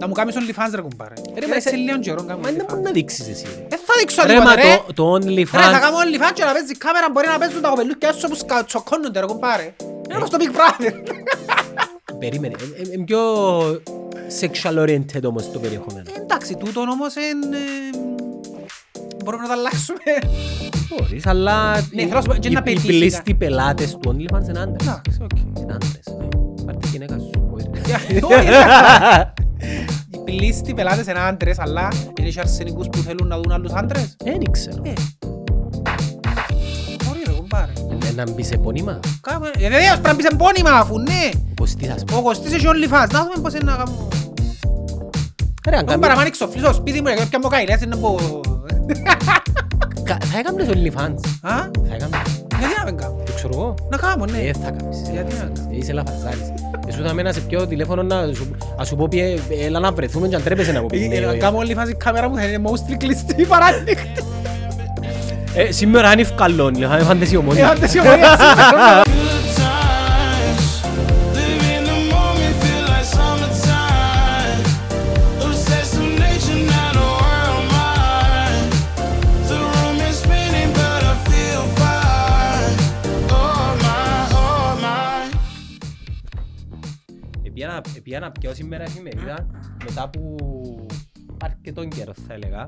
Να μου κάνεις OnlyFans ρε κουμπάρε. Ρε, μα Έτσι είσαι- λίγο καιρό κάνω Μα δεν μπορεί OnlyFans. να δείξεις εσύ. ρε. Ε, θα δείξω Ρε, τίποτε μα ρε. το- το Ρε, θα OnlyFans... κάνω OnlyFans και να παίζει κάμερα μπορεί να παίζουν τα κοπελούκια όσο που σκα- τσοκώνονται ρε κουμπάρε. Είναι όπως το Big Brother. Περίμενε. ε, ε, Είναι πιο sexual oriented όμως το περιεχόμενο. Ε, Εντάξει, τούτον όμως είναι... Μπορούμε να τα αλλάξουμε. Μπορείς, αλλά Ναι, θέλω να σου πω, και οι- να οι πετύχει πλήστοι πελάτες του OnlyFans είναι άντρες. Εντάξει, οκ. Είναι άντρες. ναι. Πάρ' τη γυναίκα σου. Όχι, ρε. Όχι, ρε. Οι πλήστοι πελάτες είναι άντρες, αλλά είναι και αρσενικούς που θέλουν να δουν άλλους άντρες. Δεν ξέρω. Ε. Μπορεί ρε κουμπάρε. Ε, Να μπεις επώνυμα. Κάμε- Ε, βεβαίως πρέπει να μπεις εμπόνιμα αφού ναι. Όπως τι θα σου πω. Ο Κωστής έχει OnlyFans. Να δούμε πώς είναι να κάνω. Ρε, αν Εγώ κάνεις- παραμά ανοίξω φλήσω στο σπίτι μου και πια μου καηλές είναι που... Κα- Θα έκανες OnlyFans. Α, Θα έκανες. Γιατί να μην κάνω; Το ξέρω εγώ. Να κάνω, ναι. Ε, θα κάνεις. Γιατί να κάνω; Είσαι λαφαζάρης. Εσύ θα μένα σε πιο τηλέφωνο να σου, να σου πω πιε, έλα να βρεθούμε και αν τρέπεσαι να μου πεις. ναι, Ε, Να όχι. κάνω OnlyFans η κάμερα μου θα είναι mostly κλειστή παρά ανοιχτή. Ε, σήμερα είναι ευκαλόν, θα είναι φαντασιομόνιο. Ε, Επήγα να- Επήγα να πιω σήμερα εφημερίδα μετά από αρκετόν καιρός θα έλεγα.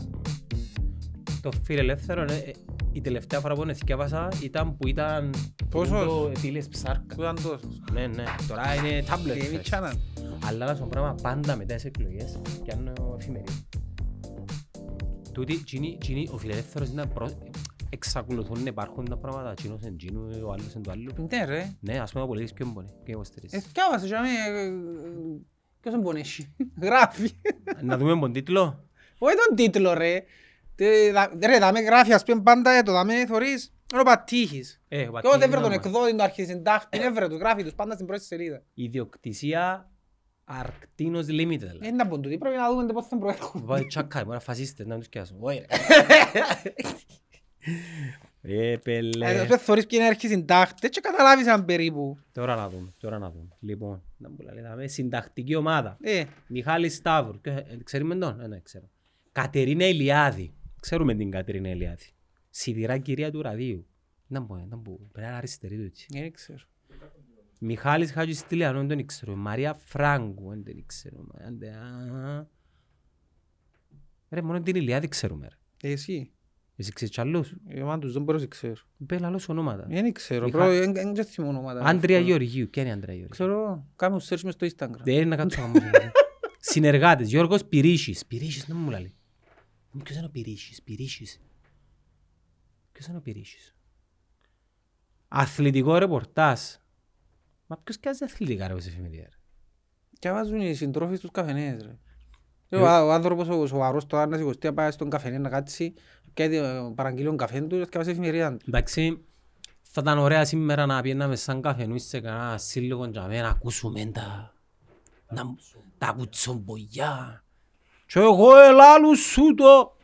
Το φιλελεύθερο, ε, ε, η τελευταία φορά που θυκεύασα ήταν που ήταν Πόσος; το επίλες ψάρκα. Που ήταν τόσος; Ναι, ναι. Τώρα είναι tablet. Ε, μη first. τσάναν. Αλλά να σου πω πράγμα πάντα μετά τις εκλογές πιάνω εφημερίδα. Τούτη, τζίνι, τζίνι, ο φιλελεύθερος ήταν προ... εξακολουθούν να υπάρχουν τα πράγματα. Τζίνος εν τζίνου, ο άλλος εν το άλλο. Ναι ρε. Ναι, ας πούμε ο πολίτης ποιον μπορεί, ποιον υποστηρίζει. Εθιάβασε για μέ... ε, Ποιος τον πονέσει. Γράφει. Να δούμε τον τίτλο. Όχι τον τίτλο ρε. Τε- δα- Ρε, δάμε γράφει ας πούμε πάντα ε, το δάμε θωρείς. Είναι ο Πατήχης. Ε, ο Και εγώ Πατήχης δεν βρω τον είναι εκδότη του αρχισυντάχτη. Δεν βρω τους γράφει τους πάντα στην πρώτη σελίδα. Ιδιοκτησία Αρκτίνος Limited. λέει. Είναι από τούτοι. Πρέπει να δούμε πώς θα προέρχονται. Πάει τσακά, μπορεί να φασίστες να τους πιάσουν. Όχι ρε. Ε, Ε, πελέ. ας πούμε θωρείς ποιοι είναι αρχισυντάχτες και καταλάβεις αν περίπου. Τώρα να δούμε, τώρα να δούμε. Λοιπόν, να μου λέει, δάμε συντακτική ομάδα. Ε, Μιχάλης Σταύρου. Και, ε, Ξέρουμε τον, ε, ναι, ξέρω. Κατερίνα Ηλιάδη. Ξέρουμε την Κατερίνα Ηλιάδη. Σιδηρά κυρία του ραδίου. Να πω, να πω. Πρέπει να είναι αριστερή του έτσι. δεν ξέρω. Μιχάλης Χατζηστηλιανού, δεν τον ξέρω. Μαρία Φράγκου, δεν την ξέρω. Άντε, α. Ρε, μόνο την Ηλιάδη ξέρουμε. Ρε. Ε, Εσύ. Εσύ ξέρεις κι άλλους; Εγώ τους δεν μπορώ να ξέρω. Πέλα άλλους ονόματα. Δεν ξέρω. Μιχα- Πρώτο, δεν- δεν θυμώ ονόματα. Άντρια Γεωργίου. Ποια είναι η Άντρια Γεωργίου; Ξέρω, κάνω search μες στο Instagram. Δεν είναι να κάτσω γάμο. Συνεργάτες. Γιώργος Πυρίσης. Πυρίσης, να μου λέει. Ποιος είναι ο Πυρίσης. Πυρίσης. Ποιος είναι ο Πυρίσης; Αθλητικό ρεπορτάζ. Μα ποιος κάνει αθλητικά ρε σε εφημερίδα. ρε; Και βάζουν οι συντρόφοι τους καφενές ρε. Και Ε, Ο, ο άνθρωπος ο σοβαρός τώρα να σηκωστεί να πάει στον καφενέ να κάτσει και παραγγείλει τον καφέ τους και βάζεις εφημερίδα τους. Εντάξει, θα ήταν ωραία σήμερα να πιέναμε σαν καφενούς σε κανένα σύλλογο για μένα να ακούσουμε τα, να, τα κουτσομπογιά. Και εγώ ελάλου σου το.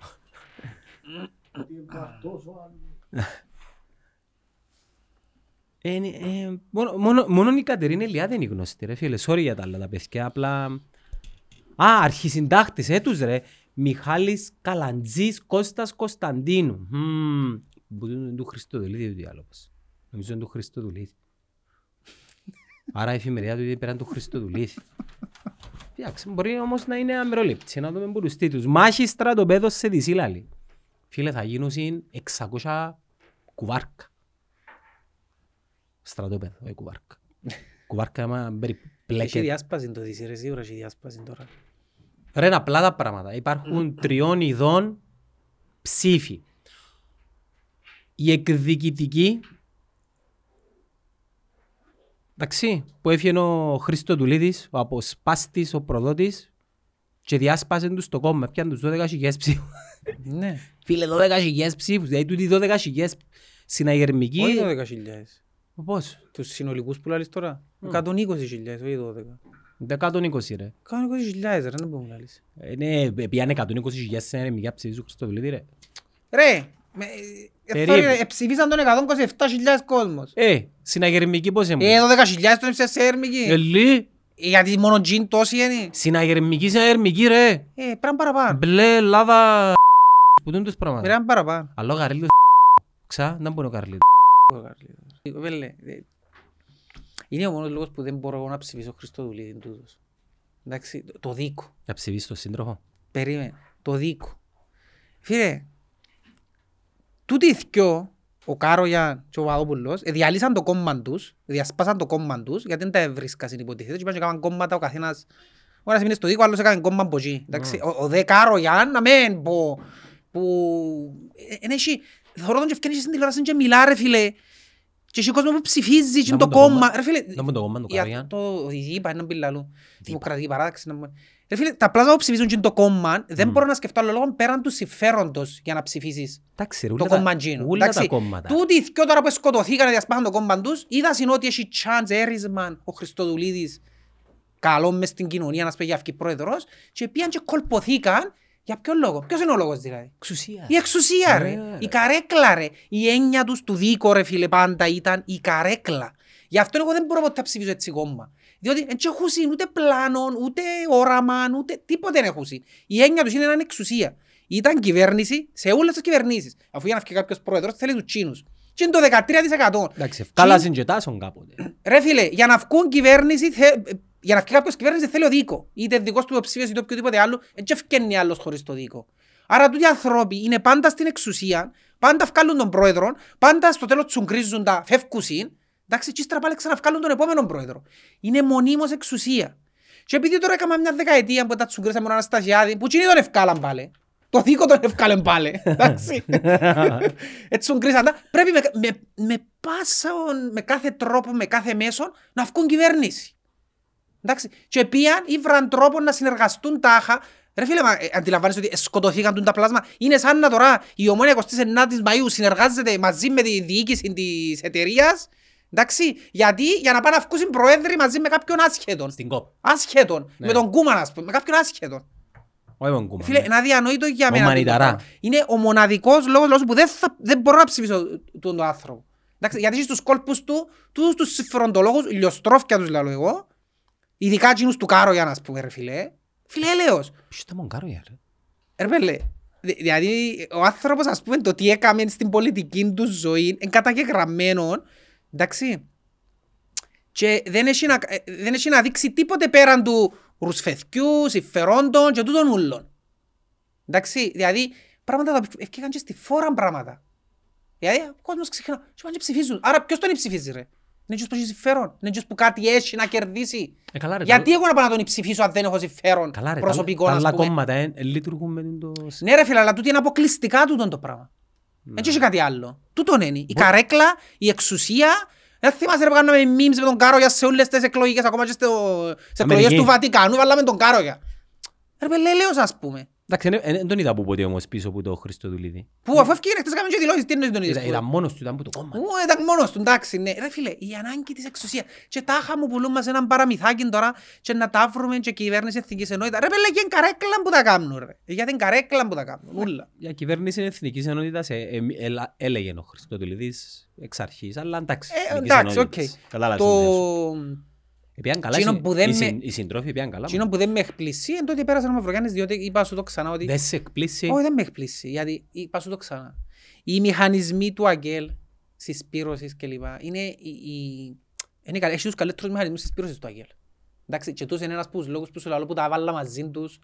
Ε, ναι, ε, μόνο, μόνο, μόνο η Κατερίνα Ηλιά είναι γνωστή ρε φίλε, sorry για τα άλλα τα παιδιά, απλά... Α, αρχισυντάκτης, έτους ρε, Μιχάλης Καλαντζής Κώστας Κωνσταντίνου. Μμμ, που είναι του Χριστοδουλίδη ο διάλογος. Νομίζω είναι του Χριστοδουλίδη. Άρα η εφημερίδα του είναι πέραν του Χριστοδουλίδη. Εντάξει, μπορεί όμως να είναι αμερολήπτη, να δούμε πολλούς τίτλους. Μάχη στρατοπέδος σε δυσίλαλη. Φίλε, θα γίνουν 600 κουβάρκα. Στρατόπεδο, όχι κουβάρκα. κουβάρκα άμα Έχει περιπλέκεται. διάσπαση το δεις ρε, σίγουρα έχει διάσπαση τώρα. Ρε, είναι απλά τα πράγματα. Υπάρχουν τριών ειδών ψήφοι. Η εκδικητική, εντάξει, που έφυγε ο Χριστοδουλίδης, ο αποσπάστης, ο προδότης και διάσπασε τους το κόμμα. Πιάνε τους 12.000 ψήφους. Ναι, Φίλε, 12.000 ψήφους. Δηλαδή, τούτοι 12.000 συναγερμικοί. όχι 12.000. Πώς; Τους συνολικούς που λάλεις τώρα. 120.000, όχι 12. 120 ρε. 120.000 ρε, δεν μπορούμε να λάλεις. Είναι, πιάνε 120.000 συναγερμικά ψήφους του Χριστοδουλίδη ρε. Ρε, με- ε, Περίπου. sorry, ρε, εψηφίσαν τον 127.000 κόσμος. Ε, συναγερμική πώς Ε, είναι. 12.000 τον έψησε σε Ε, έρμικη. λί. Γιατί μόνο τζιν τόσοι είναι. Συναγερμική, συναγερμική ρε. Ε, πρέπει να παραπάνω. Μπλε, λάδα, που είναι τους Πρέπει πράγματα. να παραπάνω. Αλλά ο Καρλίτος ξα, δεν μπορεί ο Καρλίτος. Βέλε, ε, Είναι ο μόνος λόγος που δεν μπορώ εγώ να ψηφίσω Χριστοδουλίδη τούτος. Εντάξει, το- το δίκο. Για ψηφίσεις τον σύντροφο. Περίμενε. Το δίκο. Φίλε, τούτοι οι δυο, ο Κάρογιαν και ο Παπαδόπουλος, ε, διαλύσαν το κόμμα τους, διασπάσαν το κόμμα τους, γιατί δεν τα έβρισκαν συνυποτίθεται και είπαν και έκαναν κόμματα ο καθένας ο ένας έμεινε στο δίκο, ο άλλος έκανε κόμμα από εκεί. Εντάξει, ο, ο δε Κάρογιαν, να μεν, που... που... ε, εν έχει, θωρώ τον και ευκαινήσει στην τηλεόραση και μιλά ρε φίλε, και έχει κόσμος που ψηφίζει και Να το μου το κόμμα. κόμμα. Ρε φίλε, Να μου το κόμμα του για Καρογιάν. Το είπα, έναν πιλαλού. Δημοκρατική παράταξη. να μου- Ρε φίλε, τα πλάσμα που ψηφίζουν και το κόμμα, δεν μπορώ να σκεφτώ άλλο λόγο πέραν του συμφέροντος για να ψηφίσεις Εντάξει, ρε, το ούλα τα- κόμμα εκείνο. ούλα τα Εντάξει, κόμματα. Τούτοι οι δυο τώρα που σκοτωθήκαν και διασπάσαν το κόμμα τους, είδα είναι ότι έχει chance έρισμα ο Χριστοδουλίδης καλό μες στην κοινωνία να σπέγει αυκή πρόεδρος και πήγαν και κολποθήκαν για ποιο λόγο; Ποιος είναι ο λόγος δηλαδή; Εξουσία. Η εξουσία ρε. Ωραία, ρε. Η καρέκλα ρε. Η έννοια τους του δίκο ρε φίλε πάντα ήταν η καρέκλα. Γι' αυτό εγώ δεν μπορώ ποτέ να ψηφίσω έτσι κόμμα. Διότι δεν έχουν ούτε πλάνο, ούτε όραμα, ούτε τίποτε δεν έχουν. Η έννοια τους είναι να είναι εξουσία. Ήταν κυβέρνηση σε όλες τις κυβερνήσεις. Αφού για να φύγει κάποιος πρόεδρος θέλει τους Τσίνους. Και είναι το 13%. Εντάξει, ευκάλασαν και τάσον κάποτε. Ρε φίλε, για να βγουν κυβέρνηση, θε... για να βγει κάποιος κυβέρνηση θέλει ο δίκο. Είτε δικός του υποψήφιος είτε οποιοδήποτε άλλο, έτσι ευκαινεί άλλος χωρίς το δίκο. Άρα τούτοι οι άνθρωποι είναι πάντα στην εξουσία, πάντα βγάλουν τον πρόεδρο, πάντα στο τέλος τσουγκρίζουν τα φεύκουσιν, εντάξει, και ύστερα πάλι ξαναβγάλουν τον επόμενο πρόεδρο. Είναι μονίμως εξουσία. Και επειδή τώρα έκανα μια δεκαετία που τα τσουγκρίσαμε με τον Αναστασιάδη, που τσινή τον ευκάλαν πάλι. Το δίκο τον ευκάλεν πάλι. Εντάξει. Έτσι τον κρίσαν τα. Πρέπει με, με, με, πάσον, με κάθε τρόπο, με κάθε μέσο να βγουν κυβέρνηση. Εντάξει. Και πήγαν ή βραν τρόπο να συνεργαστούν τάχα. Ρε φίλε, μα, ε, αντιλαμβάνεσαι ότι σκοτωθήκαν τούν τα πλάσμα. Είναι σαν να τώρα η ομόνια 29ης Μαΐου συνεργάζεται μαζί με τη διοίκηση της εταιρείας. Εντάξει, γιατί για να πάνε να βγουν προέδροι μαζί με κάποιον άσχετον. Στην κόπ. Άσχετον. Ναι. Με τον Κούμαν, ας πούμε. Με κάποιον άσχετον. Όχι μόνο κόμμα. Φίλε, είναι αδιανόητο για Ο μένα. τούτο Μανιταρά. πράγμα. Είναι ο μοναδικός λόγος, λόγος που δεν, θα, δεν μπορώ να ψηφίσω τον, τον άνθρωπο. Εντάξει, γιατί στους κόλπους του, τους, τους συμφεροντολόγους, λιοστρόφια τους λέω εγώ, ειδικά εκείνους του Κάρο για να πούμε ρε φίλε, φίλε έλεος. Ποιος ήταν μογκάρο για ρε. Ρε πέλε, δη- δηλαδή ο άνθρωπος ας πούμε το τι έκαμε στην πολιτική του ζωή είναι καταγεγραμμένο, εντάξει, και δεν έχει, να, ε, δεν έχει να δείξει τίποτε πέραν του ρουσφεθκιού, συμφερόντων και τούτων ούλων. Εντάξει, δηλαδή πράγματα τα οποία ευκήκαν και στη φόρα πράγματα. Δηλαδή ο κόσμος ξεχνά και πάνε και ψηφίζουν. Άρα ποιος τον ψηφίζει ρε; Είναι ποιος που έχει συμφέρον. Είναι ποιος που κάτι έχει να κερδίσει. Ε, καλά ρε. Γιατί τα- εγώ να πάω να τον ψηφίσω αν δεν έχω συμφέρον Καλά ρε. τα- προσωπικό Τα να άλλα πούμε. κόμματα ε, ε, λειτουργούν με το... Ναι ρε φίλε, αλλά τούτο είναι αποκλειστικά τούτον το πράγμα. Δεν έχει κάτι άλλο. Τούτον είναι. Η καρέκλα, η εξουσία. Δεν θυμάσαι ρε που κάναμε memes με τον Κάρογια σε όλες τις εκλογικές, ακόμα και στο- σε εκλογές Αμερική. του Βατικανού, βάλαμε τον Κάρογια. Ρε παι, λέλεος ας πούμε. Εντάξει, δεν- δεν τον είδα που ποτέ όμως πίσω από το Χριστοδουλίδη. Που αφού έφυγε χτες έκαμε και δηλώσεις, τι εννοείς τον είδες Ήταν- που- Ήταν μόνος του, ήταν από το κόμμα. Ού, ήταν μόνος του, εντάξει, ναι. Ρε φίλε, η ανάγκη της εξουσίας. Και τάχα μου πουλούν μας έναν παραμυθάκι τώρα και να τα βρούμε και κυβέρνηση εθνικής ενότητας. Ρε πέλε, και καρέκλα που τα κάνουν ρε. Για την καρέκλα που τα κάνουν, ούλα. Για κυβέρνηση Εθνικής Ενότητας ε, ε, έλα- έλεγε ο Χριστοδουλίδης εξ αρχής, αλλά εντάξει. Ε, Εθνικής εντάξει, οκ. Ενότητας. Κατάλαβες Το... την ιδέα σου. Επίαν καλά, Εκείνο οι- που δεν οι με- συν- οι συντρόφοι επίαν καλά. Εκείνο που δεν με εκπλήσει είναι το ότι πέρασαν ο Μαυρογιάννης διότι είπα σου το ξανά ότι... Δεν σε εκπλήσει. Όχι δεν με εκπλήσει γιατί είπα σου το ξανά. Οι μηχανισμοί του Αγγέλ συσπήρωσης κλπ. Είναι οι... οι... Είναι καλ... Έχει τους καλύτερους μηχανισμούς συσπήρωσης του Αγγέλ. Εντάξει, και τους είναι ένας από τους λόγους που σου λέω που τα βάλα μαζί τους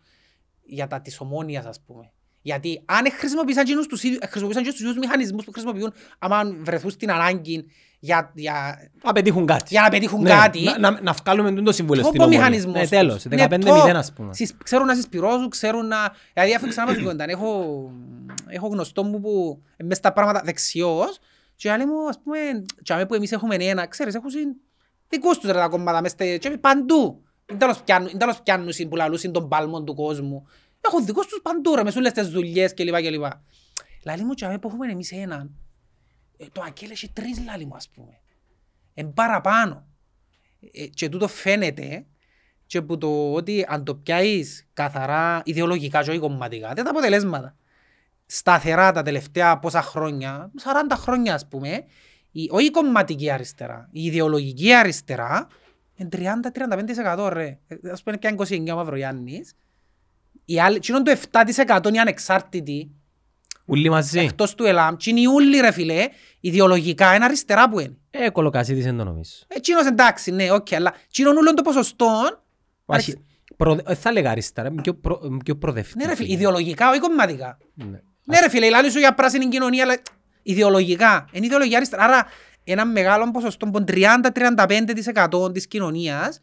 για τα της ομόνιας ας πούμε. Γιατί αν χρησιμοποιήσαν εκείνους τους ίδιους, χρησιμοποιήσαν και τους ίδιους μηχανισμούς που χρησιμοποιούν άμα βρεθούν στην ανάγκη για, για, Να πετύχουν κάτι. για να πετύχουν Ναι, κάτι. να- να- Να βγάλουμε το συμβούλιο στην Τόπο ομόνια. μηχανισμός Ναι, τους. τέλος. Ναι, 15-0 το. ας πούμε. Συσ- Ξέρουν να συσπυρώσουν, ξέρουν να... Δηλαδή αφού ξανά μας κοντά, έχω, έχω γνωστό μου που είναι μες στα πράγματα δεξιός και άλλοι μου, ας πούμε, και αμέ που εμείς έχουμε ένα, ξέρεις, έχουν συν δικούς τους ρε τα κόμματα μες στε- και παντού. Είναι τέλος πιάνουν, είναι τέλος πιάνουν συν που λαλούσιν των πάλμων του κόσμου. Έχουν δικούς τους παντού ρε, μες όλες τις δουλειές κλπ. κλπ. Λαλή μου και αμέ που έχουμε εμείς έναν, ε, το Ακέλ έχει τρεις λαλή μου ας πούμε. Εν παραπάνω. Ε, και τούτο φαίνεται και που το ότι αν το πιάσεις καθαρά ιδεολογικά και όχι κομματικά, δεν τα αποτελέσματα. Σταθερά τα τελευταία πόσα χρόνια, 40 χρόνια ας πούμε, η, όχι η κομματική αριστερά, η ιδεολογική αριστερά Είναι 30-35% ρε. Ε, Ας πούμε και αν 29 ο Μαυρογιάννης. Οι άλλοι, εκείνον το 7% είναι οι ανεξάρτητοι, Ούλοι μαζί. εκτός του ΕΛΑΜ. Και είναι οι ούλοι ρε φίλε, ιδεολογικά είναι αριστερά που είναι. Ε, Κολοκασίδης εν το νομίζω. Εκείνος εντάξει, ναι, οκ, αλλά εκείνον ούλον το ποσοστό, Όχι, προ- ε, θα λέγα αριστερά, πιο, προ, πιο προοδευτική. ναι ρε φίλε, ιδεολογικά, όχι κομματικά. Ναι. Ναι ρε φίλε, λάλη σου για πράσινη κοινωνία, αλλά ιδεολογικά. Είναι ιδεολογία αριστερά. Άρα ένα μεγάλο ποσοστό, από 30-35% της κοινωνίας,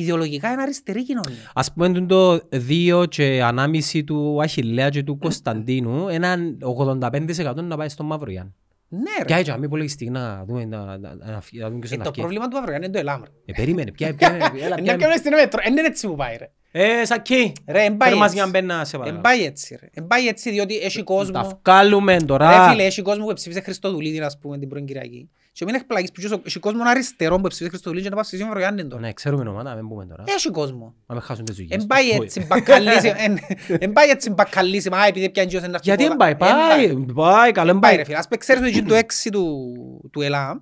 ιδεολογικά είναι αριστερή κοινωνία. Ας πούμε τούτο το 2 και ανάμιση του Αχιλέα και του Κωνσταντίνου, έναν 85% να πάει στον Μαυρογιάννη. Ναι Ποια ρε. έτσι, αν μην υπολογιστεί να δούμε να- να- να- να φυ- να δούμε ποιος Ε, είναι το να φύγει. πρόβλημα του Μαυρογιάννη είναι το ΕΛΑΜ. ρε. Ε, περίμενε, ποια, ποια, έλα, Είναι ποια- και μέσα στην μέτρο, δεν είναι έτσι που πάει ρε. Ε, Σακί, Ρε, εν πάει φέρ μας έτσι. μια μπένα, σε Εν παρακαλώ. πάει έτσι ρε. Εν πάει έτσι διότι έχει Τα κόσμο. βγάλουμε Ρε τώρα. φίλε, έχει κόσμο που ψήφισε Χριστοδουλίδη, ας πούμε, την πρώην Κυριακή. Και μην εκπλαγείς που έχει κόσμο αριστερό που ψήφισε Χριστοδουλίδη και να πάει ψηφίσει Μαυρογιάννη τώρα. Ναι, ξέρουμε ομάδα, μην πούμε τώρα. Έχει κόσμο. Να με χάσουν τις δουλειές. Εν πάει τους. έτσι μπακαλίσι, εν- εν πάει έτσι μπακαλίσι, μα επειδή πιάνει γιος ένα Γιατί αρχικό- δεν πάει, Εν πάει, πάει, καλό Εν δεν πάει πάει. ρε φίλε, ας πούμε ξέρεις ότι εκεί το έξι του- του ΕΛΑΜ,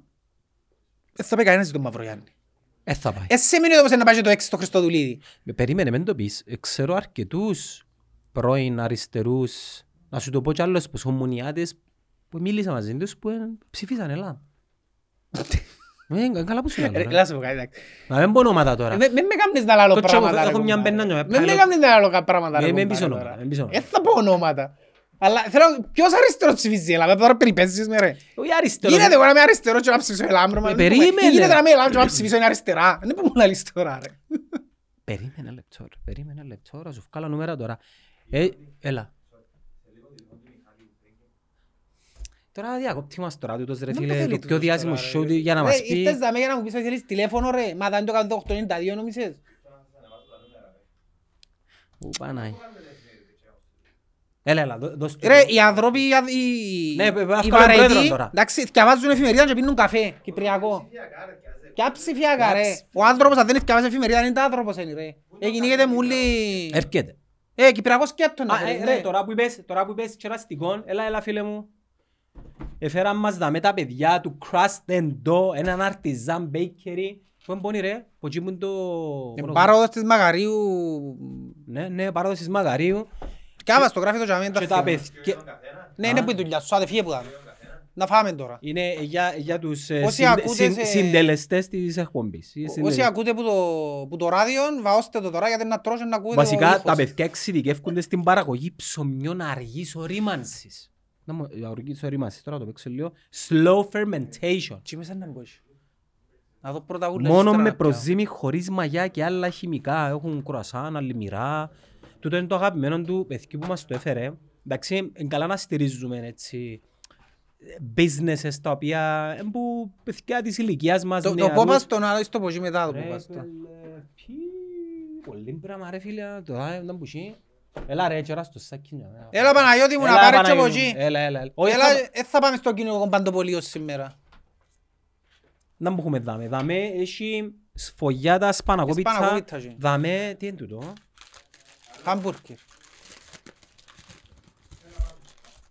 δεν θα πάει κανένας τον Μαυρογιάννη. Ε, θα πάει. Ε, σημαίνει όμως να πάει και το έξι στο Χριστοδουλίδη. Με Περίμενε, μην το πεις. Ε, Ξέρω αρκετούς πρώην αριστερούς, να σου το πω κι άλλος που ομονιάτες, που μίλησα μαζί τους που ε, ψηφίσαν ελά. Ε, καλά που σου λέω Ρε, τώρα. να σου πω κάτι, εντάξει. Να μην πω ονόματα Ε, τώρα. Μην μην με κάνεις να λάλλω Το τσόβο, πράγματα. ρε, έχω μια κομπάρε. μπένα νιώμα, Μην με πάλι- κάνεις να λάλλω κα- πράγματα. ρε, Ε, μην κομπάρε, πεις τώρα. ονόματα, μην πεις ονόματα. Ε, θα πω ονόματα. Αλλά θέλω, ποιος αριστερός ψηφίζει η Ελλάδα, τώρα περιπέζεις με ρε. Όχι αριστερό. Γίνεται εγώ να είμαι αριστερό και να ψηφίσω ελάμ, ρε. μα Ε, δεν το πω. περίμενε. Ή Γίνεται να είμαι ελάμ και να ψηφίσω είναι αριστερά. Δεν μπορεί να λύσει τώρα, ρε. Περίμενε ένα λεπτό, ρε. περίμενε ένα λεπτό, ρε. σου βγάλω νούμερα τώρα. Ε, έλα. Τώρα διακόπτει μας τώρα τούτος ρε Δεν φίλε, θέλεις το πιο τούτος διάσημο τώρα, show ρε. του για να Ρε, μας πει. Ήρθες δαμέ για να μου πεις ότι θέλεις τηλέφωνο ρε. Μα δεν το κάνω το 892 νομίζεις; Ου, Πανάει. Έλα, έλα, δώ- δώσ' του. Ρε, οι άνθρωποι, οι, οι, Ναι, πρέπει να οι βγάλουμε πρόεδρο βαρετοί, τώρα. εντάξει, διαβάζουν εφημερίδα και πίνουν καφέ, κυπριακό. Ποια ψηφιακά ρε. Ο άνθρωπος αν δεν διαβάζει εφημερίδα δεν είναι άνθρωπος είναι ρε. Ε, κυνηγείται μου όλοι... Έρχεται. Ε, κυπριακό σκέτο να Α, ε, θέλεις, ρε, ναι. τώρα που είπες, τώρα που είπες κεραστικών, έλα, έλα φίλε μου. Έφεραν μας δαμέ τα παιδιά του Crust and Dough, έναν αρτιζάν bakery. Πού είναι πόνοι ρε, που εκεί που είναι το... Ε, Πάροδος της Μαγαρίου... Ναι, ναι, παράδοσης Μαγαρίου. Κάβα στο γράφει το τζαμί, τα Και τα θυμάμαι. παιδιά... Ναι, είναι που η δουλειά σου, άντε φύγε που δάμε. Να φάμε τώρα. Είναι για, για τους ε, Όσοι συντε- ακούτε συν- σε- συντελεστές της εκπομπής. Οι Όσοι συντελεστές. ακούτε που το, που το ράδιο, βαώστε το τώρα γιατί να τρώσετε να ακούτε ο Βασικά ήχος. τα παιδιά εξειδικεύκονται στην παραγωγή ψωμιών αργής ορίμανσης. Να μου- αργής ορίμανσης, τώρα το παίξω λίγο. Slow fermentation. Τι μέσα να μπω. Να δω πρώτα ούλα. Μόνο ύστερα με να πιάω. προζύμι, χωρίς μαγιά και άλλα χημικά. Έχουν κουρασάν, αλμυρά. Τούτο είναι το αγαπημένο του παιδιού που μας το έφερε. Εντάξει, είναι καλά να στηρίζουμε έτσι businesses τα οποία είναι που παιδιά της ηλικίας μας Το, το νεαρούς. πόπας τον άλλο στο ποσί μετά το Ρε, πόπας το. φίλε, πι, Πολύ πράγμα ρε φίλε, τώρα είναι μπουσί. Έλα ρε, τώρα στο σάκι. ναι. Έλα Παναγιώτη μου να Έλα, πάρεις και Παναγιώτη από μου. εκεί. Έλα, έλα. έλα. Όχι, Έλα, θα- ε, θα πάμε στο κοινό παντοπολείο σήμερα. Να μου έχουμε δάμε. Δάμε έχει σφογιάτα σπανακόπιτσα. Σπανακόπιτσα, ζει. Δάμε, τι είναι τούτο; Χαμπουργκερ.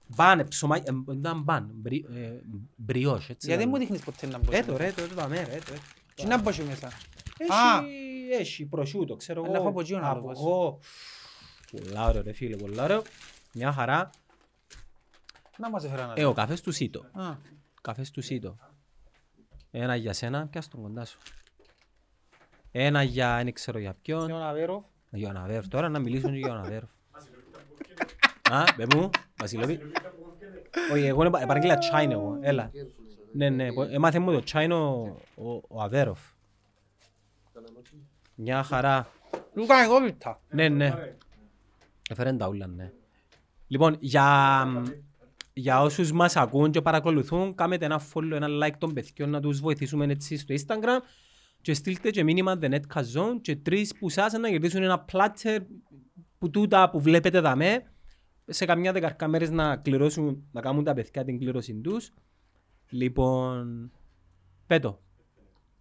Μπαν, ψωμά, ε, ήταν μπαν, μπρι- ε, μπριός, έτσι. Γιατί λέμε. μου δείχνεις ποτέ να μπω. Ε, το ρε, το το δάμε, ρε, το. Τι να μπω εκεί μέσα; Α. Έχει, έχει προσούτο, ξέρω Ε, να εγώ. φάω από εκεί ο άλλος. αυγό. Πολλά ωραίο ρε φίλε, πολλά ωραίο. Μια χαρά. Να μας έφερα να Ε, ο καφές του Σίτο. Α. Καφές του Σίτο. Ένα για σένα, πιάσ' τον κοντά σου. Ένα για, δεν ξέρω για ποιον. Θέλω να βέρω. Για τον Αβέροφ. Τώρα να μιλήσουν για τον Αβέροφ. Α, πέ μου, Βασιλόπη. Όχι, εγώ είναι- επαραγγείλα τσάιν εγώ. Έλα. Ναι, ναι, πο- έμαθε μου το τσάιν ο, ο, ο Αβέροφ. Μια χαρά. Λουκανικόπιτα. Ναι, ναι. Έφεραν τα ούλα, ναι. Λοιπόν, για, για όσους μας ακούν και παρακολουθούν, κάνετε ένα follow, ένα like των παιδιών να τους βοηθήσουμε έτσι στο Instagram και στείλτε και μήνυμα The Netcast Zone και τρεις που σας να κερδίσουν ένα platter που τούτα που βλέπετε δαμέ σε καμιά δεκαρκά μέρες να κληρώσουν, να κάνουν τα παιδιά την κλήρωση τους. Λοιπόν, πέτω.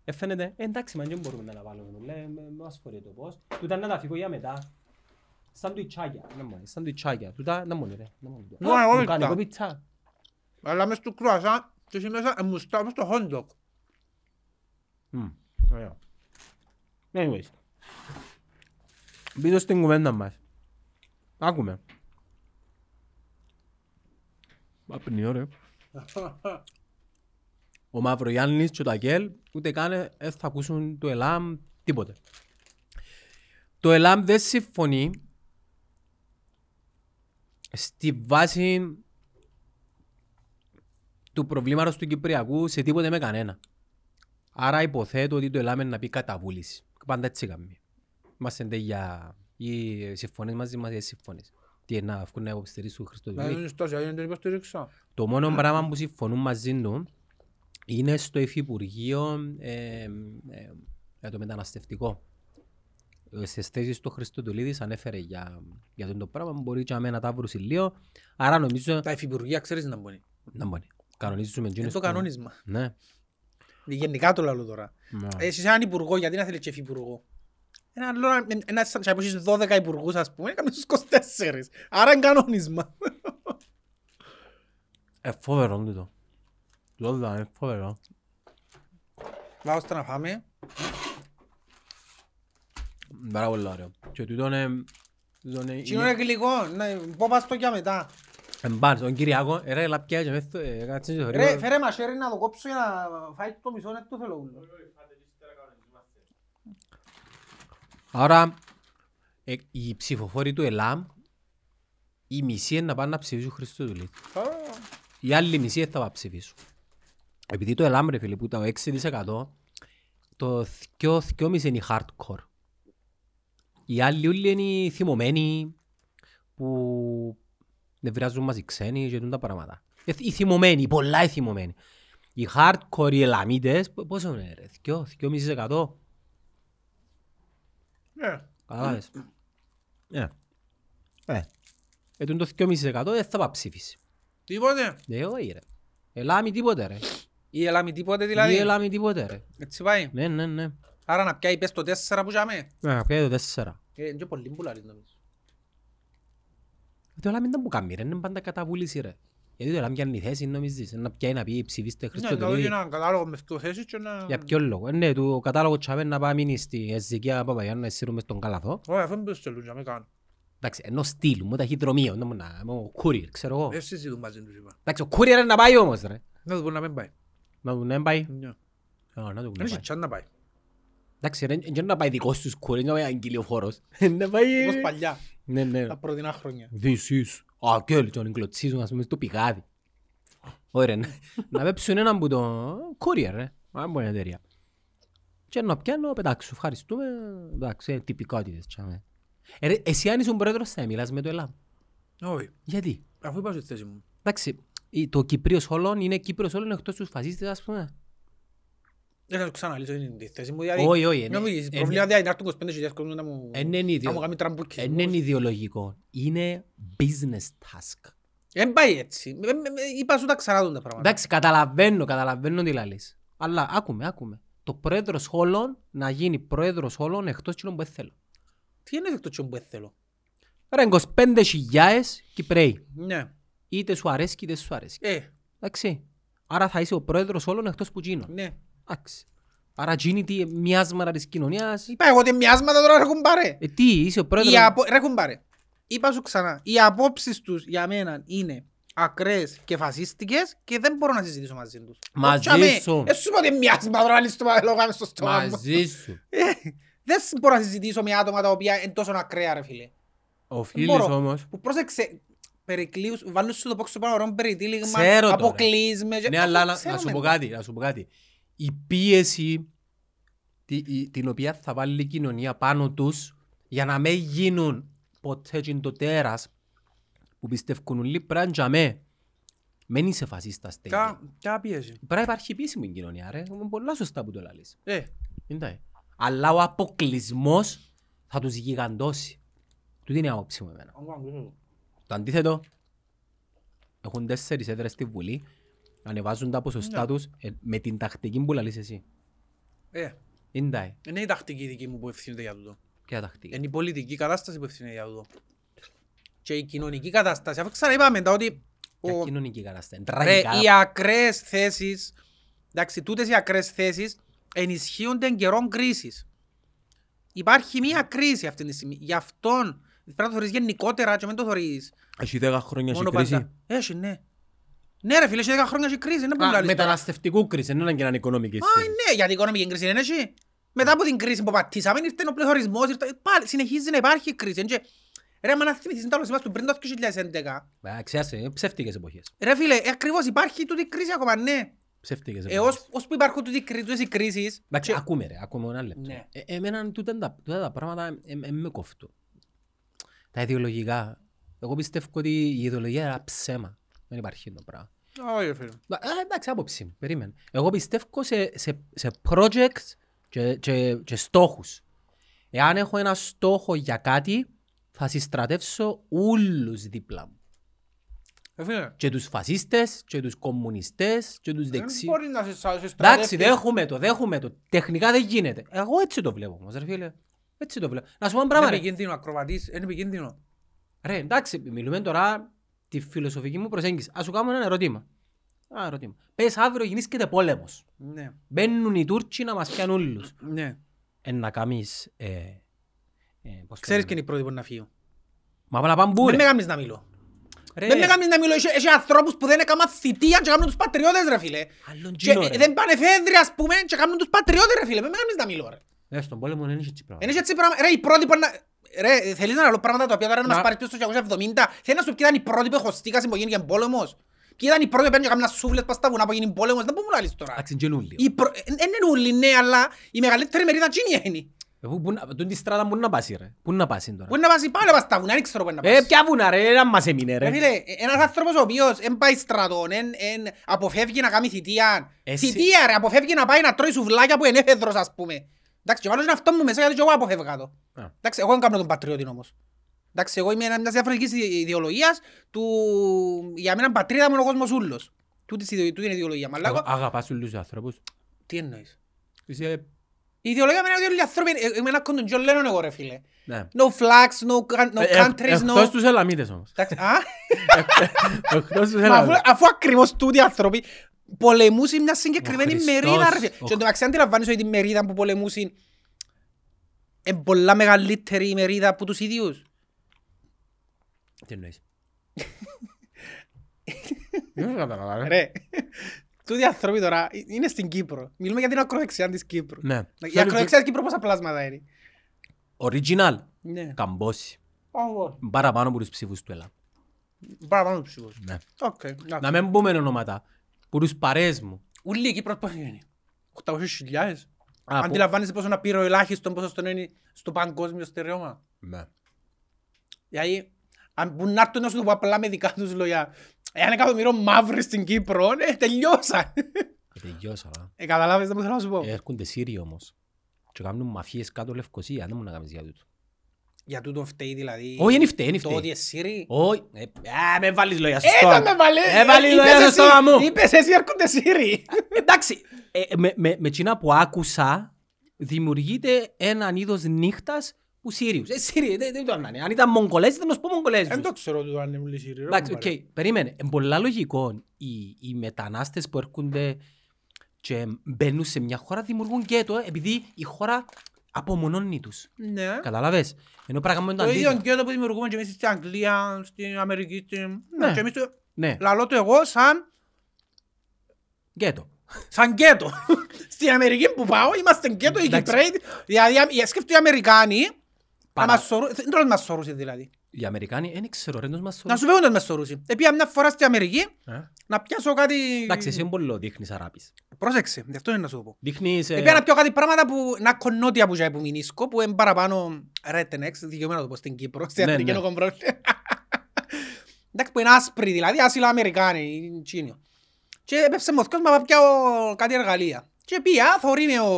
Ε, φαίνεται, ε, εντάξει, μα δεν μπορούμε να βάλουμε, λέει, με μας φορεί το πώς. Τούτα να τα φύγω για μετά. Σαντουιτσάκια, να μου σαν σαντουιτσάκια. Τούτα, να μου ρε, να μου Ναι, εγώ Μου κάνει ήταν. πίτσα. Αλλά μες του κρουασάν και εσύ μέσα ε, μουστά μες στο hot dog. Μμ, ωραία. Anyways. Πίσω στην κουβέντα μας. Άκουμε. Απνιό ρε. Ο Μαυρογιάννης και ο Τακέλ ούτε καν ε, δεν θα ακούσουν το ΕΛΑΜ τίποτε. Το ΕΛΑΜ δεν συμφωνεί στη βάση του προβλήματος του Κυπριακού σε τίποτε με κανένα. Άρα υποθέτω ότι το ΕΛΑΜ είναι να πει καταβούληση. Πάντα έτσι κάνουμε. Είμαστε ντε για ή συμφωνείς μαζί μας ή δεν συμφωνείς. Τι είναι να βγουν να υποστηρίσουν Να Χριστοδουλή. είναι στάση, είναι το υποστηρίξω. Το μόνο πράγμα που συμφωνούν μαζί του είναι στο Υφυπουργείο ε, ε, για το μεταναστευτικό. Ε, Στις θέσεις του Χριστοδουλίδης ανέφερε για, για τον το πράγμα, μπορεί και αμένα τα βρουν λίγο. Άρα νομίζω Τα υφυπουργεία ξέρεις να μπορεί. να μπορεί. Κανονίζουμε Είναι εκείνους το που- κανόνισμα. Ναι. Γενικά το λέω τώρα. Μα. Εσείς έναν υπουργό, γιατί να θέλει και υφυπουργό; Ένα άλλο, ένας σαν να έχεις 12 υπουργούς ας πούμε, έκαμε στους 24. Άρα είναι κανόνισμα. Ε, φοβερό τούτο. Τούτο ήταν ε, φοβερό. Βάω στο να φάμε. Πάρα πολύ ωραίο. Και τούτο είναι... τούτο είναι- Τι είναι γλυκό, να πω πας το για μετά. Εμπάρ, τον Κυριακό, ε, ρε λαπιά και μεθ- ε, κάτσε και Ρε, θωρεί- φέρε μαχαίρι να το κόψω για να φάει το μισό νεύτο θέλω ούλο. Άρα, ε, οι ψηφοφόροι του ΕΛΑΜ, η μισή είναι να πάνε να ψηφίσουν Χριστοδουλή. Οι άλλοι μισή δεν θα πάνε να ψηφίσουν. Επειδή το ΕΛΑΜ, ρε φίλε, που το 6% το 2,5 είναι οι hardcore. Οι άλλοι όλοι είναι οι θυμωμένοι που νευριάζουν μαζί ξένοι και τα πράγματα. Ε, Οι θυμωμένοι, οι πολλά οι θυμωμένοι. Οι hardcore, οι ελαμίτες, π- πόσο είναι ρε, 2, 2,5%. Ναι. Κατάλαβες. Ε. Ε. Ε, τον το 2,5% δεν θα πάει ψήφιση. Τίποτε. Ε, όχι ρε. Ελάμι τίποτε ρε. Η Ελλάμη τίποτε Ή δηλαδή. ελάμι τίποτε ρε. Έτσι πάει. Ναι, ναι, ναι. Άρα να πιάει πες το 4 που είχαμε. Ε, πιάει το τέσσερα. Ε, Είναι και πολύ μπουλάρι νομίζω. Το ελάμι δεν μου κάνει ρε, είναι πάντα καταβούληση ρε. Γιατί το ελάμι πιάνει θέση νομίζεις, να πιάει να πει ψηφίστε Ναι, να δω Χριστοδουλίδη. έναν κατάλογο με δύο θέσεις και να... Για ποιο λόγο; Ε, Ναι, του- ο κατάλογος τσάμε να πάει μείνει στη Εζικία Παπαγιάννου να σύρουμε στον Καλαθό. Όχι, αφού μπες στελούν για με κάνω. Εντάξει, ενώ στείλουν μου ταχυδρομείο, να μου να, μου courier, ξέρω εγώ. Δεν συζητούν μαζί τους είπα. Εντάξει, ο courier είναι να πάει όμως ρε. Να του πούν να μην πάει. Να του να πάει. Ναι. Α, να του Δεν να έχει πάει. Τσάν να πάει. Εντάξει, ρε, δεν να πάει δικός τους courier, να πάει αγγελιοφόρος. Να πάει... Όπως παλιά, Ναι, ναι. τα πρώτα χρόνια. This is a girl, και τον κλωτσίζουν, ας πούμε, στο πηγάδι. Ωραία, να- να πέψουν έναν που το courier, ρε. Αν μπορεί εταιρεία. Και να πιάνω, πετάξου, ευχαριστούμε. Εντάξει, ε, τυπικότητες. τσάμε. Ε, ρε, Εσύ αν ήσουν πρόεδρος θα μιλάς με το ΕΛΑΜ. Όχι, Γιατί; αφού είπα στη θέση μου. Εντάξει, η- το Κύπριος όλων είναι Κύπριος όλων εκτός τους φασίστες, ας πούμε. Δεν θα σου ξαναλύσω την τη θέση μου. δηλαδή. Όχι, όχι. Να μου είναι- πεις, είναι- προβλήμα δηλαδή να έρθουν 25.000 κόσμος να μου... είναι Να ιδεο- μου κάνει τραμπούκι. Είναι ιδεολογικό. Είναι business task. Δεν πάει έτσι. Με- με- με- Είπα σου τα ξανά τα πράγματα. Εντάξει, καταλαβαίνω, καταλαβαίνω τι λαλείς. Αλλά άκουμε, άκουμε. Το πρόεδρος όλων να γίνει πρόεδρος όλων εκτός κοινών που δεν θέλω. Τι είναι αυτό το που θέλω; Ρε, 25.000 Κυπρέοι. Ναι. Είτε σου αρέσει είτε σου αρέσει. Ε, Εντάξει. Άρα θα είσαι ο πρόεδρος όλων εκτός που γίνω. ναι. Εντάξει. Άρα γίνει τι μοιάσματα της κοινωνίας. Είπα εγώ ότι μοιάσματα τώρα έχουν πάρε. Ε, τι, είσαι ο πρόεδρος. Οι απο... Ρε έχουν πάρε. Είπα σου ξανά. Οι απόψεις τους για μένα είναι ακραίες και φασίστικες και δεν μπορώ να συζητήσω μαζί τους. Μαζί Τσάμε, σου. Ε, σου είπα ότι μοιάσματα τώρα λες το λόγω στο στόμα μου. Μαζί σου. Ε, Δεν μπορώ να συζητήσω με άτομα τα οποία είναι τόσο ακραία ρε φίλε. Οφείλεις μπορώ. όμως. Που πρόσεξε, περικλείους, βάλουν σου το πόξο πάνω ωραίο περιτύλιγμα, Ξέρω τώρα. αποκλείσμες. και- Ναι, αφού αλλά να, να ξέρουμε σου πω το. κάτι, να σου πω κάτι. Η πίεση τη, η- την οποία θα βάλει η κοινωνία πάνω τους για να μην γίνουν ποτέ και το τέρας που πιστεύουν όλοι πρέπει να τζαμέ. Μεν είσαι φασίστας τέλει. Ποια- Ποια πίεση. Πρέπει να υπάρχει πίεση με την κοινωνία ρε. Είναι πολλά σωστά που το λαλείς. Ε, Εντάξει. Αλλά ο αποκλεισμός θα τους γιγαντώσει. Τούτη είναι η άποψη μου εμένα. Το αντίθετο, έχουν τέσσερις έδρες στη Βουλή, ανεβάζουν τα ποσοστά Ναι. τους ε, με την τακτική που λαλείς εσύ. ε, Είναι είναι η τακτική δική μου που ευθύνεται για τούτο. Ποια τακτική; Είναι η πολιτική κατάσταση που ευθύνεται για τούτο. Και η κοινωνική κατάσταση. Αφού ξαναείπαμε τα ότι Ποια ο- κοινωνική κατάσταση; ρε, Τραγικά. οι ακραίες θέσεις, εντάξει, τούτες οι ακραίες θέσεις ενισχύονται εν καιρών κρίσης. υπάρχει μια κρίση αυτή τη στιγμή. Γι' αυτόν πρέπει να το θωρείς γενικότερα και μην το θωρείς Έχει 10 χρόνια μόνο έχει κρίση. πάντα. Έχει, ναι. Ναι ρε φίλε, έχει 10 χρόνια έχει κρίση. Δεν μπορεί να Α, λες τώρα. μεταναστευτικού κρίση, δεν είναι και έναν οικονομική Α, κρίση. ναι, γιατί η οικονομική κρίση είναι έτσι. Μετά από την κρίση που πατήσαμε, ήρθε ο πληθωρισμός, ήρθε... πάλι συνεχίζει να υπάρχει κρίση. είναι και- Ρε, μα να θυμηθείς, είναι το άλλο σημείο του πριν το 2011. Ε, Ξέρεις, είναι ψεύτικες εποχές. Ρε φίλε, ε, ακριβώς υπάρχει τούτη κρίση ακόμα, ναι. Ψεύτικες Ε, εποχές. ως, ως που υπάρχουν τούτη κρί- τούτες οι κρίσεις, Εντάξει, και- ακούμε ρε, ακούμε ένα λεπτό. Ναι. Ε, Εμένα τούτα τα, τούτα τα πράγματα ε, ε, με κόφτουν. Τα ιδεολογικά. Εγώ πιστεύω ότι η ιδεολογία είναι ένα ψέμα. Δεν υπάρχει το πράγμα. Όχι, ρε φίλε. Α, εντάξει, άποψη μου, περίμενε. Εγώ πιστεύω σε, σε, σε projects και, και, και στόχους. Εάν έχω ένα στόχο για κάτι, θα συστρατεύσω όλους δίπλα μου. Ρε φίλε, Και τους φασίστες, και τους κομμουνιστές, και τους δεν δεξί. μπορεί να σε- σε Εντάξει, στρατεύσεις. δέχομαι το, δέχομαι το. Τεχνικά δεν γίνεται. Εγώ έτσι το βλέπω όμως, ρε φίλε. Έτσι το βλέπω. Να σου πω ένα Είναι πράγμα, ρε. επικίνδυνο, ακροβατής, είναι επικίνδυνο. Ρε, εντάξει, μιλούμε τώρα τη φιλοσοφική μου προσέγγιση. Ας σου κάνω ένα ερώτημα. Ένα ερώτημα. Πες αύριο γεννήσκεται πόλεμος. Ναι, Μπαίνουν οι Τούρκοι να μας πιάνουν όλους. ναι. Εν να κάνεις... Ε, ε, πώς το Ξέρεις λένε. και είναι οι πρώτοι που να φύγουν; Μα πάνε να πάνε πού, Δεν με ρε. κάνεις να μιλώ. Ρε, Δεν με κάνεις να μιλώ. Έχει- Έχει ανθρώπους που δεν έκαναν θητεία και κάνουν τους πατριώτες, ρε φίλε. Άλλον Και τζίνο, ε, ρε. δεν πάνε φέδροι, ας πούμε, και κάνουν τους πατριώτες, ρε φίλε. Δεν με κάνεις να μιλώ, ρε. Ε, στον πόλεμο δεν έχει έτσι πράγμα. Είναι έτσι πράγμα. Ρε, οι πρώτοι που να... Ρε, θέλεις να λέω πράγματα τα οποία τώρα να μας Να- πάρεις πίσω στο 1970. Θέλεις να σου πει ήταν οι πρώτοι που χωστήκασαν που γίνηκε πόλεμος. Ποιοι ήταν οι πρώτοι που πήγαν και κάμουν σούβλες πας στα βουνά που γίνει πόλεμος. Δεν μπορούμε να λες τώρα. Εντάξει, τζινούλοι. Οι προ- ε, Δεν είναι όλοι, ναι, αλλά η μεγαλύτερη μερίδα τσίνη είναι. Ε, πού- πού να- τούτη τη στράτα πού να πάσει, ρε. Πού να πάσει τώρα. Πού είναι να πας πάλι πας στα βουνά, δεν ξέρω πού είναι να Ε, πας. ποια βουνά, ρε, ένα μας έμεινε, Ρε ρε. φίλε, ε, ένας άνθρωπος ο οποίος δεν πάει στρατών, εν- εν αποφεύγει να κάνει θητεία. Εσύ- Θητεία ρε, αποφεύγει να πάει να τρώει σουβλάκια που είναι έφεδρος ας πούμε. Εντάξει, και βάλω και αυτό μου μέσα γιατί και εγώ αποφεύγα το. Α. Εντάξει, εγώ δεν κάνω τον πατριώτη όμως. Εντάξει, εγώ είμαι μιας διαφορετικής ιδε- ιδεολογίας του... Για μένα πατρίδα μου είναι ο κόσμος ούλος. Τούτης είναι η ιδεολογία. Μας λέγω, Αγα- Αγαπάς όλους τους ανθρώπους; τι εννοείς; Είσαι... Η ιδεολογία μου είναι ότι όλοι οι άνθρωποι, ε, είμαι ένας κοντον John Lennon εγώ ρε φίλε. Ναι. No flags, no, coun- no Ε, ε, countries, no... Εκτός τους Ελαμίτες όμως. Εντάξει, α; Εκτός τους Μα αφού, Ελαμίτες. αφού ακριβώς τούτοι οι άνθρωποι πολεμούσαν μια συγκεκριμένη Ο Χριστός, μερίδα ρε φίλε. ο- Και εντωμεταξύ αντιλαμβάνεις ότι η μερίδα που πολεμούσαν είναι πολλά μεγαλύτερη η μερίδα από τους ίδιους. Τι εννοείς; Δεν κατάλαβα, ρε. Ρε, τούτοι οι άνθρωποι τώρα είναι στην Κύπρο. Μιλούμε για την ακροδεξιά της Κύπρου. Ναι. Η ακροδεξιά της Κύπρου πόσα πλάσματα είναι; Original. Ναι. Καμπόση. Ω, Παραπάνω από τους ψήφους του ΕΛΑΜ. Παραπάνω τους ψήφους. Ναι. Οκ. εντάξει. Να μην πούμε ονόματα. Που τους παρέες μου. Ούλη η Κύπρος πώς είναι; 800.000. Α, που- Αντιλαμβάνεσαι πόσο να πήρε ο ελάχιστον πόσο είναι στο παγκόσμιο στερεώμα; Ναι. Δηλαδή, αν που να έρθουν να σου το πω απλά με δικά τους λόγια, εάν εκατομμύριο μαύροι στην Κύπρο, ε, τελειώσα. Ε, Τελειώσα. α. Ε, καταλάβες τι που θέλω να σου πω; Ε, Έρχονται Σύριοι όμως. Και κάνουν μαφίες κάτω Λευκοσία. Δεν μου να κάνεις για τούτο. Για τούτο φταίει δηλαδή. Όχι, είναι φταίει, είναι Το φταίει. ότι εσύ. Όχι. ε, Α, με βάλεις λόγια στο Ε, στόμα. το με βάλε. Ε, βάλεις Είπες λόγια στο εσύ- στόμα μου. Είπες εσύ έρχονται Σύριοι. Εντάξει, ε, με, με, με εκείνα που άκουσα, δημιουργείται έναν είδος νύχτας που Σύριους. Ε, Σύριοι, δεν, δεν το ανάνε. Αν ήταν Μογγολέζοι, θα να σου πω Μογγολέζους. Δεν το ξέρω του αν είναι όλοι Σύριοι. ρε, Εντάξει, οκ, κομπάρε. περίμενε. Είναι πολλά λογικό οι, οι μετανάστες που έρχονται και μπαίνουν σε μια χώρα δημιουργούν γκέτο, ε, επειδή η χώρα απομονώνει τους. Ναι. Καταλαβες. Ενώ πράγμα είναι το Το ίδιο αντίθετο. γκέτο που δημιουργούμε και εμείς στην Αγγλία, στην Αμερική, στην... Ναι. Και εμείς το... Ναι, Λαλώ το εγώ σαν... γκέτο. Σαν γκέτο. Στην Αμερική που πάω είμαστε γκέτο οι Εντάξει. Κυπρέοι. Δηλαδή ε, σκέφτομαι οι Αμερικάνοι να Παρά. μας σωρούν. Δεν τώρα μας σωρούσαν δηλαδή. Οι Αμερικάνοι, δεν ξέρω, ρε, τους μας Να σου πω όντως μας σωρούσαν. Επία μια φορά στην Αμερική Ε. να πιάσω κάτι... Εντάξει, εσύ είναι πολύ δείχνεις αράπης. Πρόσεξε, γι' αυτό είναι να σου το πω. Δείχνεις... ε, Επία να πιω κάτι πράγματα που να κονότια που που μηνίσκω, που είναι παραπάνω rednecks, δικαιωμένο να το πω στην Κύπρο, στην Ναι, Αφρική ναι. είναι κομπρό. Εντάξει, που είναι άσπροι δηλαδή, άσυλα Αμερικάνοι, Τσίνιο. Και έπεσε μοθκός, μα πάω πιάω κάτι εργαλεία. Και πια, θωρεί με ο,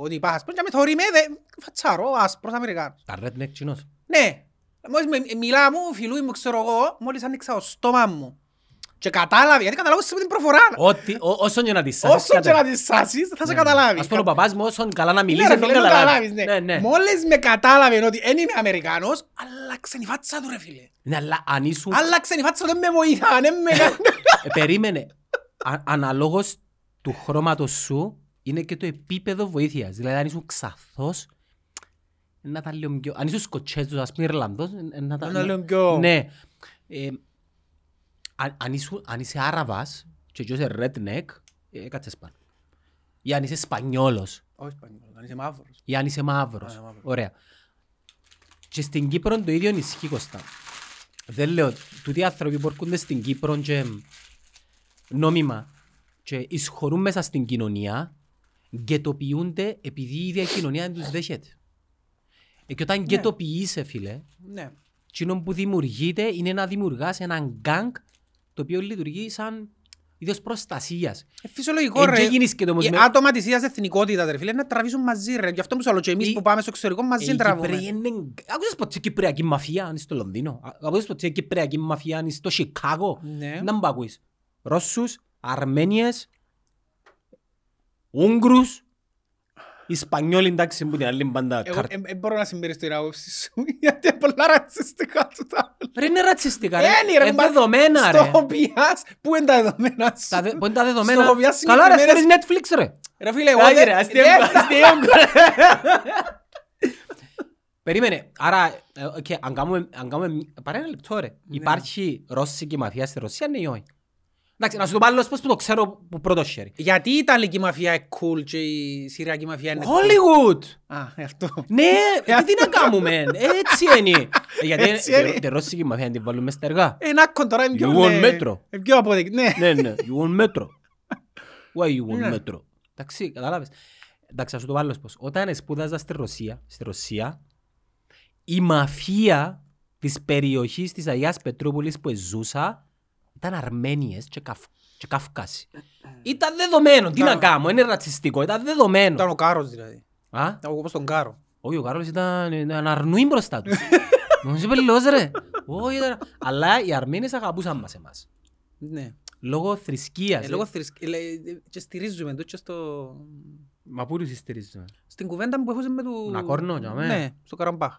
ο τυπάς, και με θωρεί με, δε, φατσάρω, άσπρος Αμερικάνος. Τα redneck κοινός. Ναι, μόλις με, μιλά μου, φιλούι μου, ξέρω εγώ, μόλις άνοιξα το στόμα μου. Και κατάλαβε, γιατί καταλάβω από την προφορά. Ό,τι, ό- όσον και να τις σάσεις, Όσο και κατα- να τη σάσεις, θα σε Ναι. καταλάβει. Ας πούμε ο παπάς μου όσον καλά να Ναι, μιλήσει, ρε τον φίλε, το καταλάβει. καταλάβεις, Ναι, ναι. ναι. Μόλις με κατάλαβε ότι δεν είμαι Αμερικάνος, άλλαξε η φάτσα του ρε φίλε. Ναι, αλλά αν ήσουν... Άλλαξε η φάτσα του, δεν με βοηθά, δεν με κάνει. Ε, Περίμενε. Α- Αναλόγως του χρώματος σου είναι και το επίπεδο βοήθειας. Δηλαδή αν ήσουν ξαθός, να ήταν λίγο πιο... Αν ήσουν Σκοτσέζος, ας πούμε Ιρλανδός, ε, να ήταν... Να λέω πιο- Ναι. Ε, αν, αν, ήσουν, αν είσαι Άραβας και κι είσαι redneck, ε, κάτσε πάνω. Ή αν είσαι Σπανιόλος, Όχι Ισπανιόλος, αν είσαι μαύρος. ή αν είσαι μαύρος. Α, μαύρος. Ωραία. Και στην Κύπρο το ίδιο ισχύει Κώστα. Δεν λέω, τούτοι οι άνθρωποι που έρχονται στην Κύπρο και νόμιμα και εισχωρούν μέσα στην κοινωνία, γκετοποιούνται επειδή η ίδια κοινωνία δεν τους δέχεται. Ε, και όταν γκετοποιείσαι, φίλε, Ναι. εκείνο που δημιουργείται είναι να δημιουργάς έναν γκάγκ το οποίο λειτουργεί σαν είδος προστασίας. Ε, Φυσιολογικό Εν ρε. και γίνεις και το όμως Οι με- άτομα της ίδιας εθνικότητας ρε φίλε να τραβήσουν μαζί ρε. Γι' αυτό που σου λέω και εμείς Οι- που πάμε στο εξωτερικό μαζί Ε, οι τραβούμε. Κυπρέοι είναι... Άκουσες ποτέ κυπριακή μαφία αν είσαι στο Λονδίνο; Α- Άκουσες ποτέ κυπριακή μαφία αν είσαι στο Σικάγο. Ναι. Να μου ακούεις. Ρώσους, Αρμένιες, Ούγγρους, Ισπανιόλοι εντάξει που την άλλη μπάντα. Εγώ καρ- ε, ε, μπορώ να συμπεριστώ την άποψη σου γιατί είναι πολλά ρατσιστικά του τα Ρε είναι ρατσιστικά ρε. Είναι, ρε, Ε, μα- δεδομένα ρε. Στο οποίας, πού είναι τα δεδομένα σου; Τα δε- Πού είναι τα δεδομένα; Στο οποία Καλά ρε συγκεκριμένες- φέρεις Netflix ρε. Ρε φίλε, εγώ Άντε δεν... ρε, αστείο δεν- αστείο. Περίμενε, άρα, ε, οκ, αν κάνουμε, αν κάνουμε, πάρε ένα λεπτό ρε. Υπάρχει ρώσικη μαφία στη Ρωσία, ναι ή όχι; Εντάξει, να σου το πάρω πώς που το ξέρω που πρώτο χέρι. Γιατί η Ιταλική μαφία είναι cool και η Συριακή μαφία είναι... Hollywood! Α, ε, αυτό. Ναι, ε, τι να κάνουμε, έτσι είναι. Ε, Γιατί Έτσι είναι. τη- τη ρώσικη μαφία την βάλουμε στα εργά. Ένα κοντορά είναι πιο... You want ναι, metro. ε, Πιο αποδεκτή, ναι. Ναι, ναι, you want metro. Why you want Ναι. metro; Εντάξει, κατάλαβες. Εντάξει, θα σου το βάλω πώς. Όταν σπούδαζα στη Ρωσία, στη Ρωσία, η μαφία της περιοχής της Αγίας Πετρούπολης που ζούσα ήταν Αρμένιες και, Καυ... και Καυκάσοι. Ήταν δεδομένο. Τι να Ήταν- κάνω, είναι ρατσιστικό. Ήταν δεδομένο. Ήταν ο Κάρος δηλαδή. Α, Ήταν όπως τον Κάρο. όχι, ο Κάρολος ήταν, ήταν αρνούι μπροστά του. Μου είπε λόγος ρε. Όχι, ήταν... Αλλά οι Αρμένες αγαπούσαν μας εμάς. Ναι. Λόγω θρησκείας. Ε, ε. Λόγω θρησκ- ε, ε, και στηρίζουμε το και στο... Μα πού τους στηρίζουμε; Στην κουβέντα που έχωσε με του... Νακόρνο, για μένα. Ναι, στο Καραμπάχ.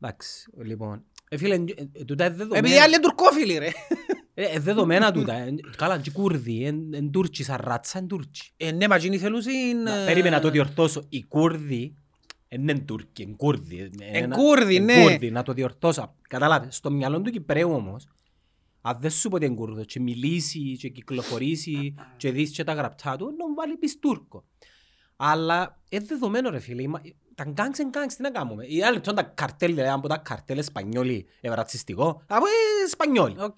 Εντάξει, λοιπόν. Ε, φίλε, ε, ε, τούτα είναι Επειδή οι δεδομένα. άλλοι είναι τουρκόφιλοι ρε. Ε, ε, δεδομένα τούτα. ε, Καλά, και οι Κούρδοι, εν Τούρκοι, σαν ράτσα, εν Τούρκοι. Ε, ναι, μα εκείνοι θέλουσαν... Να, ε, Περίμενα να το διορθώσω. Οι Κούρδοι, εν είναι Τούρκοι, εν Κούρδοι. ε, Εν ένα- Κούρδοι, εν ναι. Κούρδοι, να το διορθώσω. Κατάλαβες, στο μυαλό του Κυπρέου όμως, αν δεν σου πω ότι είναι Κούρδος και μιλήσει και κυκλοφορήσει και δεις και τα γραπτά του, να μου βάλει πεις Τούρκο. Αλλά είναι δεδομένο ρε φίλε, είμα- τα gangs είναι gangs, τι να κάνουμε; Οι άλλοι τώρα τα καρτέλ, δηλαδή από τα καρτέλ Εσπανιόλοι, ε, ρατσιστικό, από ε, Εσπανιόλοι. Οκ.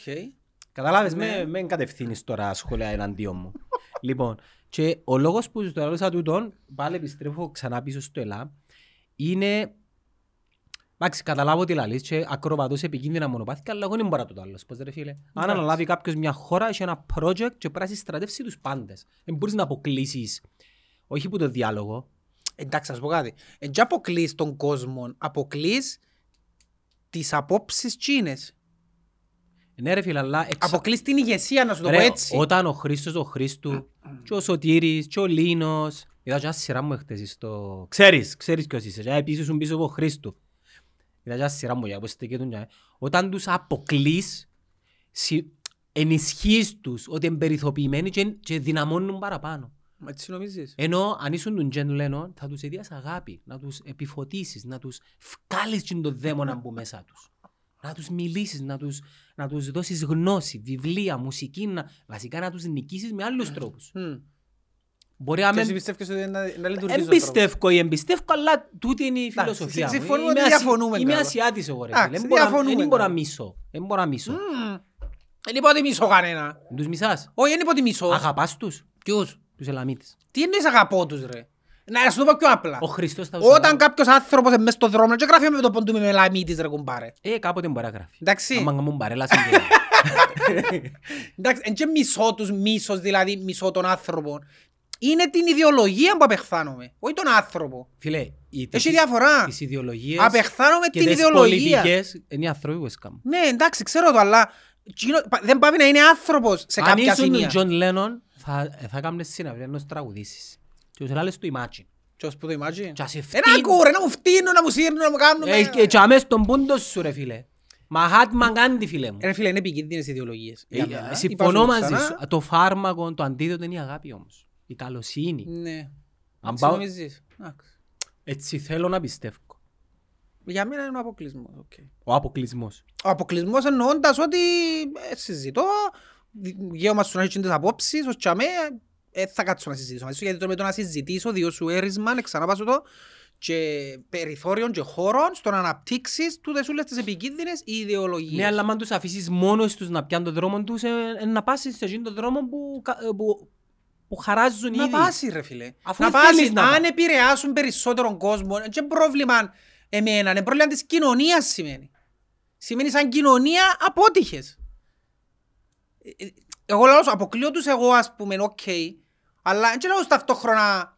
Καταλάβες, Ναι. με, με κατευθύνεις τώρα σχόλια εναντίον μου. λοιπόν, και ο λόγος που σου το έδωσα τούτον, πάλι επιστρέφω ξανά πίσω στο ΕΛΑΜ, είναι... Εντάξει, καταλάβω τι λαλείς και ακροβατώ σε επικίνδυνα μονοπάθηκα, αλλά εγώ δεν μπορώ να το άλλο. Πώς ρε φίλε. Αν Εντάξει. αναλάβει κάποιος μια χώρα, έχει ένα project και πρέπει να συστρατεύσει τους πάντες. Δεν μπορείς να αποκλείσεις, όχι που το διάλογο, Εντάξει, να σου πω κάτι. Εν και αποκλείς τον κόσμο, αποκλείς τις απόψεις τσίνες. Ναι ρε φίλε, αλλά εξα... Αποκλείς την ηγεσία, να σου το Ρε, πω έτσι. Όταν ο Χρήστος ο Χρήστου και ο Σωτήρης και ο Λίνος είδα και ένα σειρά μου εχθές στο... Ξέρεις, ξέρεις ποιος είσαι, και επίσης ήσουν πίσω από ο Χρήστου. Είδα και ένα σειρά μου για πώς στεκέτουν και- Όταν τους αποκλείς, συ- ενισχύεις τους ότι είναι περιθωριοποιημένοι και, και δυναμώνουν παραπάνω. Μα Έτσι νομίζεις. Ενώ αν ήσουν τον Τζεν Λένον θα τους έδιας αγάπη, να τους επιφωτίσεις, να τους βγάλεις και τον δαίμονα που μέσα τους. Να τους μιλήσεις, να τους, να τους δώσεις γνώση, βιβλία, μουσική, να, βασικά να τους νικήσεις με άλλους τρόπους. Μμ. Μπορεί Και να εσύ μην... πιστεύεις ότι να, να λειτουργήσει ο τρόπος. Εμπιστεύκω ή εμπιστεύω, αλλά τούτη είναι η Εντάξει, φιλοσοφία συ- μου. συμφωνούμε Είμαι ότι Ασι- διαφωνούμε Είμαι κάπως. Ασιάτης εγώ ρε Εντάξει, φίλε. Δεν μπορώ να- διαφωνούμε Δεν μπορώ να κάπως. μισώ. Δεν μπορώ να μισώ. Μμ. Δεν υποτιμήσω κανένα. Τους μισάς. Όχι, δεν υποτιμήσω. Αγαπάς τους, Ποιους; τους Ελαμίτες. Τι εννοείς αγαπώ τους ρε; Να σου το πω πιο απλά. Ο Χριστός θα τους Όταν αγαπά. κάποιος άνθρωπος είναι μες στον δρόμο και γράφει με το ποντού με λαμίτης ρε κουμπάρε. Ε, κάποτε μπορεί να γράφει. Εντάξει. Άμα μου παρέλασαν και... Εντάξει, εν και μισώ τους μίσος, δηλαδή μισώ τον άνθρωπο. Είναι την ιδεολογία που απεχθάνομαι, όχι τον άνθρωπο. Φίλε, οι, Έχει διαφορά. τις ιδεολογίες Απεχθάνομαι και την τις ιδεολογία. πολιτικές είναι οι άνθρωποι που έσκαμουν. Ναι, εντάξει, ξέρω το, αλλά εκείνο- πα- δεν πάει να είναι άνθρωπος σε Αν κάποια ήσουν τον σημεία. Τζον Λένον, θα, θα έκαμνες συναυλία να τους τραγουδήσεις. Και τους έλεγες του Imagine. Ποιος που το imagine. Και ας σε Ένα φτύνουν. ακούω ρε, να μου φτύνουν, να μου σύρνουν, να μου κάνουν. Ε, και και αμέσως τον πούντο σου ρε φίλε. Μαχάτμα Γκάντι φίλε μου. Ρε φίλε, είναι επικίνδυνες ιδεολογίες. Ε, Για ε, μένα. Συμφωνώ Υπάρχουν μαζί ξανά. σου. Το φάρμακο, το αντίδοτο είναι η αγάπη όμως. Η καλοσύνη. Ναι. Αν Έτσι πάω- νομίζεις. Εντάξει. Έτσι θέλω να πιστεύω. Για μένα είναι ο αποκλεισμός. οκ. Ο αποκλεισμός. Ο αποκλεισμός εννοώντας ότι ε, συζητώ, δικαίωμα σου να έχεις τις απόψεις, ώς τζιαμέ, ε, θα κάτσω να συζητήσω μαζί σου, γιατί τώρα με το να συζητήσω, διώ σου έρεισμα, ξαναπάσω το, και περιθώριον και χώρον στο να αναπτύξεις τούτες όλες τις επικίνδυνες ιδεολογίες. Ναι, αλλά αν τους αφήσεις μόνος τους να πιάνουν τον δρόμο τους, ε, ε, να πάσεις σε εκείνον τον δρόμο που, κα- ε, που, που χαράζουν Να ήδη. πάσει ρε φίλε. Αφού να δεν θέλεις πάσει. να Αν πά- επηρεάσουν περισσότερον κόσμο, δεν είναι πρόβλημα εμένα, είναι πρόβλημα της κοινωνίας σημαίνει. Σημαίνει σαν κοινωνία απότυχες. Ε, ε, Εγώ λέω, σου, αποκλείω τους εγώ ας πούμε, οκ, αλλά δεν λέω ταυτόχρονα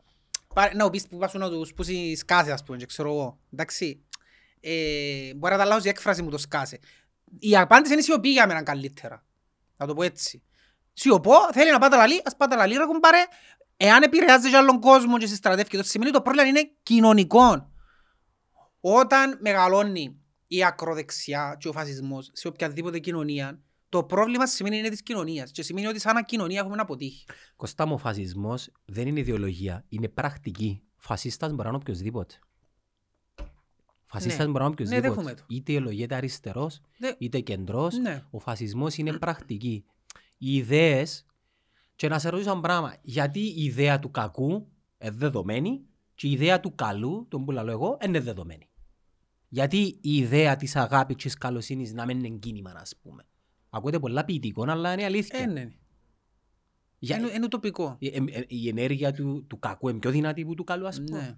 πάρε- να πεις που πάσουν να τους πούσει σκάσε ας πούμε, και ξέρω εγώ. Εντάξει, ε, μπορεί να τα λάβω η έκφραση μου το σκάσε. Η απάντηση είναι σιωπή για μένα καλύτερα. Να το πω έτσι. Σιωπώ, θέλει να πα' τζιαι λαλεί, ας πα' τζιαι λαλεί ρε κουμπάρε. Εάν επηρεάζει και άλλον κόσμο και συστρατεύει, το σημαίνει το πρόβλημα είναι κοινωνικό. Όταν μεγαλώνει η ακροδεξιά και ο φασισμός σε οποιαδήποτε κοινωνία, το πρόβλημα σημαίνει είναι της κοινωνίας και σημαίνει ότι σαν κοινωνία έχουμε αποτύχει. Κωστά μου, ο φασισμός δεν είναι ιδεολογία, είναι πρακτική. Φασίστας μπορεί να είναι οποιοσδήποτε. Φασίστας Ναι. μπορεί να είναι οποιοσδήποτε. δέχομαι το. είτε ιδεολογείται αριστερός, Δε- είτε κεντρός. Ναι. Ο φασισμός είναι πρακτική. Οι ιδέες, και να σε ρωτήσω ένα πράγμα, γιατί η ιδέα του κακού είναι δεδομένη και η ιδέα του καλού, τον που λέω εγώ, είναι δεδομένη. Γιατί η ιδέα της αγάπης και της καλοσύνης να μην είναι κίνημα, ας πούμε. Ακούτε πολλά ποιητικό, αλλά είναι αλήθεια. Ε, ναι. Για- Είναι, είναι τοπικό. η, ε, ε, η ενέργεια του, του κακού είναι πιο δυνατή που του καλού, ας πούμε. Ναι.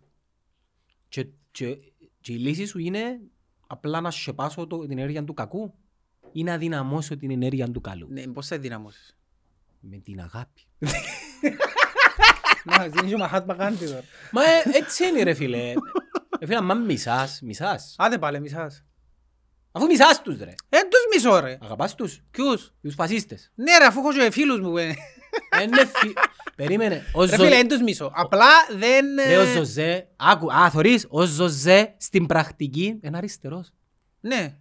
Και, και, και η λύση σου είναι απλά να σεπάσω το, την ενέργεια του κακού ή να δυναμώσω την ενέργεια του καλού. ναι. Πώς θα δυναμώσεις; Με την αγάπη. Μα, δίνεις ο Μαχάτμα Γκάντι τώρα. Μα ε, έτσι είναι ρε φίλε. Ρε φίλε, μα μισάς, μισάς. Άντε πάλι, μισάς. Αφού μισάς τους ρε. Ε, τους μισώ ρε. Αγαπάς τους, Ποιους; τους φασίστες. Ναι ρε, αφού έχω και φίλους μου. ε. Ε, ναι, φι- Περίμενε. Ο Ρε Ζω- φίλε, δεν τους μισώ. Απλά δεν... ε, Ρε, ο Ζωζέ, άκου, α, θωρείς, ο Ζωζέ στην πρακτική είναι αριστερός. Ναι.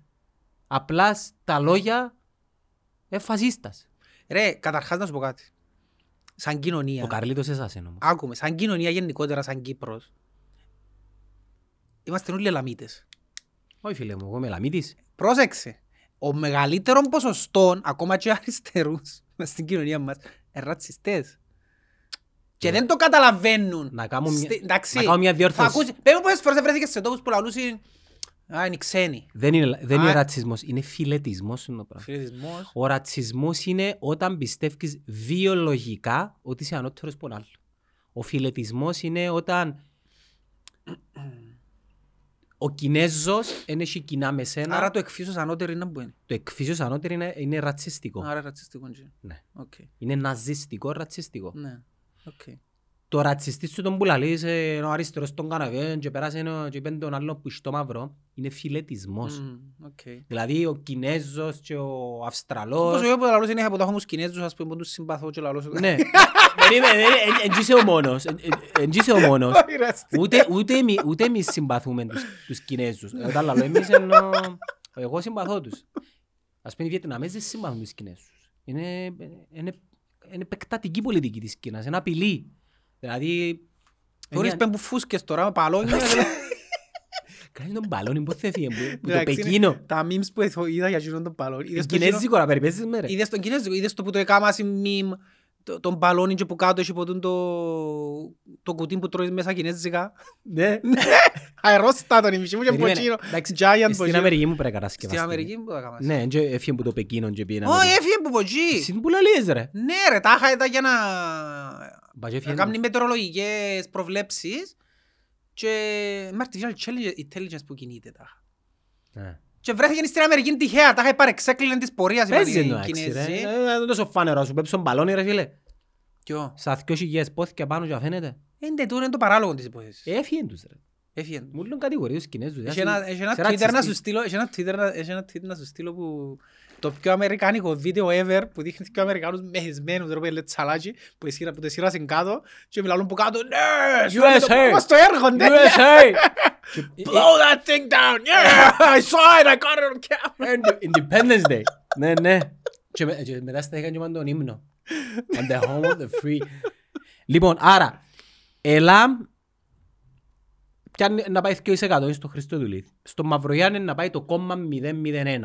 Απλά στα λόγια είναι φασίστας. Ρε, καταρχάς να σου πω κάτι. Σαν κοινωνία. Ο Καρλίτος εσάς είναι όμως. Άκουμε, σαν κοινωνία γενικότερα, σαν Κύπρος. Είμαστε όλοι ελαμίτες. Όχι φίλε μου, εγώ είμαι λαμίτης. Πρόσεξε. Ο μεγαλύτερο ποσοστό, ακόμα και αριστερούς, μες στην κοινωνία μας, είναι ρατσιστές. Και Ναι. δεν το καταλαβαίνουν. Να κάνω μια- Στη- εντάξει, να κάνω μια Θα διόρθωση. ακούσει. Πες μου πόσες φορές βρέθηκες σε τόπους που λαλούσαν Α, είναι ξένοι. Δεν είναι, δεν είναι Α. ρατσισμός, είναι φυλετισμός. είναι το πράγμα. Φυλετισμός. Ο ρατσισμός είναι όταν πιστεύεις βιολογικά ότι είσαι ανώτερος από τον άλλο. Ο φυλετισμός είναι όταν ο Κινέζος δεν έχει κοινά με σένα. Άρα το εκ φύσεως ανώτερο είναι που είναι. το εκ φύσεως ανώτερο είναι, είναι ρατσιστικό. Άρα ρατσιστικό είναι. Ναι. Οκ. Είναι ναζιστικό ρατσιστικό. Ναι. Οκ. Το ρατσιστής σου τον που λαλείς ε, ο αριστερός τον καναβέ και πέρασε ένα- και είπε τον άλλο που στο μαύρο είναι φυλετισμός. Μμμ, οκ. Δηλαδή ο Κινέζος και ο Όπως Αυστραλός εγώ που λαλούς είναι από τα χωμούς Κινέζους, ας πούμε, που τους συμπαθώ και λαλούς. Ναι. Περίμενε, εν είσαι ο μόνος. Εν είσαι ο μόνος. Όχι, ρε, αστείο. Ούτε, ούτε, εμεί- ούτε εμείς συμπαθούμε τους, τους Κινέζους. Όταν λέω εμείς εννοώ... Εγώ συμπαθώ τους. Ας πούμε οι Βιετναμέζες συμπαθούν τους Κινέζους. Είναι, είναι, είναι επεκτατική πολιτική της Κίνας. Είναι απειλή. Δηλαδή... Θωρείς είναι- πέμπου φούσκες τώρα, παλόνια. Κάνεις τον μπαλόνι, πώς θα φύγει, που- που το Εντάξει, είναι Πεκίνο. Τα memes που έχω- είδα για εκείνον τον μπαλόνι. Είδες το εκείνο- Κινέζικο να περιπέζεις με ρε. Είδες τον Κινέζικο, είδες το που το έκαμα meme, το- τον μπαλόνι και που κάτω έχει ποτούν το, το κουτί που τρώεις μέσα κινέζικα. Ναι. Αερόστατο είναι η μισή μου και Περίμενε. ποτσίνο. Εντάξει, Giant Στην ποτσίνο. Αμερική μου πρέπει να κατασκευαστεί. Στην Αμερική που το έκαμα. Ναι, και έφυγε που το Πεκίνο και πήγαινε. Όχι, έφυγε που ποτσί. Συν που λαλείς ρε. Ναι ρε, τα είχα ήταν για να... Μπα και να έφυγε. κάνουν μετεωρολογικές προβλέψεις και με artificial intelligence που κινείται τα είχα. Ναι. Και βρέθηκε στην Αμερική τυχαία, τα είχα παρεξέκλεινε της πορείας είπαν Παίζει οι εννοώ, έξι, ρε. Κινέζοι. Ε, Δεν τόσο φάνερο, σου πέψω μπαλόνι ρε φίλε. Ποιο; Στα δυο χιλιάδες πόθηκε πάνω και φαίνεται. Είναι τούτο είναι το παράλογο της υπόθεσης. Έφυγε τους ρε. Έφυγε. Μου λένε κατηγορεί τους Κινέζους. Έχει ένα, έχει ένα σε Twitter να ρατσιστή. σου στείλω, έχει ένα Twitter, να- έχει ένα Twitter να σου στείλω που το πιο αμερικάνικο βίντεο ever που δείχνει δύο Αμερικάνους μεχισμένους ρε πέλε τσαλάκι που, εσύρα, που το σύρασαν κάτω και μιλούν που κάτω ναι, σου λέμε το USA. πούμε στο έργο ναι USA! blow that thing down yeah I saw it I got it on camera Independence Day. Ναι, ναι. Και με- και μετά στα είχαν και πάνω τον ύμνο. On the home of the free. Λοιπόν, άρα, έλα πιάνει να πάει 2% είναι στο Χριστοδουλίδη. Στο Μαυρογιάννη να πάει το κόμμα 001.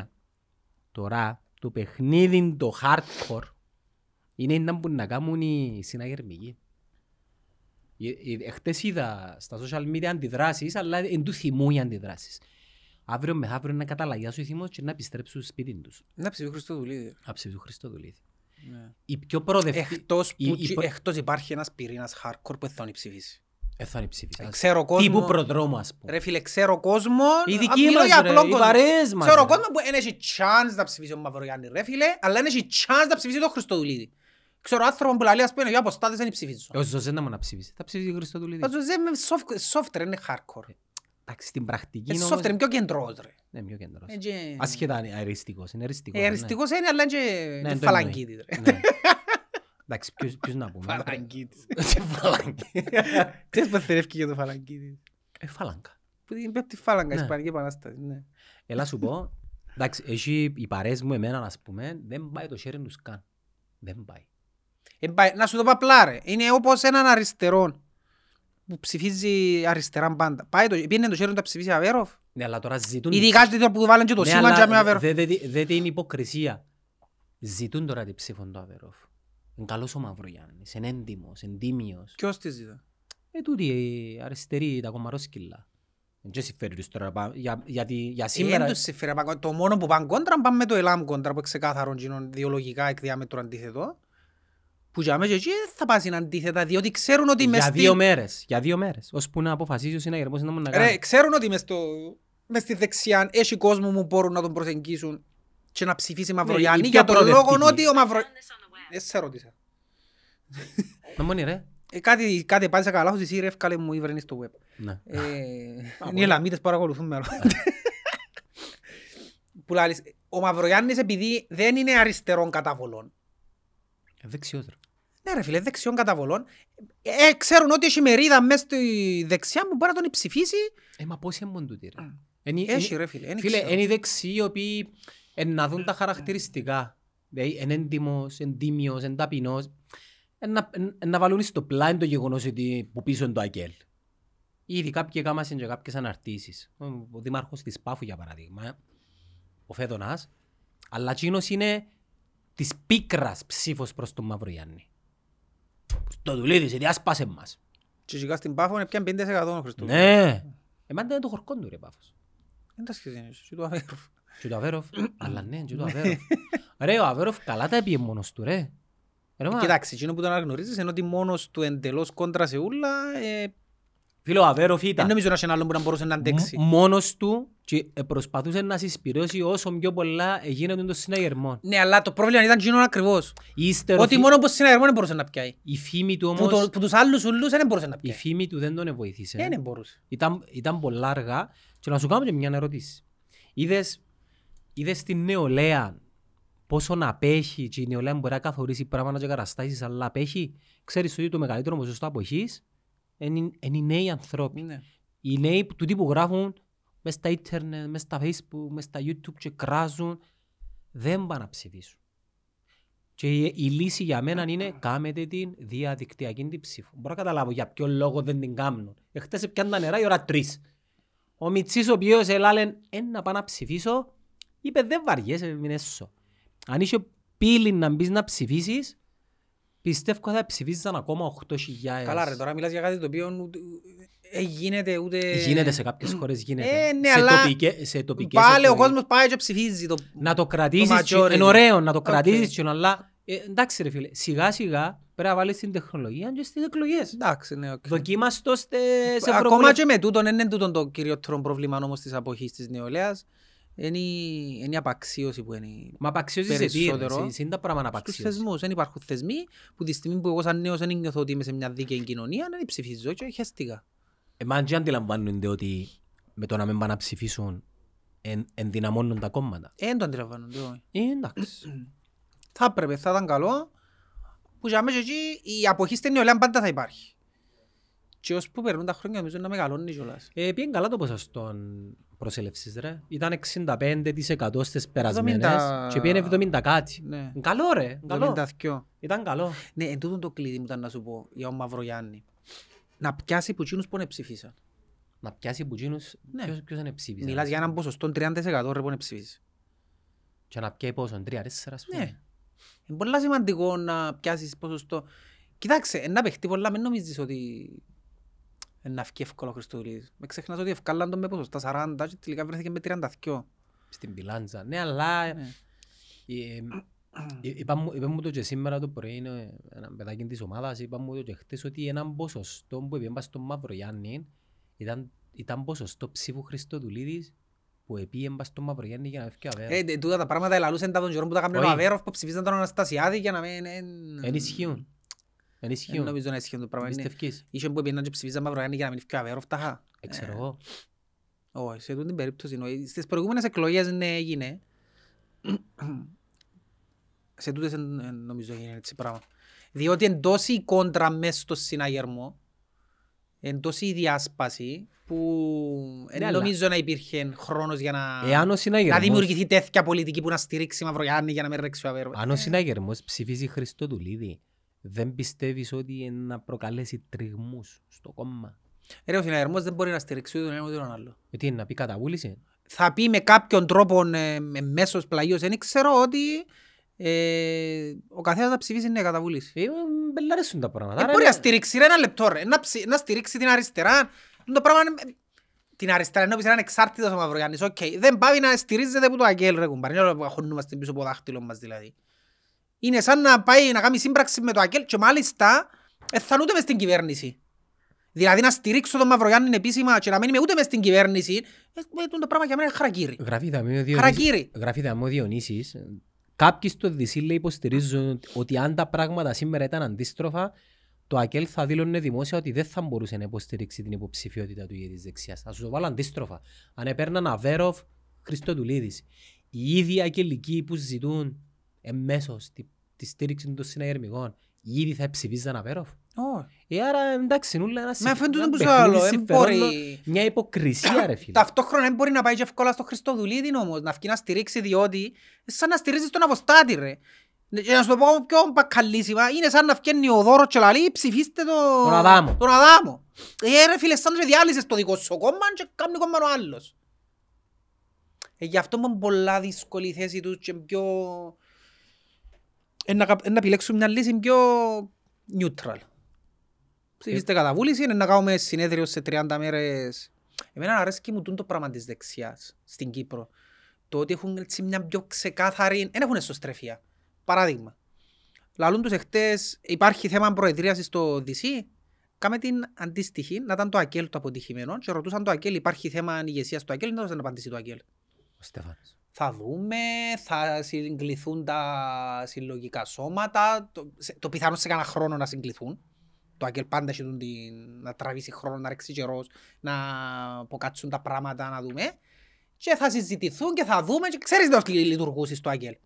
Τώρα το παιχνίδι το hardcore είναι να που να κάνουν οι συναγερμικοί. Ε, ε, Εχθές είδα στα social media αντιδράσεις, αλλά εν του θυμού οι αντιδράσεις. Αύριο μεθαύριο να καταλαγιάσουν οι θυμός και να επιστρέψουν στο σπίτι τους. Να ψηφί Χριστοδουλίδη. Να ψηφίσουν Χριστοδουλίδη. Ναι. Η πιο προοδευτική... Εκτός, η- που, η προ- εκτός υπάρχει ένας πυρήνας hardcore που θα τον ψηφίσει. Ε, θα είναι ψήφισα. Ξέρω κόσμο... Τύπου προδρόμου ας πούμε. Ρε φίλε, ξέρω κόσμο... Οι α, δικοί μιλώ μας, για ρε, απλό οι κόσμο. παρέες μας, Ξέρω ρε. κόσμο που δεν έχει chance να ψηφίσει ο Μαυρογιάννη ρε φίλε, αλλά δεν έχει chance να ψηφίσει τον Χριστοδουλίδη. Ξέρω άνθρωπο που λέει ας πούμε για αποστάτες δεν ψηφίζω. Ο Ζωζέ να μου να ψήφισε. Θα ψήφισε Χριστοδουλίδη. Ο Ζωζέ με soft- software είναι hardcore. Εντάξει, στην πρακτική Είναι όμως... software, είναι πιο κεντρός ρε. Ναι, πιο κεντρός. Ε, και- Ασχετά είναι αριστικός. Είναι αριστικός. Ε, ναι. αριστικός είναι, αλλά είναι και- Ναι, και το φαλαγκίτης ρε. Ναι. Εντάξει, ποιος, ποιος να πούμε. Φαλαγκίτης. Τι φαλάγκα. Ξέρεις που θερεύκει για το φαλαγκίτης; Ε, φαλάγκα. Που την πέφτει φάλαγγα, Ναι. Ισπανική Επανάσταση. ναι. Έλα σου πω, εντάξει, έχει οι παρέες μου εμένα, ας πούμε, δεν πάει το sharing τους καν. Δεν πάει. Ε, πάει- Να σου το πω απλά ρε. Είναι όπως έναν αριστερό που ψηφίζει αριστερά πάντα. Πάει το, πήγαινε το χέρι του να ψηφίσει Αβέροφ. Ναι, αλλά τώρα ζητούν... Ειδικά και το που βάλαν και το Ναι, σήμα αλλά και με Αβέροφ. δε- δε- δε- δε- είναι υποκρισία. Ζητούν τώρα την ψήφο του Αβερόφ. Είναι καλός ο Μαυρογιάννης, είναι έντιμος, είναι τίμιος. Ποιος της ζητά. Ε, τούτοι οι αριστεροί, τα κομμαρόσκυλα. Δεν και συμφέρει τους τώρα, πά- για, γιατί για σήμερα... Σήμερα... τους συμφέρει, πα- το μόνο που πάνε κόντρα πάνε με το ΕΛΑΜ κόντρα που είναι ξεκάθαρο γίνον διολογικά εκ διάμετρου αντίθετο. Που για μέσα εκεί δεν θα πάσουν αντίθετα διότι ξέρουν ότι μες Για στη... δύο μέρες, για δύο μέρες. Ώσπου να αποφασίσει ο συναγερμός να μου να Ρε, κάνει. ξέρουν ότι μες, στο... μες στη δεξιά έχει κόσμο που μπορούν να τον προσεγγίσουν και να ψηφίσει Μαυρογιάννη Ναι, η για πιο τον λόγο προοδευτική. ότι ο Μαυρο... Δεν σε ρώτησα. Να μόνοι ρε. Ε, κάτι, κάτι πάτησα καλά, ως εσύ ρε εύκαλε μου ή βρένει στο web. Ναι. Ε, είναι οι Ελαμίτες που παρακολουθούν με άλλο. Που λάλης, ο Μαυρογιάννης επειδή δεν είναι αριστερών καταβολών. Ε, Δεξιός ρε. Ναι ρε φίλε, δεξιών καταβολών. Ε, ξέρουν ότι έχει μερίδα μέσα στη δεξιά που μπορεί να τον ψηφίσει. Ε, μα πώς είναι μόνο τούτοι ρε. Εν- Έχει εν- ρε φίλε, δεν Φίλε, ξέρω. είναι οι δεξιοί οι οποίοι εν να δουν τα χαρακτηριστικά. Δηλαδή, είναι έντιμος, είναι τίμιος, είναι ταπεινός. Εν να- εν- εν να βάλουν στο πλάι το γεγονός ότι που πίσω είναι το ΑΚΕΛ. Ήδη κάποιοι κάμασαν και κάποιες αναρτήσεις. Ο ο δήμαρχος της Πάφου για παράδειγμα, ο Φέδωνας, αλλά εκείνος είναι της πίκρας ψήφος προς τον Μαυρογιάννη. Στο δουλίδι, διάσπασε μας. Και σιγά στην Πάφο είναι πια 50% ο Χριστός. Ναι. Εμάς είναι το χορκό του ρε Πάφος. Δεν τα σχέση είναι, και το Αβέροφ. Και το Αβέροφ, αλλά ναι, και το Αβέροφ. Ρε, ο Αβέροφ καλά τα έπιε μόνος του, ρε. Ρε, μα, Κοιτάξτε, εκείνο που τον αναγνωρίζεις είναι ότι μόνος του εντελώς κόντρα σε ούλα, ε, Φίλε, ο Αβέροφ δεν ήταν νομίζω να έχει έναν άλλον που να μπορούσε να αντέξει. μ- μόνος του και ε, προσπαθούσε να συσπηρώσει όσο πιο πολλά γίνεται το συναγερμό. Ναι, αλλά το πρόβλημα ήταν εκείνο ακριβώς. Ύστερο, Ότι φι- μόνο που συναγερμό δεν μπορούσε να πιάει. η φήμη του Που, το, όμως, που τους άλλους ούλους δεν μπορούσε να η πιάει. φήμη του δεν τον βοήθησε. Ε, Δεν μπορούσε. Ήταν, ήταν πολλά αργά και να σου κάνω και μια ερώτηση. Είδες, είδες την νεολαία πόσο να απέχει και η νεολαία μπορεί να καθορίσει πράγματα και καταστάσεις αλλά απέχει. Ξέρεις ότι το μεγαλύτερο ποσοστό αποχής είναι, είναι οι νέοι ανθρώποι. Ναι. Οι νέοι που- τούτοι που γράφουν μες στα ίντερνετ, μες στα facebook, μες στα youtube και κράζουν δεν πάνε να ψηφίσουν. Και η, η λύση για μένα είναι κάμετε την διαδικτυακή την ψήφο. Μπορώ να καταλάβω για ποιο λόγο δεν την κάνουν. Εχθές πιάνε τα νερά η ώρα τρεις. Ο Μιτσής ο οποίος έλαλε ένα πάω να ψηφίσω είπε δεν βαριέσαι μείνε έσω. Αν είσαι πύλη να μπεις να ψηφίσεις πιστεύω θα ψηφίζαν ακόμα 8.000. Καλά ρε, τώρα μιλάς για κάτι το οποίο ούτε- ε, γίνεται ούτε... Γίνεται σε κάποιες χώρες γίνεται. Ε, ναι, σε, αλλά τοπικές, σε τοπικές Πάλι ο εκλογές. κόσμος πάει και ψηφίζει. Το... Να το κρατήσεις, και- majority. είναι ωραίο να το Οκ. κρατήσεις και αλλά ε, εντάξει ρε φίλε, σιγά σιγά πρέπει να βάλεις την τεχνολογία και στις εκλογές. Εντάξει, ναι, οκ. Δοκίμας το στις Ακόμα ευρωβουλευτές. και με τούτον, δεν είναι τούτον το κυριότερο πρόβλημα όμως της αποχής της νεολαίας. Είναι η, είναι η απαξίωση που είναι Μα απαξιώσεις σε τι ρε, περισσότερο σε- σε είναι τα πράγματα να στους απαξιώσεις. θεσμούς. Δεν υπάρχουν θεσμοί που τη στιγμή που εγώ σαν νέος δεν νιώθω ότι είμαι σε μια δίκαιη κοινωνία δεν ψηφίζω και χαίστηκα. Εμάς και αντιλαμβάνονται ότι με το να μην πάνε να ψηφίσουν εν, ενδυναμώνουν τα κόμματα. Ε, Δεν το αντιλαμβάνονται. όχι. Ε, εντάξει. Θα έπρεπε, θα ήταν καλό που για μέσα εκεί η αποχή στην νεολαία πάντα θα υπάρχει. Και ως που περνούν τα χρόνια νομίζω να μεγαλώνει κιόλας. Ε, πήγαινε καλά το ποσοστό προσέλευσης ρε. Ήταν 65% στις περασμένες 70. και πήγαινε 70 κάτι. Ναι. Καλό ρε, καλό. 72. Ήταν καλό. Ναι, εν τούτον το κλειδί μου ήταν να σου πω για τον Μαυρογιάννη. Να πιάσει που εκείνους που είναι ψηφίσαν. Να πιάσει που εκείνους, Ναι. ποιος, ποιος είναι ψήφισε. Μιλάς για έναν ποσοστό 30% ρε που είναι ψηφίς. Και να πιάει πόσο, τρία, τέσσερα, ας πούμε. Ναι. Είναι πολλά σημαντικό να πιάσεις ποσοστό. Κοιτάξτε, ένα παιχτεί πολλά, μην νομίζεις ότι είναι να φύγει εύκολο ο Χριστοδουλίδης. Με ξεχνάς ότι ευκάλαν τον με ποσοστά 40 και τελικά βρέθηκε με 32. Στην πιλάντζα. Ναι, αλλά... Ναι. ε, ε, Είπα μου, είπε μου το και σήμερα το πρωί, είναι ένα παιδάκι της ομάδας, είπα μου το και χτες ότι έναν ποσοστό που έπιε στον Μαυρογιάννη ήταν, ήταν ποσοστό ψήφου Χριστοδουλίδης που έπιε στον Μαυρογιάννη για να φύγει ο Αβέροφ. Ε, τούτα τα πράγματα ελαλούσαν τα τον καιρό που τα κάνουν ο Όχι. Αβέροφ που ψηφίζαν τον Αναστασιάδη για να μην... εν- Εν ισχύουν. Εν Δεν ισχύουν. νομίζω να ισχύουν το πράγμα. είναι- Πιστεύκεις; Είχε που πήγαιναν και ψηφίζαν Μαυρογιάννη για να μην φύγει ο Αβέροφ τάχα. Ε, ξέρω εγώ. Όχι, σε τούτη την περίπτωση. εννοεί. Στις προηγούμενες εκλογές ναι έγινε. σε τούτες εν- εν νομίζω έγινε έτσι πράγμα. Διότι εν τόση η κόντρα μέσα στο συναγερμό, εν τόση η διάσπαση, που Ναι, εν αλλά- νομίζω να υπήρχε χρόνος για να, Εάν ο να συναγερμός, δημιουργηθεί τέτοια πολιτική που να στηρίξει Μαυρογιάννη για να μην ρέξει ο Αβέροφ. αν ο συναγερμός ψηφίζει Χριστοδουλίδη, δεν πιστεύεις ότι είναι να προκαλέσει τριγμούς στο κόμμα; Ρε, ο συναγερμός δεν μπορεί να στηρίξει ούτε τον ένα ούτε τον άλλο. Γιατί είναι να πει καταβούληση. θα πει με κάποιον τρόπο ε, με μέσος πλαγίος, δεν ξέρω ότι ε, ο καθένας να ψηφίσει είναι καταβούληση. Ε, μπελ αρέσουν τα πράγματα. Δεν Άρα μπορεί να είναι- στηρίξει ρε, ένα λεπτό ρε, να, ψη, να στηρίξει την αριστερά. Το πράγμα είναι... Την αριστερά ενώ πεις είναι ανεξάρτητος ο Μαυρογιάννης, οκ. Δεν πάει να στηρίζεται από το ΑΚΕΛ ρε κουμπάρε, είναι όλο που αχωνούμαστε πίσω από το δάχτυλο μας δηλαδή. Είναι σαν να πάει να κάνει σύμπραξη με το ΑΚΕΛ και μάλιστα δεν θα είναι ούτε μες στην κυβέρνηση. Δηλαδή να στηρίξω τον Μαυρογιάννη επίσημα και να μην είμαι ούτε μες στην κυβέρνηση, ε, ε, το πράγμα για μένα είναι χαρακίρι. Γράφει δαμαί ο Διονύσης- Χαρακίρι. Γράφει δαμαί ο Διονύσης. Κάποιοι στο Δυσί λέει υποστηρίζουν ότι αν τα πράγματα σήμερα ήταν αντίστροφα, το ΑΚΕΛ θα δήλωνε δημόσια ότι δεν θα μπορούσε να υποστηρίξει την υποψηφιότητα του για της δεξιάς. Θα σου το βάλω αντίστροφα. Αν έπαιρναν Αβέροφ, Χριστοδουλίδης. Οι ίδιοι ακελικοί που ζητούν εμέσως τη, τη στήριξη των συναγερμικών, οι ίδιοι θα ψηφίζαν Αβέροφ. Όχι. Ε, άρα εντάξει, νουλα ένα Με αφήνουν ένα τούτο που σου παιχνίδι άλλο, δεν συμφερόντων, μπορεί- Μια υποκρισία ρε φίλε. Ταυτόχρονα δεν μπορεί να πάει και εύκολα στο Χριστοδουλίδη όμως, να βγει να στηρίξει διότι είναι σαν να στηρίζεις τον αποστάτη ρε. Και να σου το πω πιο μπακαλίσιμα, είναι σαν να βγαίνει ο Δώρος και λαλεί ψηφίστε το... Τον Αδάμο. Τον Αδάμο. Ε ρε φίλε, σαν να διάλυσες το δικό σου κόμμα και κάνει κόμμα ο άλλος. Ε, γι' αυτό είναι πολλά δύσκολη η θέση τους και πιο... Ε, να, κα- ε, να επιλέξουν μια λύση πιο neutral. Ψηφίστε καταβούληση, είναι να κάνουμε συνέδριο σε 30 μέρες. Εμένα αρέσκει μου τούτο το πράγμα της δεξιάς στην Κύπρο. Το ότι έχουν έτσι μια πιο ξεκάθαρη... Δεν έχουν εσωστρεφία. Παράδειγμα. Λαλούν τους εχθές, υπάρχει θέμα προεδρίασης στο DC. Κάμε την αντίστοιχη, να ήταν το ΑΚΕΛ το αποτυχημένο και ρωτούσαν το ΑΚΕΛ υπάρχει θέμα ηγεσίας στο ΑΚΕΛ, δεν έδωσαν απάντηση το ΑΚΕΛ. Ο Στέφανος. Θα δούμε, θα συγκληθούν τα συλλογικά σώματα, το, σε- το πιθανό σε κανένα χρόνο να συγκληθούν. Το ΑΚΕΛ πάντα έχει την, να τραβήσει χρόνο, να ρίξει καιρός, να αποκάτσουν τα πράγματα, να δούμε. Και θα συζητηθούν και θα δούμε και ξέρεις πώς λειτουργούσει στο ΑΚΕΛ.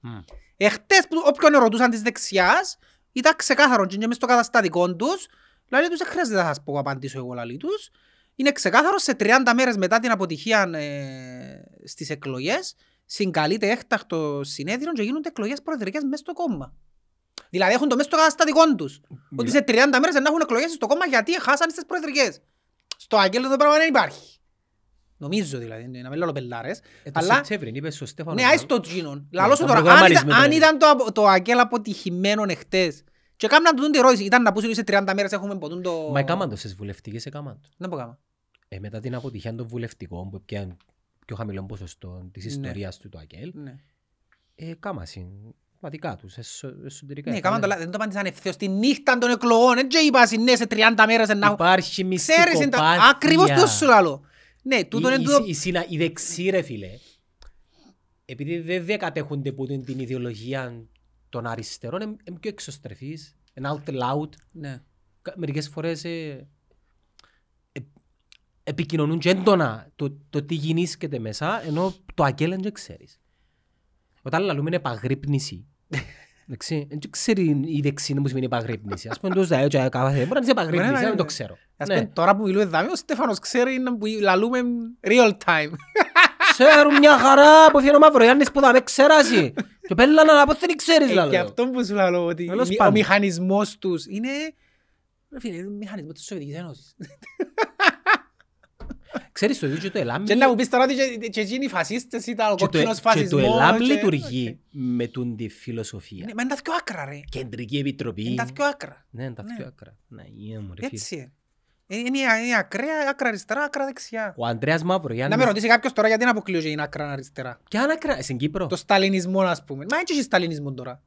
Εχθές που όποιον ρωτούσαν της δεξιάς, ήταν ξεκάθαρο και μες στο καταστατικό τους, δηλαδή τους δεν χρειάζεται να σας πω απαντήσω εγώ λαλή τους, είναι ξεκάθαρο σε 30 μέρες μετά την αποτυχία ε, στις εκλογές, συγκαλείται έκτακτο συνέδριο και γίνονται εκλογές προεδρικές μέσα στο κόμμα. Δηλαδή έχουν το μέσα στο καταστατικό τους. Ότι σε 30 μέρες δεν έχουν εκλογές στο κόμμα γιατί χάσαν στις προεδρικές. Στο Άγγελο το πράγμα δεν υπάρχει. Νομίζω δηλαδή, να μην λέω πελάρες. Ε, το Αλλά Σεπτέμβρη, είπε στο Στέφανο. ναι, άι το τζίνον. Λαλώ σου ήταν τώρα, αν ήταν, προγραμματισμένο, αν ναι. ήταν το, απο- το Αγγέλ αποτυχημένο εχθές και κάμναν τούτη ερώτηση, ήταν να πούσουν σε 30 μέρες έχουμε ποτούν το... Μα έκαναν το στις βουλευτικές, έκαναν το. Δεν πω κάμα. Ε, μετά την αποτυχία των βουλευτικών που πιάνουν πιο χαμηλό ποσοστό της Ναι. ιστορίας του το ΑΚΕΛ, Ναι, ε, κάμασαν πατικά τους, εσω- εσωτερικά. ναι Ήταν- κάμαν το λάθος, δεν το απάντησαν ευθέως τη νύχτα των εκλογών, έτσι είπα ναι σε 30 μέρες να έχω... Υπάρχει Ξέρεις, είναι τα- μυστικοπάθεια. ακριβώς το σου λαλώ. Ναι, τούτο Η- είναι η- τούτο... η συνα- Οι δεξί ρε φίλε, επειδή δεν διακατέχονται από την την ιδεολογία των αριστερών, είναι είναι πιο εξωστρεφείς, είναι out loud. Ναι. Κα- Μερικές φορές ε, ε, επικοινωνούν και έντονα το, το τι γεννήσκεται μέσα, ενώ το αγγέλ δεν ξέρεις. Όταν λαλούμε είναι επαγρύπνηση. Εντάξει, δεν ξέρει η δεξίνη που σημαίνει επαγρύπνηση. Ας πούμε, το ζαέο και κάθε μπορεί να είναι επαγρύπνηση, Ναι, ναι, δεν ναι. το ξέρω. Ας Ναι. πούμε, τώρα που μιλούμε δάμε, ο Στέφανος ξέρει να που λαλούμε real time. Ξέρουν μια χαρά που έφυγε ο Μαυρογιάννης που θα με ξέρασει. Και πέλα να πω δεν ξέρεις Ε, Και λαλό. αυτό που σου λέω ότι Τέλος ο πάντων. μηχανισμός τους είναι... Ρε φίλε, είναι ο μηχανισμός της Σοβιετικής Ένωσης. Ξέρεις το ίδιο το ΕΛΑΜ Και να μου πεις τώρα ότι και- και εκείνοι οι φασίστες ήταν ο και το- κόκκινος και το φασισμός. ΕΛΑΜ και- λειτουργεί Οκ. με τον τη φιλοσοφία. Ναι, Μα είναι τα δυο άκρα ρε. Κεντρική επιτροπή. Είναι τα δυο άκρα. Ναι, είναι τα Ναι. πιο άκρα. Ναι, είναι μου, ρε φίλε. Έτσι είναι. Ε, Είναι η- η ακραία, άκρα αριστερά, άκρα δεξιά. Ο Ανδρέας Να με Μαυρογιάννης... ρωτήσει κάποιος τώρα γιατί να αποκλείω και είναι άκρα αριστερά. Ποια είναι άκρα, στην Κύπρο; Το σταλινισμό ας πούμε. Μα έτσι έχεις σταλινισμό τώρα.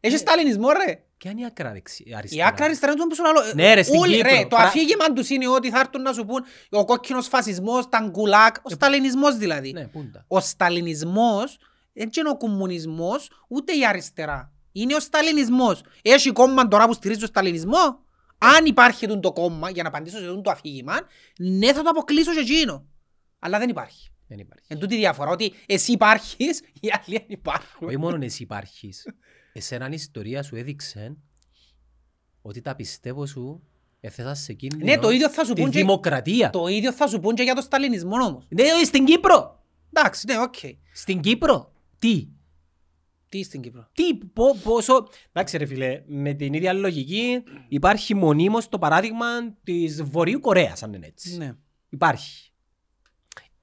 Έχεις Ναι. σταλινισμό ρε. Ποια είναι η άκρα δεξι- Η αριστερά; άκρα αριστερά είναι το που σου λέω. Ναι, ρε, στην Όλοι, Κύπρο. Ρε, το Πρα- αφήγημα τους είναι ότι θα έρθουν να σου πούν ο κόκκινος φασισμός, τα γκουλάκ, ο σταλινισμός δηλαδή. Ε, Ναι, πού είναι τα; Ο σταλινισμός δεν είναι ο κομμουνισμός, ούτε η αριστερά. Είναι ο σταλινισμός. Έχει κόμμα τώρα που στηρίζει το σταλινισμό. Αν υπάρχει τούτο το κόμμα, για να απαντήσω σε τούτο το αφήγημα, ναι θα το αποκλείσω και εκείνο. Αλλά δεν υπάρχει. Δεν υπάρχει. Εν τούτη η διαφορά, ότι εσύ υπάρχεις, οι άλλοι δεν υπάρχουν. Όχι μόνο εσύ υπάρχεις. Εσένα η ιστορία σου έδειξε ότι τα πιστεύω σου έθεσαν σε κίνδυνο Ναι, το ίδιο θα σου τη πούν και- δημοκρατία. Το ίδιο θα σου πούν και για το σταλινισμό όμως. Ναι, όχι, στην Κύπρο. Εντάξει, ναι, οκ. Στην Κύπρο. Τι; Τι στην Κύπρο; Τι, πο, πόσο... Εντάξει ρε φίλε, με την ίδια λογική υπάρχει μονίμως το παράδειγμα της Βορείου Κορέας, αν είναι έτσι. Ναι. Υπάρχει.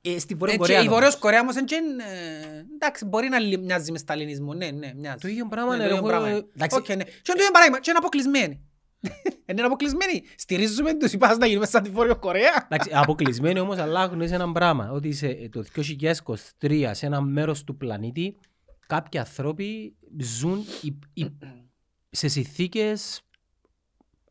Ε, στη Βόρεια Έτσι, Κορέα η όμως. Βόρειος Κορέα όμως είναι, ε, εντάξει, μπορεί να λι- μοιάζει μες σταλινισμό, ναι, ναι, μοιάζει. Το ίδιο πράγμα, Ναι, ναι, το ίδιο εγώ- πράγμα. εντάξει. Οκ, ναι. Και είναι το ίδιο παράδειγμα, και είναι αποκλεισμένοι. Είναι αποκλεισμένοι. Στηρίζουμε τους είπας να γίνουμε σαν τη Βόρειο Κορέα. Εντάξει, αποκλεισμένοι όμως, αλλά γνωρίζεις ένα πράγμα. Ότι σε, ε, το 2023 σε ένα μέρος του πλανήτη κάποιοι άνθρωποι ζουν υ- υ- σε συνθήκες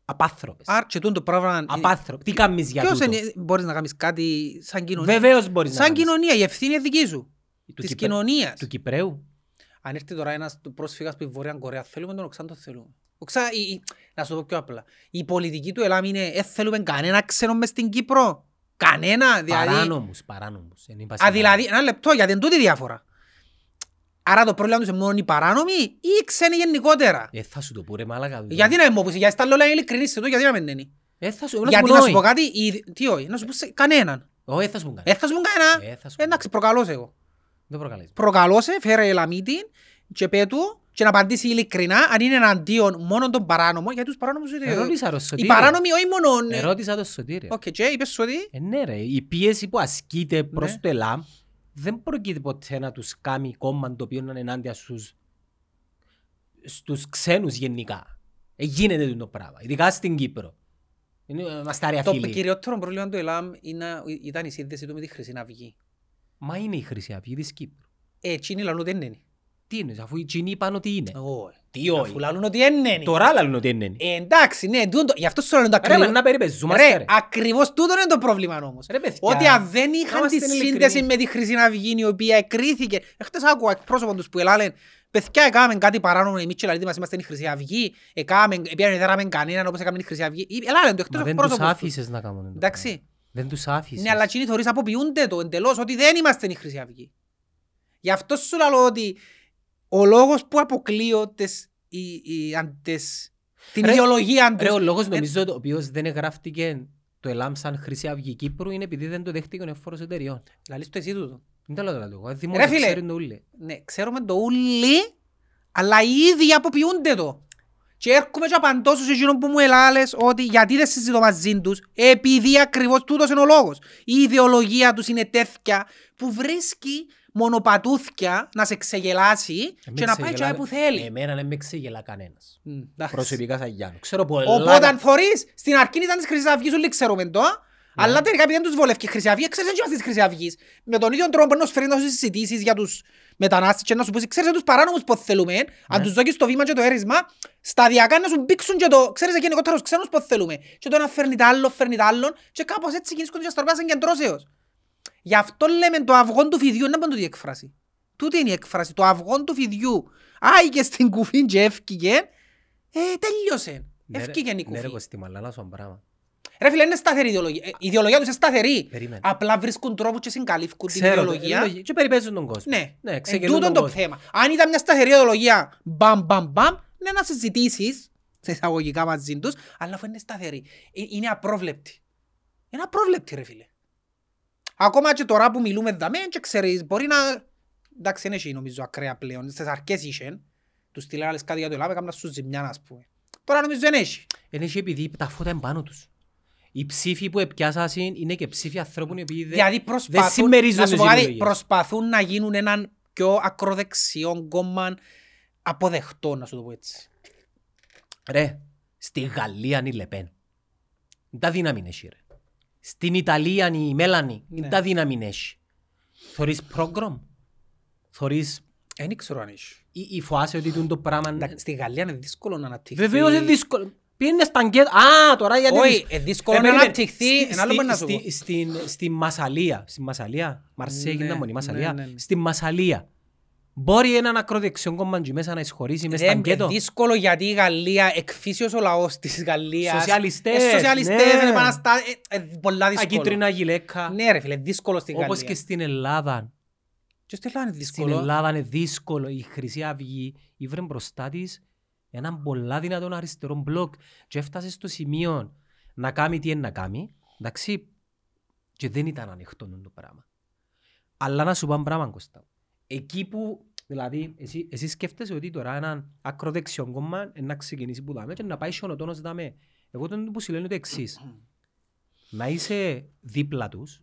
απάνθρωπες. Άρα και τούτο το πράγμα... Απάνθρωπες. Τι κάνεις για Ποιος τούτο; είναι, μπορείς να κάνεις κάτι σαν κοινωνία. Βεβαίως μπορείς να Σαν κάνεις. κοινωνία, η ευθύνη είναι δική σου. Του Της Κυπρέ- κοινωνίας. Του Κυπρέου. Αν έρθει τώρα ένας του πρόσφυγας που η Βόρεια Κορέα, θέλουμε τον Οξάν, τον θέλουμε. Οξά, η, η, να σου το πω πιο απλά. Η πολιτική του Ελλάμ είναι, ε, θέλουμε κανένα ξένο μες στην Κύπρο. Κανένα, δηλαδή. Παράνομους, παράνομους. Εν είπα Α, σήμερα. δηλαδή, ένα λεπτό, γιατί είναι τούτη η διαφορά. Άρα το πρόβλημα τους είναι μόνο οι παράνομοι ή οι ξένοι γενικότερα; Ε, θα σου το πω ρε μάλακα. Γιατί να μου πεις, γιατί στα λόγια ειλικρινής σε το, γιατί να μην είναι; Ε, θα σου, Γιατί να σου πω όχι. κάτι, η- τι όχι, να σου πω σε κανέναν. Όχι, θα σου πω κάτι. Ε, θα σου πω κανένα. Ε, θα σου πω Εντάξει, προκαλώ σε εγώ. Δεν προκαλείς. Προκαλώ σε, φέρε ελαμίτη και πέ του και να απαντήσει ειλικρινά αν είναι εναντίον μόνο των παράνομων, γιατί τους παράνομους είναι... Ερώτησα το Οι Σωτήρη. παράνομοι όχι μόνο... Ερώτησα το Σωτήρη. Οκ, και είπες σου ότι... Ε, ναι ρε, η πίεση που ασκείται προς Ναι. το ΕΛΑΜ δεν πρόκειται ποτέ να τους κάνει κόμμα το οποίο να είναι ενάντια στους, στους ξένους γενικά. Ε, γίνεται το πράγμα, ειδικά στην Κύπρο. Είναι, είμαστε άρια Το φυλή. κυριότερο πρόβλημα του ΕΛΑΜ είναι- ήταν η σύνδεση του με τη Χρυσή Αυγή. Μα είναι η Χρυσή Αυγή της Κύπρου. Ε, εκείνοι λαλούν ότι δεν είναι. Τι είναι, αφού οι Τσινοί είπαν ότι είναι. Όχι. Τι όχι. Αφού λαλούν ότι δεν είναι. Τώρα λαλούν ότι είναι. Ε, εντάξει, ναι, τούτο- γι' αυτό σου λέω είναι το Ρε, μα ακριβώς. να περιπεζούμαστε Ρε, ρε. ακριβώς τούτο είναι το πρόβλημα όμως. Ρε, παιδιά, Ότι αν δεν είχαν είμαστε τη ειλικρινείς. σύνδεση με τη Χρυσή Αυγή η οποία εκρίθηκε. Εχθές άκουα εκπρόσωπο τους που ελάλεν Παιδιά, έκαμε κάτι παράνομο εμείς και λαλείτε μας είμαστε η Χρυσή Αυγή. Έκαμε, επειδή δεν δέραμε κανέναν όπως έκαμε η Χρυσή Αυγή. Ή- Ελάλεν το εκτός Μα δεν τους εκπρόσωπος τους. άφησες να κάνουν το Εντάξει. πράγμα. Δεν τους άφησες. Ναι, αλλά εκείνοι θωρείς αποποιούνται το εντελώς ότι δεν είμαστε η Χρυσή Αυγή. Γι' αυτό σου λέω ότι ο λόγος που αποκλείω τις, οι, οι, αν- τις, την Ρε, ιδεολογία τους... Ρε, ο λόγος νομίζω ο οποίος δεν εγγράφτηκε το ΕΛΑΜ σαν Χρυσή Αυγή Κύπρου είναι επειδή δεν το δέχτηκε ο εφόρος εταιριών. Λαλείς το εσύ τούτο. Δεν τα λέω τώρα εγώ. Ρε, Δημόσια φίλε. ξέρουν το ούλε. Ναι, ξέρουμε το ούλι, αλλά οι ίδιοι αποποιούνται το. Και έρχομαι και απαντώ στους εκείνων που μου ελάλες ότι γιατί δεν συζητώ μαζί τους, επειδή ακριβώς τούτος είναι ο λόγος. Η ιδεολογία τους είναι τέτοια που βρίσκει μονοπατούθια να σε ξεγελάσει και να πάει και που θέλει. Εμένα δεν με ξεγελά κανένας. Μ, εντάξει. Προσωπικά σαν Γιάννου. Ξέρω πολλά. Οπότε αν θωρείς, στην αρχή ήταν της Χρυσής Αυγής, όλοι ξέρουμε το, αλλά τελικά επειδή δεν τους βολεύει η Χρυσή Αυγή, ξέρεις έτσι της Χρυσής Αυγής. Με τον ίδιο τρόπο να σου φέρει να σου συζητήσεις για τους μετανάστες και να σου πούσει, ξέρεις τους παράνομους που θέλουμε, αν τους δώσεις το βήμα και το έρισμα, σταδιακά να σου μπήξουν και το, ξέρεις γενικότερα τους ξένους που θέλουμε. Και το ένα φέρνει το άλλο, φέρνει το άλλον και κάπως έτσι γίνεις και στορπάς εγκεντρώσεως. Γι' αυτό λέμε το αυγό του φιδιού, να πάνε το έκφραση. Τούτη είναι η έκφραση, το αυγό του φιδιού. Άιγε στην κουφή και έφυγε, ε, τελείωσε. Έφυγε η Ναι κουφή. ρε Κωστή, αλλά να σου πω πράγμα. Ρε φίλε, είναι σταθερή η ιδεολογία. Ε, Η ιδεολογία τους είναι σταθερή. Περίμενε. Απλά βρίσκουν τρόπους και συγκαλύφκουν την Ξέρω, ιδεολογία. ε, Και περιπέζουν τον κόσμο. Ναι, Ναι, εν ξεκινούν τούτον τον το κόσμο. θέμα. Αν ήταν μια σταθερή ιδεολογία, μπαμ, μπαμ, μπαμ, ναι να συζητήσεις σε εισαγωγικά μαζί τους, αλλά αφού είναι σταθερή. Ε, Είναι απρόβλεπτη. Είναι απρόβλεπτη ρε φίλε. Ακόμα και τώρα που μιλούμε δαμέ, και ξέρεις, μπορεί να... Εντάξει, είναι εσύ νομίζω ακραία πλέον. Στις αρκές είχαν, τους στείλαν άλλες κάτι για το Ελλάδα, έκαναν σου ζημιά, ας πούμε. Τώρα νομίζω δεν έχει. Είναι και επειδή τα φώτα είναι πάνω τους. Οι ψήφοι που επιάσασαν είναι και ψήφοι ανθρώπων οι οποίοι δεν, Δηλαδή δεν προσπαθούν, συμμερίζονται να σου πω τις κάτι, ιδεολογίες. προσπαθούν να γίνουν έναν πιο ακροδεξιό κόμμα αποδεχτό, να σου το πω έτσι. Ρε, στη Γαλλία είναι η Λεπέν. Τα δύναμη έχει ρε. Στην Ιταλία είναι η Μέλανη. Ναι. Τα δύναμη έχει; Θωρείς πρόγραμμ; Θωρείς Δεν ξέρω αν έχει. ή, ή φοάσαι ότι τούτο το πράγμα... Εντάξει, Στη Γαλλία είναι δύσκολο να αναπτυχθεί. Βεβαίως είναι δύσκολο. Πήγαινε στα αγκέτα. Α, τώρα γιατί... Όχι, είναι δύσκολο Ε, να περίμενε. αναπτυχθεί. Στη- Ένα άλλο στη- μπορεί να σου πω. στη- Στην στη Μασαλία. Στη Μασαλία. Μαρσέη Ναι, γίνεται μόνη. Μασαλία. ναι, ναι, ναι. Στη Μασαλία. Μπορεί έναν ακροδεξιόν κόμμα και μέσα να εισχωρήσει μέσα στα Είναι αγκέτο. δύσκολο γιατί η Γαλλία, εκφύσιος ο λαός της Γαλλίας. Σοσιαλιστές, ε, Σοσιαλιστές, ναι. είναι επαναστά- ε, ε, πολλά Τα δύσκολο. κίτρινα γυλαίκα. Ναι ρε φίλε, δύσκολο στην Όπως Γαλλία. και στην Ελλάδα. Και στην Ελλάδα είναι Στην δύσκολο. Ελλάδα είναι δύσκολο. Η Χρυσή Αυγή ήβρε μπροστά της έναν πολλά δυνατόν αριστερό μπλοκ και έφτασε στο σημείο να κάνει τι είναι να κάνει. Εντάξει, και δεν ήταν ανοιχτό το πράγμα. Αλλά να σου πω ένα πράγμα, Κώστα. Εκεί που, δηλαδή, εσύ, εσύ σκέφτεσαι ότι τώρα έναν ακροδεξιό κόμμα ε, να ξεκινήσει που δάμε και να πάει σιωνοτόνος δάμε. Εγώ τον που σου λένε το εξής. να είσαι δίπλα τους,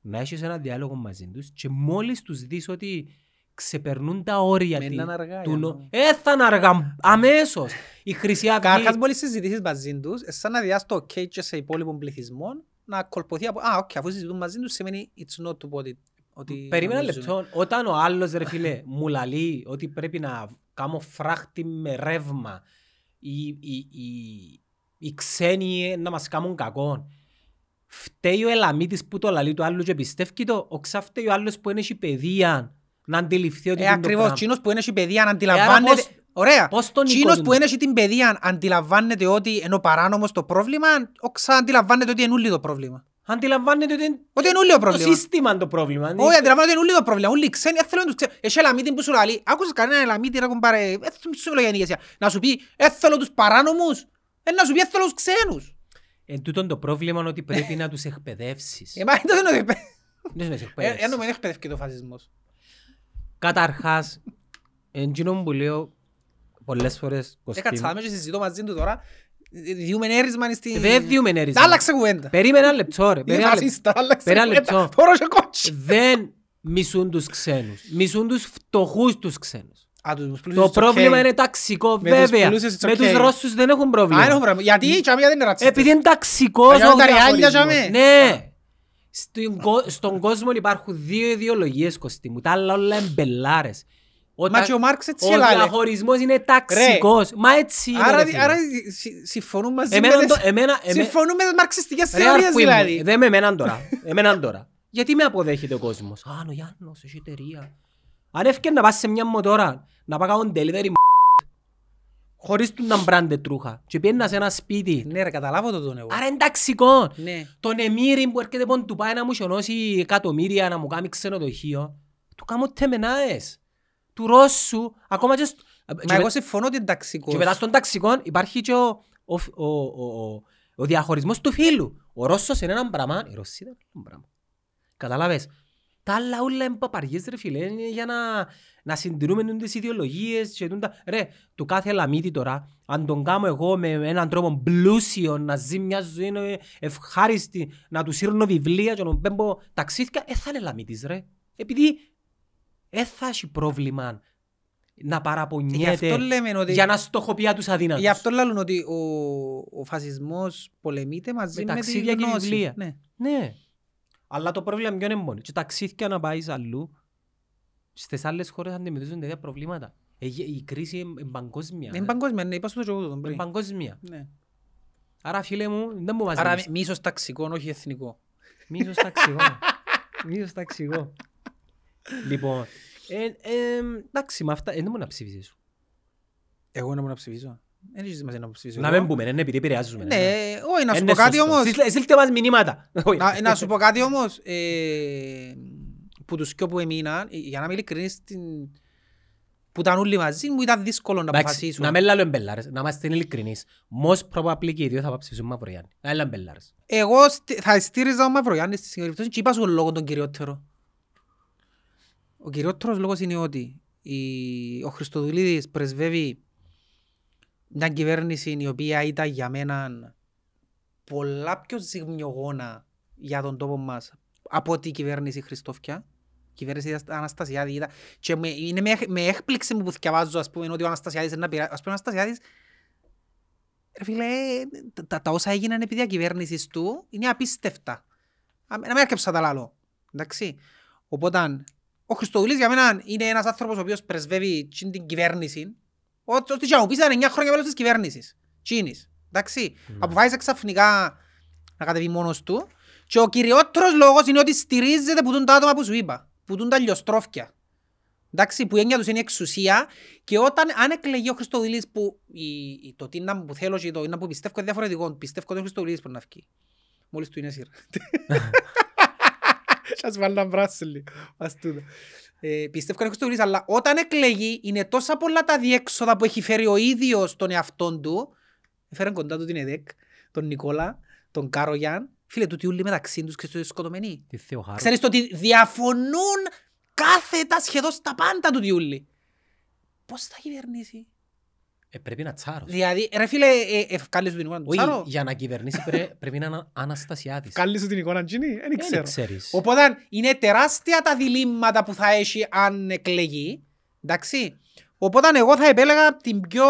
να έχεις ένα διάλογο μαζί τους και μόλις τους δεις ότι ξεπερνούν τα όρια Μένουν τη- αργά, του για νο... να- Ε, θα είναι αργά, αμέσως. Η Χρυσή Αυγή... Καταρχάς μόλις συζητήσεις μαζί τους, ε, σαν να διάσεις το ok και σε υπόλοιπο πληθυσμό, να κολποθεί από... Α, οκ, αφού συζητούν μαζί τους, σημαίνει it's not to ότι... ότι Περίμενα νομίζουν. λεπτό. Όταν ο άλλος, ρε φίλε, μου λαλεί ότι πρέπει να κάνω φράχτη με ρεύμα, οι, οι, οι, οι ξένοι να μας κάνουν κακό. Φταίει ο Ελαμίτης που το λαλεί του άλλου και πιστεύει το, ο ξαφταίει ο άλλος που είναι η παιδεία να αντιληφθεί ότι Ε, είναι το ακριβώς, πράγμα. τσίνος που είναι η παιδεία να αντιλαμβάνεται... πώς- Ωραία. πώς τον Τσίνος εικονίζουν. που είναι την παιδεία αντιλαμβάνεται ότι είναι ο παράνομος το πρόβλημα, ο ξα αντιλαμβάνεται ότι είναι ούλοι το πρόβλημα. Αντιλαμβάνεται ότι είναι Ότι είναι ούλοι το το πρόβλημα. σύστημα το πρόβλημα. Όχι, αντιλαμβάνεται ότι είναι ούλοι το πρόβλημα. Ούλοι ξένοι, δεν θέλουν τους ξένους. Έχει ελαμίτη που σου λέει, άκουσες κανένα ελαμίτη ρε κουμπάρε, δεν σου μιλώ για νοικιασία. Να σου πει, «Ε, θέλω τους παράνομους, ε, να σου πει, «Ε, θέλω τους ξένους. Εν τούτον το πρόβλημα είναι ότι πρέπει να τους εκπαιδεύσεις. Ε, μα είναι το είναι- Δεν τους Ε, εκπαιδεύσεις. Ενώ με εκπαιδεύει το φασισμός. Καταρχάς, εντζήνο που λέω πολλές φορές, Κωστή, Έκατσάμε και συζητώ μαζί του τώρα. Διούμε έρισμα στην... δεν διούμε νέρισμα. Άλλαξε κουβέντα. Περίμενα ένα λεπτό ρε. Είναι περίμενα ένα λεπτό. φασίστα, άλλαξε Περίμενα ένα κουβέντα. λεπτό. Τώρα και κότσι. Δεν μισούν τους ξένους. Μισούν τους φτωχούς τους ξένους. Α, τους Το πλούσιους, πρόβλημα οκ. είναι ταξικό, Με τους βέβαια. πλούσιους, it's Με okay. τους Ρώσους δεν έχουν Α, είναι πρόβλημα. πράγμα. Γιατί η Τσαμία δεν είναι ρατσιστής. Επειδή είναι ταξικός Παλιά ο με τα ριάλια, διαχωρισμός. τζάμε. Ναι. Στην κο- Στον κόσμο υπάρχουν δύο ιδεολογίες, Κωστή μου. Τα άλλα όλα είναι μπελάρες. Ο Μα τα- και ο Μάρξ έτσι Ο έλαλε. διαχωρισμός είναι ταξικός. Μα έτσι είναι. Άρα, ρε φίλε. άρα συ- συμφωνούν μαζί Εμένα με το- τις... εμένα- εμέ- Συμφωνούν με τις μαρξιστικές Ρε θεωρίες αρφή μου, δηλαδή. Δεν με εμέναν τώρα. Εμέναν τώρα. Γιατί με αποδέχεται ο κόσμος; Α, ο Γιάννος, έχει εταιρεία. Αν έφυγε να πας σε μια μοτόρα, να πάω κάνουν delivery χωρίς του να μπράντε τρούχα και πιένας σε ένα σπίτι. Ναι ρε, καταλάβω το τον εγώ. Άρα είναι ταξικό. Ναι. Τον Εμμύρη που έρχεται πον του πάει να μου σιωνώσει εκατομμύρια να μου κάνει ξενοδοχείο. Του κάνω τεμενάες. Του Ρώσου, ακόμα και... στο- Μα και εγώ με- συμφωνώ ότι είναι ταξικός. και μετά στον ταξικό υπάρχει και ο, ο, ο, ο, ο, ο διαχωρισμός του φίλου. Ο Ρώσος είναι ένα πράγμα, η Ρωσία είναι ένα πράγμα. Καταλάβες. Τα άλλα όλα είναι παπαριές ρε φίλε, είναι για να, να συντηρούμε τις ιδεολογίες και τούτα. Ρε, του κάθε λαμίτη τώρα, αν τον κάνω εγώ με έναν τρόπο πλούσιο, να ζει μια ζωή ε, ευχάριστη, να του σύρνω βιβλία και να πέμπω ταξίδια, ε, θα είναι λαμίτης ρε. Επειδή ε, θα έχει πρόβλημα να Γι' παραπονιέται αυτό λέμε ότι... για να στοχοποιεί τους αδύνατους. Γι' αυτό λένε ότι ο, ο φασισμός πολεμείται μαζί Με με, ταξίδια τη και γνώση. βιβλία. Ναι. Ναι. Αλλά το πρόβλημα ποιο είναι μόνο. Και ταξίδια να πάει αλλού, στις άλλες χώρες αντιμετωπίζουν τέτοια προβλήματα. Ε, η κρίση είναι είναι παγκόσμια. Είναι παγκόσμια, ναι, είπα στο και εγώ τον Είναι πριν. παγκόσμια. Ναι. Άρα φίλε μου, δεν μου μας Άρα δίνεις. μίσος ταξικό, όχι εθνικό. Μίσος ταξιγό. Μίσος ταξιγό. Λοιπόν, ε, ε, εντάξει, με αυτά, ε, δεν μπορεί να ψηφίσεις σου. Εγώ να μπορώ να ψηφίσω. Δεν έχει σημασία να ψηφίσω. Να εγώ. μην πούμε, είναι επειδή επηρεάζουμε. Ναι, όχι, να σου Είναι πω κάτι σωστό. όμως. Στείλτε- Στείλτε μας μηνύματα. Όχι. Να, να σου πω κάτι όμως. Ε, που τους πιο που έμειναν, ε, για να είμαι ειλικρινής, στην... που ήταν όλοι μαζί μου ήταν δύσκολο να Εντάξει, αποφασίσουν. να μην λέμε μπελάρες, να είμαστε ειλικρινείς. Most probably και οι δύο θα πάω ψηφίσουν Μαυρογιάννη. Να λέμε μπελάρες. Εγώ στι- θα στήριζα ο Μαυρογιάννης στη συγκεκριμένη και είπα σου λόγο τον κυριότερο. Ο κυριότερος λόγος είναι ότι η... ο Χριστοδουλίδης πρεσβεύει μια κυβέρνηση η οποία ήταν για μένα πολλά πιο ζυγμιογόνα για τον τόπο μας από ότι η κυβέρνηση Χριστόφια. Η κυβέρνηση Αναστασιάδης είδα. Και με, είναι με, έχ- με έκπληξη μου που διαβάζω ας πούμε ότι ο Αναστασιάδης είναι να πειρά... Ας πούμε ο Αναστασιάδης Ρε φίλε, τα- τα, τα όσα έγιναν επί διακυβέρνησης του είναι απίστευτα. Α, Να μην έρκεψα τα λάλο. Εντάξει. Οπότε, ο Χριστοδουλής για μένα είναι ένας άνθρωπος ο οποίος πρεσβεύει τσιν την κυβέρνηση. Ό- Ό,τι και να μου πεις ήταν 9 χρόνια μέλος της κυβέρνησης. Τσίνης. Εντάξει. Αποφάσισε ξαφνικά να κατεβεί μόνος του. Και ο κυριότερος λόγος είναι ότι στηρίζεται που τούν τα άτομα που σου είπα. Που τούν τα λιοστρόφια. Εντάξει, που η έννοια τους είναι η εξουσία και όταν αν εκλεγεί ο Χριστοδηλής που η, η, το τι να που θέλω και το τι να που πιστεύω είναι διαφορετικό. Πιστεύω ότι ο Χριστοδηλής μπορεί να βγει. Μόλις του είναι σειρά. Σας βάλω να βράσω λίγο. Ας τούτο. Ε, πιστεύω ότι ο Χριστοδηλής, αλλά όταν εκλεγεί είναι τόσα πολλά τα διέξοδα που έχει φέρει ο ίδιος τον εαυτόν του. Έφερε κοντά του την ΕΔΕΚ, τον Νικόλα, τον Κάρογιαν. Φίλε, τούτοι όλοι μεταξύ τους και στους σκοτωμένοι. Τη Θεοχάρου. Ξέρεις το ότι διαφωνούν κάθετα σχεδόν στα πάντα του Διούλη. Πώς θα κυβερνήσει; Ε, πρέπει να τσάρω. Δηλαδή, ρε φίλε, ε, ευκάλε σου την εικόνα του Όχι, Τσάρο. για να κυβερνήσει πρέ- πρέπει να είναι Αναστασιάδης. Ευκάλε σου την εικόνα Τζίνι, δεν Δεν ξέρω. ξέρεις. Οπότε είναι τεράστια τα διλήμματα που θα έχει αν εκλεγεί. Εντάξει. Οπότε εγώ θα επέλεγα την πιο...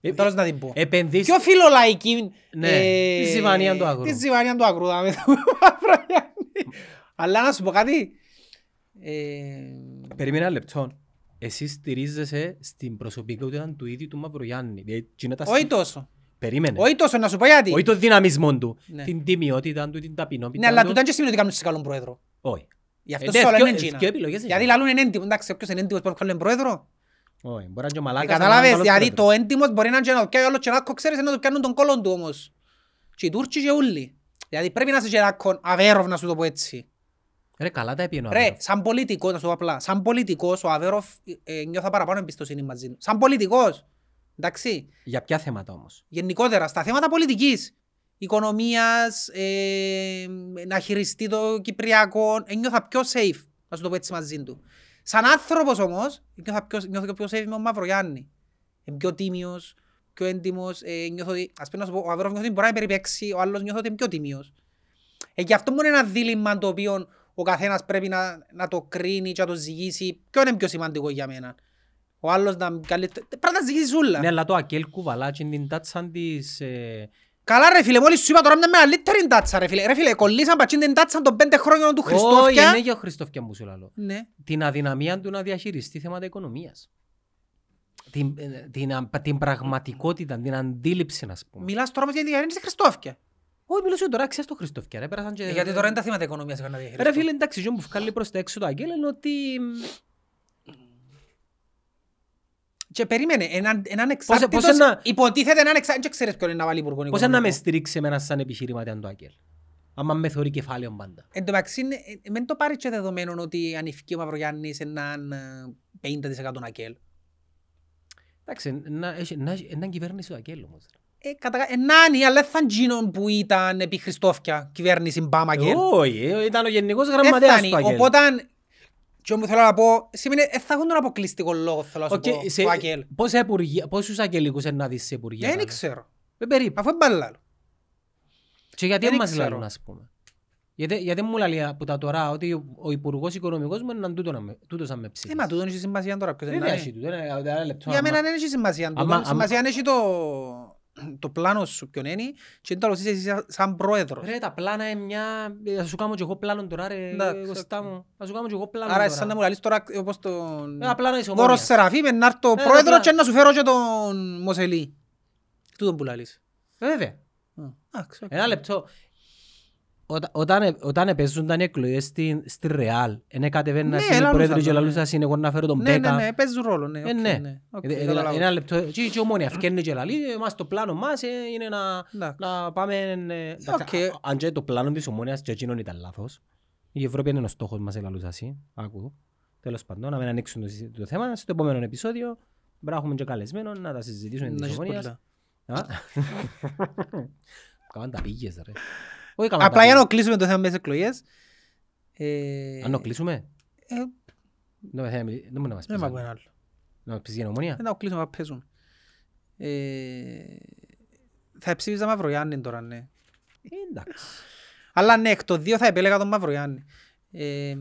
Ε, Τώρα να την πω. Επενδύσεις... Πιο φιλολαϊκή... Ναι, ε, τη Ζιβανία του Αγρού. Τη Ζιβανία του Αγρού. δάμε το Μαυρογιάννη. Αλλά να σου πω κάτι. Ε, Περίμενα ένα λεπτό. Εσύ στηρίζεσαι στην προσωπικότητα του ίδιου του Μαυρογιάννη. Δηλαδή, τι είναι τα Όχι στή- τόσο. Περίμενε. Όχι τόσο, να σου πω γιατί. Όχι το δυναμισμό του. Ναι. Την τιμιότητα του, την ταπεινότητα Ναι, αλλά του. τούτα δεν σημαίνει ότι κάνουν σε καλόν πρόεδρο. Όχι. Γι' αυτό Ε, σου ναι, λέω δυο- είναι Τζίνα. δυο επιλογές Γιατί είναι. λαλούν είναι έντιμο. Εντάξει, όποιος είναι έντιμος πρέπει να βγάλει πρόεδρο. Όχι. Μπορεί να είναι και ο Ε, μαλάκας. αλλά Κατάλαβες, είναι δηλαδή καλός το έντιμος μπορεί να είναι και να το πιάει ο άλλος τσενάκο, ξέρεις, να το πιάνουν τον κόλλον του όμως. Και οι Τούρκοι και ούλοι. Δηλαδή πρέπει να είσαι τσενάκο, αβέροφ να σου το πω έτσι. Πρόεδρος. Ρε, καλά τα έπιενε ο Ρε, Αβέροφ. σαν πολιτικός, να σου πω απλά, σαν πολιτικός ο Αβέροφ ε, νιώθα παραπάνω εμπιστοσύνη μαζί του. Σαν πολιτικός, εντάξει, Για ποια θέματα όμως; γενικότερα στα θέματα πολιτικής, οικονομίας, ε, να χειριστεί το Κυπριακό, ε, νιώθα πιο safe, να σου το πω έτσι μαζί του. Σαν άνθρωπος όμως, νιώθα πιο, νιώθω πιο safe με τον Μαυρογιάννη. Είναι πιο τίμιος, πιο έντιμος, ε, νιώθω ότι, ας πούμε να σου πω, ο Αβέροφ νιώθω ότι μπορεί να περιπέξει, ο άλλος νιώθω ότι είναι πιο τίμιος. Ε, γι' αυτό μου είναι ένα δίλημμα το οποίο ο καθένας πρέπει να, να το κρίνει και να το ζυγίσει. Ποιο είναι πιο σημαντικό για μένα. Ο άλλος να καλύτερα... Πρέπει να τα ζυγίσεις όλα. Ναι, αλλά το Ακέλ κουβαλά και την τάτσα της... ε, Καλά ρε φίλε, μόλις σου είπα τώρα μια μεγαλύτερη τάτσα ρε φίλε. Ρε φίλε, κολλήσαν πατσίν την τάτσα των πέντε χρόνων του Όχι, Χριστόφια. είναι για ο Χριστόφια μου σου λαλώ. Ναι. Την αδυναμία του να διαχειριστεί θέματα οικονομίας. Την, ε, την, α- την πραγματικότητα, την αντίληψη, να πούμε. Μιλάς τώρα όμως για τη διαρρήνηση Χριστόφια. Όχι, μιλώ τώρα ξέρεις το Χριστόφια, ρε, πέρασαν και... Ε, Γιατί τώρα είναι τα θύματα οικονομίας είχαν να διαχειριστούν. Ρε φίλε, εντάξει, ζω που βγάλει προς τα έξω το Αγγέλ είναι ότι... Και περίμενε, έναν, έναν πώς εξάρτητος, να- υποτίθεται έναν εξάρτητος, δεν ξέρεις ποιον είναι να βάλει υπουργό Πώς είναι να οικονομικών. με στηρίξει εμένα σαν επιχειρηματία το Αγγέλ. Άμα με θεωρεί κεφάλαιο πάντα. Εν τω μεταξύ, είναι- ε, μην το πάρει και δεδομένο ότι αν ευκεί ο Μαυρογιάννης έναν ε, 50% ακέλ. Εντάξει, να, έχει- να, έχει- έναν κυβέρνηση ο Αγγέλ όμως. ρε. Ε, κατά, ε, νάνι, αλλά δεν θα γίνον που ήταν επί Χριστόφια, κυβέρνηση Μπάμα ακέλ. Όχι, ε, ήταν ο γενικός Δεν γραμματέας θα του Αγγέλ. Οπότε, και όμως θέλω να πω, σημαίνει, ε, θα έχουν τον αποκλειστικό λόγο, θέλω να σου Οκ, πω, σε- ο Ακέλ. πόσα υπουργεία- Πόσους αγγελικούς είναι να δεις σε υπουργεία. Δεν κάνε. ξέρω, Ε, περίπου. αφού είναι μπαλάλο. Και γιατί δεν μας ξέρω. λαλούν, ας πούμε. Γιατί, γιατί μου λέει από τα τώρα ότι ο, ο υπουργός οικονομικός μου είναι τούτο να με- τούτος να με Ε, ψήσει. μα τούτον έχει σημασία τώρα, ποιος είναι Βέβαια να έχει είναι. τούτο, ένα- ένα λεπτό. Για άμα- μένα δεν έχει σημασία. Άμα- τούτον. άμα- Σημασία έχει το, το πλάνο σου ποιον είναι και το άλλος εσύ σαν- σαν πρόεδρος. Ρε, τα πλάνα είναι μια... ε, Θα σου κάνω και εγώ πλάνο τώρα, ρε, Εντάξει, Κωστά οκ. μου. Θα σου κάνω και εγώ πλάνο Άρα τώρα. σαν να μου λαλείς τώρα όπως τον... Ε, τα πλάνα της Δώρος ομόνιας. Σεραφείμ, να έρθω Ε, πρόεδρο απλά- και να σου φέρω και τον Μοσελή. Τούτον που λαλείς. Βέβαια. Α, εντάξει, οκ. Ένα λεπτό. Όταν- Όταν, όταν επέζονταν οι εκλογές στην, στη Ρεάλ, είναι κατεβαίνα Ναι, στην λαλούσαν πρόεδρο και το, ναι. λαλούσα είναι εγώ να φέρω τον Ναι, ναι, Μπέκα. ναι, παίζουν ρόλο, ναι. Ε, οκ, ναι. ναι. Οκ, Ε, ε, καταλάβω. Ένα λεπτό. Και και η ομόνια φκένει και λαλεί, εμάς το πλάνο μας ε, είναι να, Εντάξει. να πάμε... ε, εντάξει, Οκ. α- Αν και το πλάνο της ομόνιας και εκείνον ήταν λάθος. Η Ευρώπη είναι ο στόχος μας, ελαλούσα εσύ. Άκου. Τέλος πάντων, να μην ανοίξουν το, συζη- το θέμα. Στο επόμενο επεισόδιο πρέπει να έχουμε και καλεσμένο να τα συζητήσουμε Να της έχεις ομόνιας. πολλά. Α; Κάμαν τα πήγες ρε. Όχι κάμαν τα Απλά για να πήγες. κλείσουμε το θέμα με τις εκλογές. ε, Αν το κλείσουμε, ε, δεν με θέλει- δεν μπορεί να μας Δεν πεις είμαι από άλλο. ένα άλλο. Να μας πεις για την Ομόνοια. Δεν θα κλείσουμε να παίζουν. Ε, Θα ψήφιζα Μαυρογιάννη τώρα, ναι. Εντάξει. Αλλά ναι, εκ των δύο θα επέλεγα τον Μαυρογιάννη. Ε,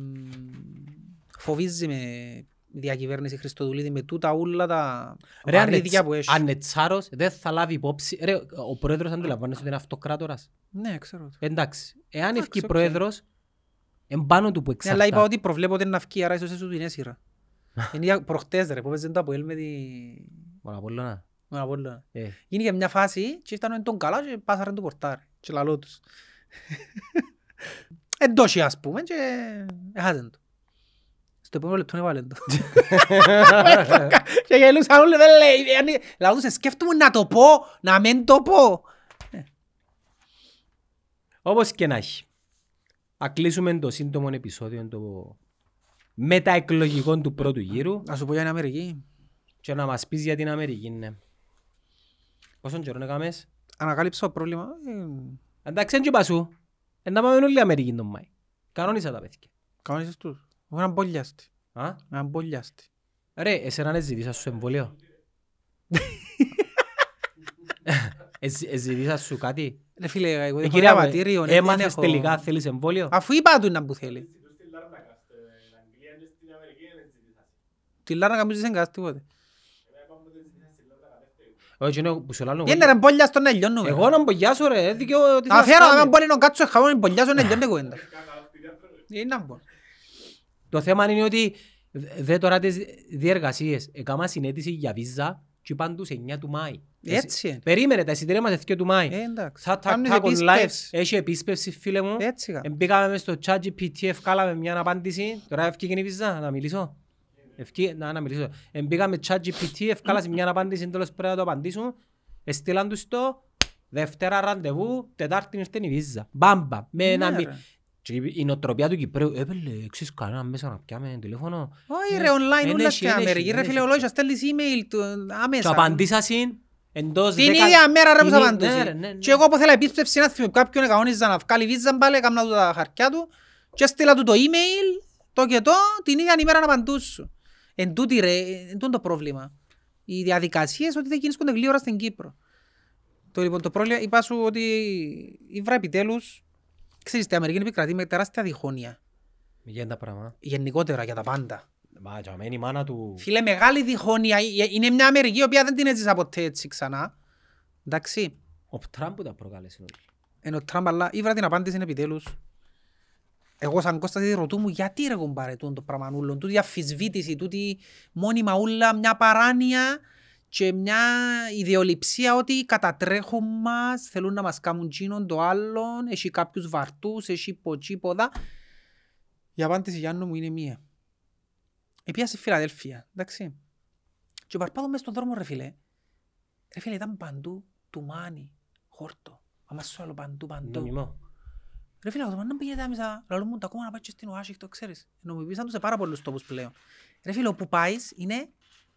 φοβίζει με η διακυβέρνηση Χριστοδουλίδη με τούτα ούλα τα Ρε, αν βαρύδια ετσι- που έχει. αν είναι τσάρος, δεν θα λάβει υπόψη. Ρε, ο πρόεδρος αντιλαμβάνεσαι ότι είναι αυτοκράτορας. Ναι, ξέρω. Εντάξει. Εάν Εντάξει, ευκεί οκ. πρόεδρος, εμπάνω του που Ναι, αλλά είπα εξαρτάται. ότι προβλέπονται να βγει, άρα ίσως έσου του είναι σειρά. Είναι για προχτές ρε, που έπαιζε το Αποέλ με τη... Μόνο Απόλλωνα. με τον Απόλλωνα. Ε, Γίνηκε μια φάση και ήταν τον καλά και πάσαραν το πορτάρι. Και λαλό τους. Εντός ας πούμε και έχασαν το. Στο επόμενο λεπτό έβαλε το. Και γελούσαν όλοι, δεν λέει. yani, Λαλό τους, σκέφτομαι να το πω, να μην το πω. Όπως και να έχει. Να κλείσουμε το σύντομο επεισόδιο το μεταεκλογικό του πρώτου γύρου Να σου πω για την Αμερική. και να μας πεις για την Αμερική, ναι. Πόσον καιρό έκαμες. Ανακάλυψα το πρόβλημα. ε, Εντάξει, δεν είπα σου. Εν να πάμε όλοι Αμερική τον Μάη. Κανόνισα τα παιδιά. Κανόνισες τους. Εγώ έναν μπολιάστη. Α; Έναν μπολιάστη. Ρε, εσένα δεν ζητήσας σου εμβόλιο; Εζ- Εζητήσα σου κάτι; Ρε φίλε, εγώ Ε, έχω κυρία μου, διαβατήριο, ναι, δεν έμαθες έχω- τελικά θέλεις εμβόλιο; Αφού είπα του να που θέλει. Τη Λάρνα καμπούζεις δεν κάνεις τίποτε. Όχι, είναι που σου λέω. Τι είναι ρε μπολιά στον να λιώνουμε. Εγώ να μπογιάσω ρε, δίκαιο... τι Να θα φέρω να κάνεις. μην μπορεί να κάτσω χαμόν μπολιά στον να λιώνει κουβέντα. Τι να πω. Το θέμα είναι ότι δε τώρα τις διεργασίες έκανα συνέτηση για βίζα και είπαν τους 9 του Μάη. Έτσι είναι. Περίμενε, τα εισιτήρια μας 2 του Μάη. Ε, εντάξει. Θα τα Κάνεις τάκ online, επίσκεψη. έχει επίσπευση φίλε μου. Έτσι κάνω. Μπήκαμε μες στο chat GPT, ευκάλαμε μια απάντηση. Τώρα ευκήκε η βίζα, να μιλήσω. Ευκεί, να, να μιλήσω. Μπήκαμε chat GPT, ευκάλασε μια απάντηση, τέλος πρέπει να το απαντήσουν. Εστήλαν τους το, Δευτέρα ραντεβού, Τετάρτη ήρθε η βίζα. Μπάμπα. Με Ναι, ένα μη- ρε. Και η νοοτροπία του Κυπρέου, έπαιρνε, ξέρεις κανένα μέσα να πιάμε τηλέφωνο. Όχι Ναι. ρε online Εν ούλα έχει, στην εν έχει, Αμερική. εν Ρε έχει. φίλε ολόγια στέλνεις email του Και άμεσα. απαντήσα συν εντός Την δέκα- ίδια μέρα ρε που την θα ί- απαντούσε. ναι, ρε, ναι, ναι. Και εγώ που θέλω επίσπευση να θυμώ κάποιον κανόνιζα να βγάλει βίζα πάλι, έκανα του τα χαρτιά του και έστειλα του το email, το και το, την ίδια ημέρα να απαντούσω. Εν τούτη ρε, εν τούτο το πρόβλημα. Οι διαδικασίες ότι δεν κινήσκονται γλύωρα στην Κύπρο. Το λοιπόν το πρόβλημα, είπα σου ότι η βρά επιτέλους, ξέρεις, η Αμερική επικρατεί με τεράστια διχόνοια. Για τα πράγμα. Γενικότερα για τα πάντα. Μα και αμένη η μάνα του... Φίλε, μεγάλη διχόνοια. Ε, Είναι μια Αμερική η οποία δεν την έζησα ποτέ έτσι ξανά. Εντάξει. Ο Τραμπ που τα προκάλεσε όλοι. Ενώ ο Τραμπ, αλλά ήβρα την απάντηση επιτέλους. Εγώ σαν Κώστας τη ρωτού μου γιατί ρε κομπάρε τούτο το πραγμανούλο, τούτη αφισβήτηση, τούτη μόνιμα ούλα, μια παράνοια και μια ιδεολειψία ότι κατατρέχουν μας, θέλουν να μας κάνουν τσίνον το άλλον, έχει κάποιους βαρτούς, έχει ποτσί ποδά. Η απάντηση Γιάννου μου είναι μία. Επία στη Φιλαδέλφια, εντάξει. Και παρπάτω μες στον δρόμο ρε φίλε. Ρε φίλε ήταν παντού τουμάνι, χόρτο. Άμα σου άλλο παντού, παντού. Νομιμό. Ρε φίλε, όταν πήγαινε άμεσα, λαλό μου, τα ακόμα να πάει και στην Ουάσιγκτο, ξέρεις. Νομιμοποίησαν τους σε πάρα πολλούς τόπους πλέον. Ρε φίλε, όπου πάεις είναι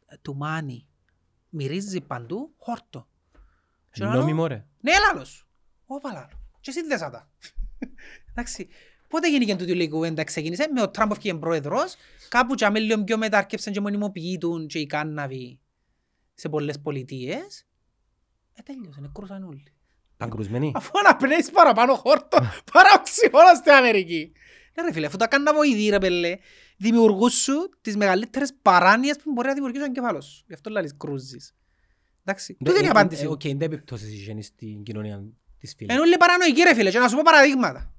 ε, τουμάνι. Μυρίζει παντού χόρτο. Και λαλώ, Νόμιμο ρε. Ναι, λάλος. Όπα λάλο. Και εσύ τι δες τα. Εντάξει. Πότε γίνηκε τούτη η κουβέντα ξεκίνησε; Με ο Τραμπ έφυγε πρόεδρος, κάπου και αμέλιο πιο μετά αρκέψαν και μονιμοποιητούν και οι κάνναβοι σε πολλές πολιτείες. Ε, τέλειωσε, νεκρούσαν όλοι. Παγκρουσμένοι. Αφού αναπνέεις παραπάνω χόρτο, παρά οξυγόνο στην Αμερική. Ναι ρε φίλε, αφού τα κάνουν βοηθοί ρε πέλε, δημιουργούν σου τις μεγαλύτερες παράνοιες που μπορεί να δημιουργήσει ο εγκεφάλος σου. Γι' αυτό λαλείς κρούζεις. Εντάξει, τούτη είναι η απάντηση. Ε, Οκ, είναι επιπτώσεις είχε στην κοινωνία της φίλης. Είναι όλοι παρανοϊκοί ρε φίλε και να σου πω παραδείγματα.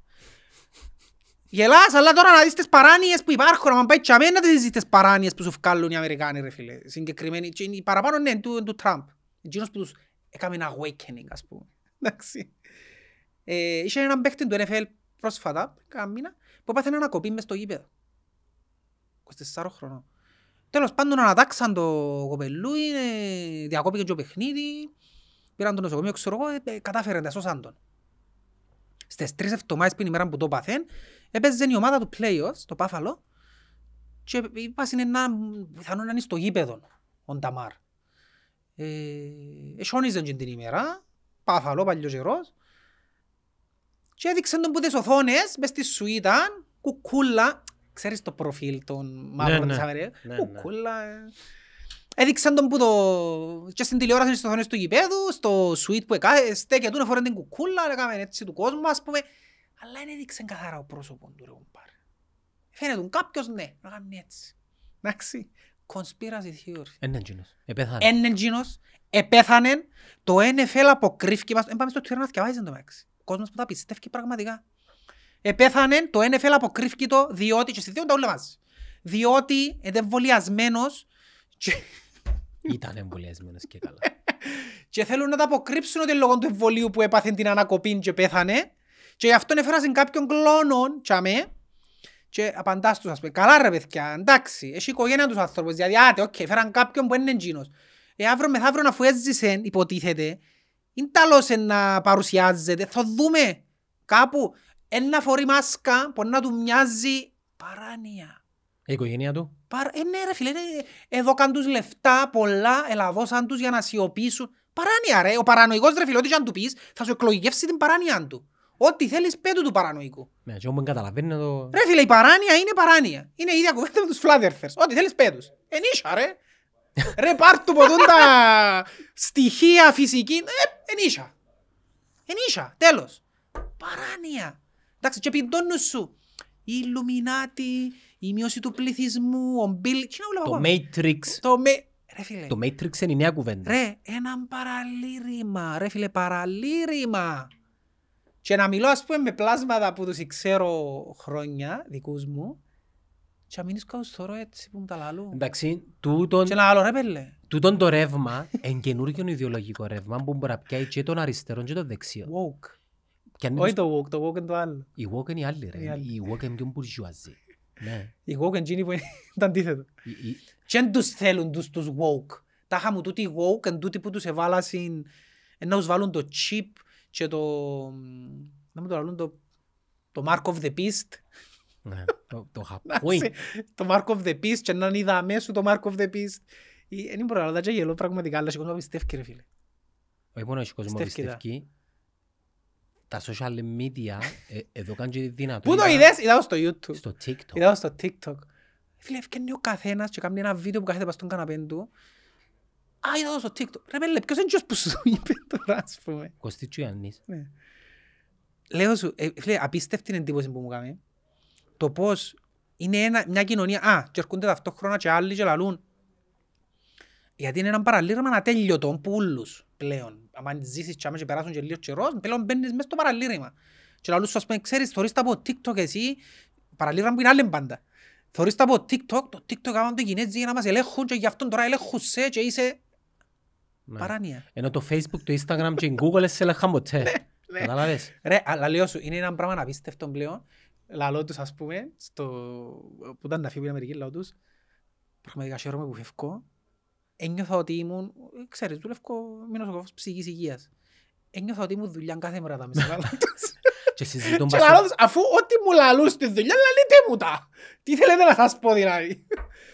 Γελάς, αλλά τώρα να δεις τις παράνοιες που υπάρχουν, να πάει τσαμέ να δεις τις παράνοιες που σου βγάλουν οι Αμερικάνοι ρε φίλε. Συγκεκριμένοι, και οι παραπάνω ναι, του, του Τραμπ. Εκείνος που τους έκαμε ένα awakening ας πούμε. Εντάξει. Ε, είχε έναν παίκτη του NFL πρόσφατα, κάνα μήνα, που έπαθε ένα ανακοπή μες στο γήπεδο. 24 χρονών. Τέλος πάντων ανατάξαν το κοπελούι, ε, διακόπηκε και το παιχνίδι, πήραν το νοσοκομείο, ξέρω εγώ, ε, ε, κατάφεραν, τα σώσαν τον. Στις τρεις εβδομάδες πριν ημέρα που το πάθεν, έπαιζε η ομάδα του playoffs, το Πάφαλο, και είπα είναι να, πιθανόν να είναι στο γήπεδο, ο Νταμάρ. Ε, εσιόνιζαν και την ημέρα, Πάφαλο, παλιός καιρός, και έδειξαν τον που τις οθόνες, μες στη σουίτα, κουκούλα, ξέρεις το προφίλ των μαύρων ναι. της Αμερικής, Ναι, ναι. κουκούλα, ε, Έδειξαν τον που το... και στην τηλεόραση στο θόνες του γηπέδου, στο suite που εκά... στέκε του, φορέ την κουκούλα, έκαμε έτσι του κόσμου, ας πούμε. Αλλά δεν έδειξαν καθαρά ο πρόσωπο του, ρε κουμπάρε. Φαίνεται του κάποιος, ναι, να κάνει έτσι. Εντάξει. Conspiracy theory. Είναι εκείνος. Επέθανε. Είναι εκείνος, επέθανε, το NFL αποκρύφηκε μας, εν πάμε στο Twitter να θυκευάζεις το μεταξύ. Ο κόσμος που τα πιστεύει πραγματικά. Επέθανε, το NFL αποκρύφηκε το, διότι, και στη δύο τα όλα μαζί. Διότι είναι εμβολιασμένος και, Ήταν εμβολιασμένος και καλά. και θέλουν να τα αποκρύψουν ότι λόγω του εμβολίου που έπαθε την ανακοπή και πέθανε και γι' αυτό έφεραν κάποιον κλώνο τσάμε και απαντάς τους ας πούμε καλά ρε παιδιά εντάξει έχει οικογένεια τους άνθρωπους δηλαδή άτε οκ φέραν κάποιον που είναι εκείνος ε αύριο μεθαύριο αφού έζησε υποτίθεται είναι ταλός να παρουσιάζεται θα δούμε κάπου ένα φορεί μάσκα που να του μοιάζει παράνοια Η οικογένεια του. Παρα... Ε, ναι ρε φίλε, ναι. έδωκαν τους λεφτά πολλά, ελαδώσαν τους για να σιωπήσουν. Παράνοια ρε, ο παρανοϊκός ρε φίλε, ό,τι και αν του πεις, θα σου εκλογικεύσει την παράνοια του. Ό,τι θέλεις πέτου του παρανοϊκού. Ναι, και όμως καταλαβαίνει να το... Ρε φίλε, η παράνοια είναι παράνοια. Είναι η ίδια κουβέντα με τους φλάδερφερς. Ό,τι θέλεις πέτους. Ενίσια ρε. Ρε πάρ' του ποτούν τα στοιχεία φυσική. Ε, ενίσια. Ενίσια. Τέλος. Παράνοια. Εντάξει, και πιντώνουν σου. Η Ιλουμινάτη, η μείωση του πληθυσμού, ο Μπιλ... Τι να Το βλέπω εγώ. Matrix. Το με... Ρε φίλε. Το Matrix είναι η νέα κουβέντα. Ρε, έναν παραλήρημα. Ρε φίλε, παραλήρημα. Και να μιλώ ας πούμε με πλάσματα που τους ξέρω χρόνια, δικούς μου, και να μείνεις κάπου στο έτσι που μου τα λαλούν. Εντάξει, τούτον, Και να άλλο ρε πέλε. τούτον το ρεύμα είναι καινούργιο ιδεολογικό ρεύμα που μπορεί να πιάει και τον αριστερό και τον δεξιό. Woke. Και αν Όχι είναι- το woke, το woke είναι το άλλο. Η woke είναι η άλλη Η ρε. άλλη. Η woke είναι πιο μπουρζουαζή. Ναι. Οι woke είναι εκείνοι που είναι το αντίθετο. Η- η- Και δεν τους θέλουν τους, τους woke. Τα είχαμε τούτοι οι woke, εν τούτοι που τους εβάλασαν, εν να τους βάλουν το chip και το... Να μου το λαλούν το... Το Mark of the Beast. Ναι, Το το Εντάξει, χαπούι. το Mark of the Beast και να είδα αμέσου το Mark of the Beast. Ε, Δεν μπορώ να λέω, και γελώ πραγματικά, αλλά σηκώνω να πιστεύει ρε φίλε. Όχι μόνο έχει κόσμο Πιστεύει τα. πιστεύει. Τα social media ε, εδώ κάνουν και τη Πού δυνατότητα. το είδες, είδα το στο YouTube. Στο TikTok. Είδα το στο TikTok. Φίλε, ευκαινεί ο καθένας και κάνει ένα βίντεο που κάθεται πας στον καναπέν του. Α, είδα το στο TikTok. Ρε πέλε, ποιος είναι ποιος που σου είπε τώρα, ας πούμε. Κωστή Τσουιαννής. Ναι. Λέω σου, ε, φίλε, απίστευτη εντύπωση που μου κάνει. Το πώς είναι ένα, μια κοινωνία, α, και έρχονται ταυτόχρονα και άλλοι και λαλούν. Γιατί είναι ένα παραλήρημα ατέλειωτο που ούλους πλέον. Αν ζήσεις και άμα και περάσουν και λίγος καιρός, πλέον μπαίνεις μέσα στο παραλήρημα. Και λαλούν σου, ας πούμε, ξέρεις, θωρείς τα από TikTok εσύ, παραλήρημα που είναι άλλη μπάντα. Θωρείς τα από TikTok, το TikTok κάνουν το Κινέζοι για να μας ελέγχουν και γι' αυτόν τώρα ελέγχουν σε και είσαι Ναι. παράνοια. Ενώ το Facebook, το Instagram και η Google σε έλεγχαν ποτέ. ναι. Καταλάβες. Ρε, αλλά λέω σου, είναι ένα πράγμα απίστευτο πλέον. Λαλό τους, ας πούμε, στο... που ήταν να φύγει από την Αμερική, λαλό τους, πραγματικά χαίρομαι που φεύγω. Ένιωθα ότι ήμουν, ε, ξέρεις, δουλεύω με νοσοκόφος ψυχικής υγείας. Ένιωθα ότι ήμουν δουλειά κάθε μέρα τα μέσα λαλό τους. Και συζητούν Και πας λαλό στο- τους, αφού ό,τι μου λαλούν στη δουλειά, λαλείτε μου τα. Τι θέλετε να σας πω δηλαδή.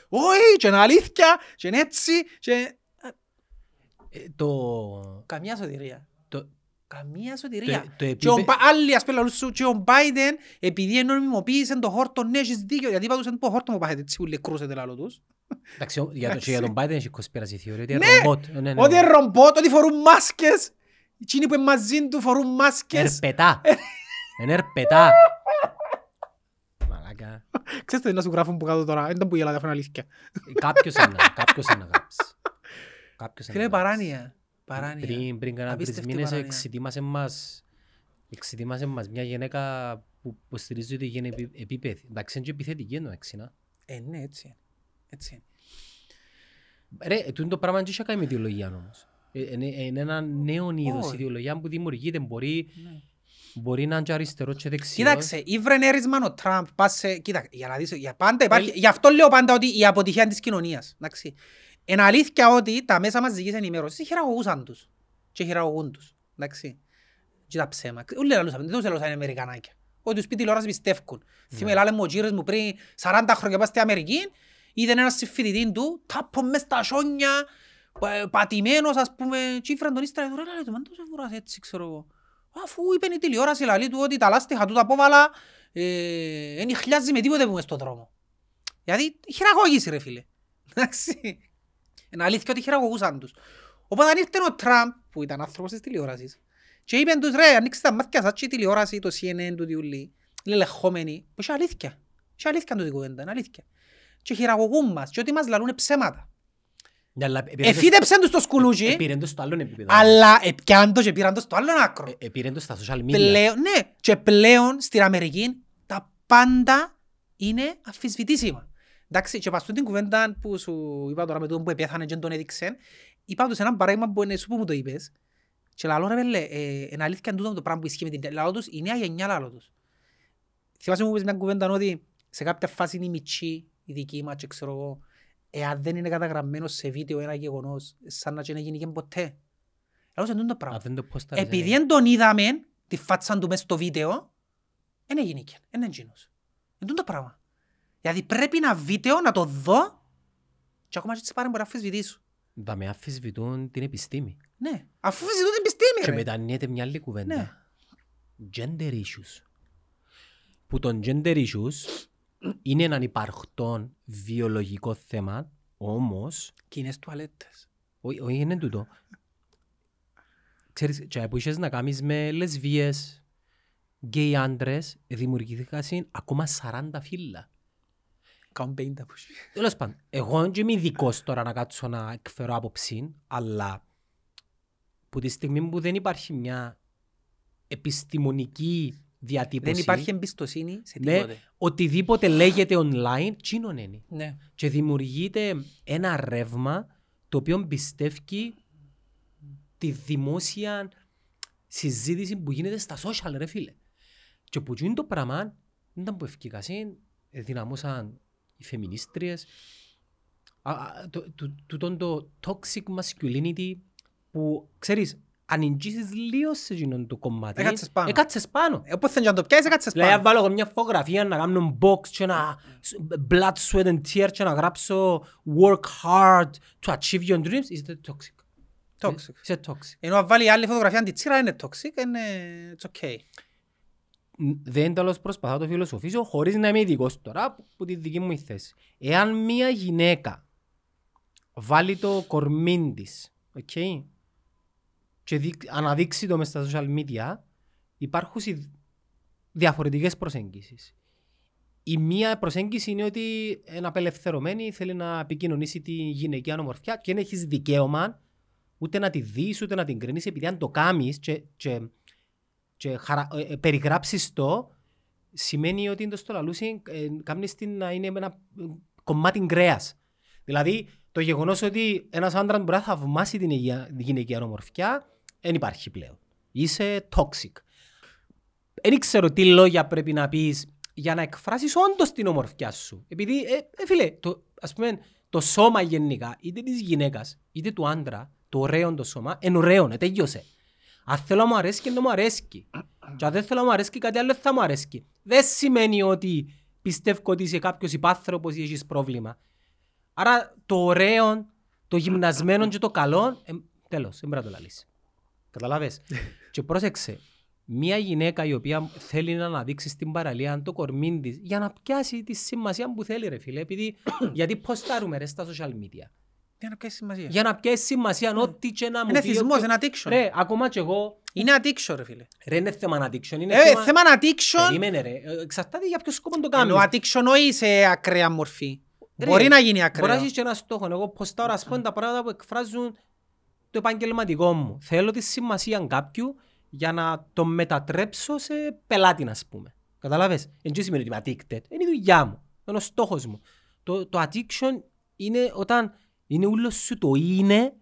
Όχι, και είναι αλήθεια, και είναι έτσι, και... Ε, το... Καμία σωτηρία. το- Καμία το- σωτηρία. το Και ο επίπε- Μπα- άλλοι ας πούμε λαλούν σου και ο Biden επειδή ενορμιμοποίησε το χόρτο ναι έχεις δίκιο γιατί είπα τους εν το χόρτο μου πάχετε έτσι που λεκρούσετε λαλό τους. Εντάξει, ο- για το- και για τον Biden έχει conspiracy theory, ότι είναι Ναι! ρομπότ. Ε, ναι, ναι, Ότι ναι. είναι ρομπότ, ότι φορούν μάσκες. Εκείνοι που είναι μαζί του φορούν μάσκες. Ερπετά. Είναι ερπετά. Μαλάκα. Ξέρεις τι να σου γράφουν που κάτω τώρα, δεν ήταν που γελάτε, αυτό είναι αλήθεια. Ε, Κάποιος είναι, κάποιος είναι να γράψει. Κάποιος είναι Φίλε να γράψει. παράνοια. Παράνοια. Πριν, πριν κανένα τρεις Απίστευτη μήνες παράνοια. εξετοίμασε μας, εξετοίμασε μας μια γυναίκα που υποστηρίζει ότι γίνει επί- επίπεδη. Εντάξει, είναι και επιθετική εννοέξη, να. Ε, ναι, έτσι είναι. Έτσι είναι. Ρε, ε, τούτο το πράγμα δεν έχει να κάνει με ιδεολογία όμως. Ε, Είναι, είναι ένα νέο είδος Όχι. ιδεολογία που δημιουργείται. Μπορεί, Ναι. μπορεί να είναι και αριστερός και δεξιός. Κοίταξε, ήβρεν έρισμα ο Τραμπ, πας σε... Κοίταξε, για να δεις, για πάντα υπάρχει... Γι' αυτό λέω πάντα ότι η αποτυχία της κοινωνίας. Εντάξει. Είναι αλήθεια ότι τα μέσα μαζικής ενημέρωσης χειραγωγούσαν τους. Και χειραγωγούν τους. Εντάξει. Και τα ψέμα. Ούλοι λαλούσαμε, δεν τους λαλούσαν οι Αμερικανάκια. Ότι τους πει τηλεόραση πιστεύκουν. Θυμάμαι, λάλε μου ο γύρες μου πριν 40 χρόνια πας στην Αμερική, είδαν έναν συμφιλητή του, τάπω μες στα σόνια, πα- πατημένος ας πούμε, και ήφεραν τον ύστερα, ρε λάλε του, μαν τόσο βουράς έτσι ξέρω εγώ. Αφού είπε η τηλεόραση λαλή του ότι τα λάστιχα του τα απόβαλα, ε, δεν χλιάζεις με τίποτε που είμαι στον δρόμο. Γιατί χειραγώγηση ρε φίλε. Εντάξει. Είναι αλήθεια ότι χειραγωγούσαν τους. Οπότε αν ήρθε ο Τραμπ, που ήταν άνθρωπος της τηλεόρασης, και είπε τους ρε, ανοίξτε τα μάτια σας και η τηλεόραση, το CNN, το διουλί, λελεχόμενοι, που είχε αλήθεια. Είχε αλήθεια το δικό είναι αλήθεια. Και χειραγωγούν μας, και ό,τι μας λαλούν είναι ψέματα. Ναι, αλλά επήρεν το- Εφύτεψαν τους το σκουλούτσι, επήρεν το στο άλλον επίπεδο. αλλά επιάν το και πήραν το στο άλλο άκρο. Ε, επήρεν το στα social media. Πλέον, ναι, και πλέον στην Αμερική τα πάντα είναι αμφισβητήσιμα. Εντάξει, και πας την κουβέντα που σου είπα τώρα με τον που επέθανε και τον έδειξε, είπα τους ένα παράδειγμα που είναι σου που μου το είπες και λαλό ρε πέλε, ε, είναι αλήθεια τούτο το πράγμα που ισχύει με την λαλό τους, η νέα γενιά λαλό τους. Θυμάσαι μου είπες μια κουβέντα ότι σε κάποια φάση είναι η μητσή, η δική μας και ξέρω εγώ, εάν δεν είναι καταγραμμένος σε βίντεο ένα γεγονός, σαν να και να γίνει και ποτέ. Λαλό σε τούτο το πράγμα. Α, δεν το ποστάρεις, Επειδή ε. δεν τον είδαμε, τη φάτσα του μες στο βίντεο, δεν έγινε και, δεν είναι εκείνος. Είναι το πράγμα. Γιατί πρέπει να βίντεο, να το δω και ακόμα και τις πάρε μπορεί να αφισβητήσω. Τα με αφισβητούν την επιστήμη. Ναι, αφού αφισβητούν την επιστήμη Και ρε. μετανοίεται μια άλλη Ναι. κουβέντα. Gender issues. Που το gender issues είναι έναν υπαρχτόν βιολογικό θέμα, όμως, Κοινές τουαλέτες. όχι όχι, είναι τούτο. Ξέρεις, και που είχες να κάνεις με λεσβίες, γκέι άντρες, δημιουργήθηκαν ακόμα 40 φύλλα. Κάνουν 50 που έχει. Τέλος πάντων, εγώ δεν είμαι ειδικός τώρα να κάτσω να εκφέρω άποψη, αλλά που τη στιγμή που δεν υπάρχει μια επιστημονική διατύπωση, Δεν υπάρχει εμπιστοσύνη σε ναι, τίποτε. οτιδήποτε λέγεται online, τσίνον είναι. Ναι. Και δημιουργείται ένα ρεύμα το οποίο πιστεύει τη δημόσια συζήτηση που γίνεται στα social, ρε φίλε. Και που είναι το πράγμα, δεν ήταν που ευκήκασαν, δυναμώσαν οι φεμινίστριες, Α, α, το- το- τούτον το toxic masculinity που, ξέρεις, αν εγγύσεις λίγο σε εκείνον το κομμάτι, Έκατσες πάνω. έκατσες πάνω. Ε, Όπως θέλει να το πιάσεις, έκατσες Δηλαδή, αν πάνω. βάλω εγώ μια φωτογραφία να κάνω box και να blood, sweat and tears και να γράψω work hard to achieve your dreams, είστε toxic; Toxic. Είσαι toxic; Ενώ αν βάλει άλλη φωτογραφία αντιτσίρα είναι toxic, είναι it's okay. Ν- Δεν τέλος προσπαθώ να το φιλοσοφήσω χωρίς να είμαι ειδικός τώρα που- που τη δική μου η θέση. Εάν μια γυναίκα βάλει το κορμί της okay, και δείξ- αναδείξει το μες στα social media υπάρχουν συ- διαφορετικές προσέγγισεις. Η μία προσέγγιση είναι ότι είναι απελευθερωμένη, θέλει να επικοινωνήσει τη γυναικεία ομορφιά και δεν έχεις δικαίωμα ούτε να τη δεις ούτε να την κρίνεις επειδή αν το κάνεις και, και, και χαρα, ε, ε, περιγράψεις το σημαίνει ότι είναι το στο λαλούσι ε, κάνεις την να είναι με ένα ε, κομμάτι κρέας. Δηλαδή το γεγονός ότι ένας άντρας μπορεί να θαυμάσει την υγεία- γυναικεία ομορφιά δεν υπάρχει πλέον. Είσαι toxic. Δεν ξέρω τι λόγια πρέπει να πεις για να εκφράσεις όντως την ομορφιά σου. Επειδή, ε, ε, φίλε, το, ας πούμε, το σώμα γενικά, είτε της γυναίκας, είτε του άντρα, το ωραίο το σώμα, είναι ωραίο, ε, τέλειωσε. Αν θέλω να μου αρέσει, να μου αρέσει. Και αν δεν θέλω να μου αρέσει, κάτι άλλο θα μου αρέσει. Δεν σημαίνει ότι πιστεύω ότι είσαι κάποιος υπάνθρωπος ή έχεις πρόβλημα. Άρα το ωραίο, το γυμνασμένο και το καλό, ε, τέλος, δεν πρέπει να το λαλείς. Καταλάβες; και πρόσεξε, μια γυναίκα η οποία θέλει να αναδείξει στην παραλία το κορμί της για να πιάσει τη σημασία που θέλει ρε φίλε. Επειδή, γιατί ποστάρουμε ρε στα social media. Για να πιάσεις σημασία. Για να πιάσεις σημασία ό,τι και να μου Είναι πει. θυσμός, όποιο- είναι addiction. Ρε, ακόμα και εγώ, Είναι addiction ρε φίλε. ρε είναι θέμα addiction. Είναι Ε, θέμα addiction, Περίμενε ρε, ε, εξαρτάται για ποιο σκοπό το ενώ κάνεις. addiction όχι σε ακραία μορφή. Ρε, Μπορεί να γίνει Μπορείς να ακραίο. έχεις και ένα στόχο. Εγώ ποστάρω ας πούμε τα πράγματα που εκφράζουν το επαγγελματικό μου. Θέλω τη σημασία κάποιου για να το μετατρέψω σε πελάτη, ας πούμε. Καταλάβες; Εν τω σημαίνει ότι είμαι addicted. Είναι η δουλειά μου. Είναι ο στόχος μου. Το, το addiction είναι όταν είναι ούλος σου το είναι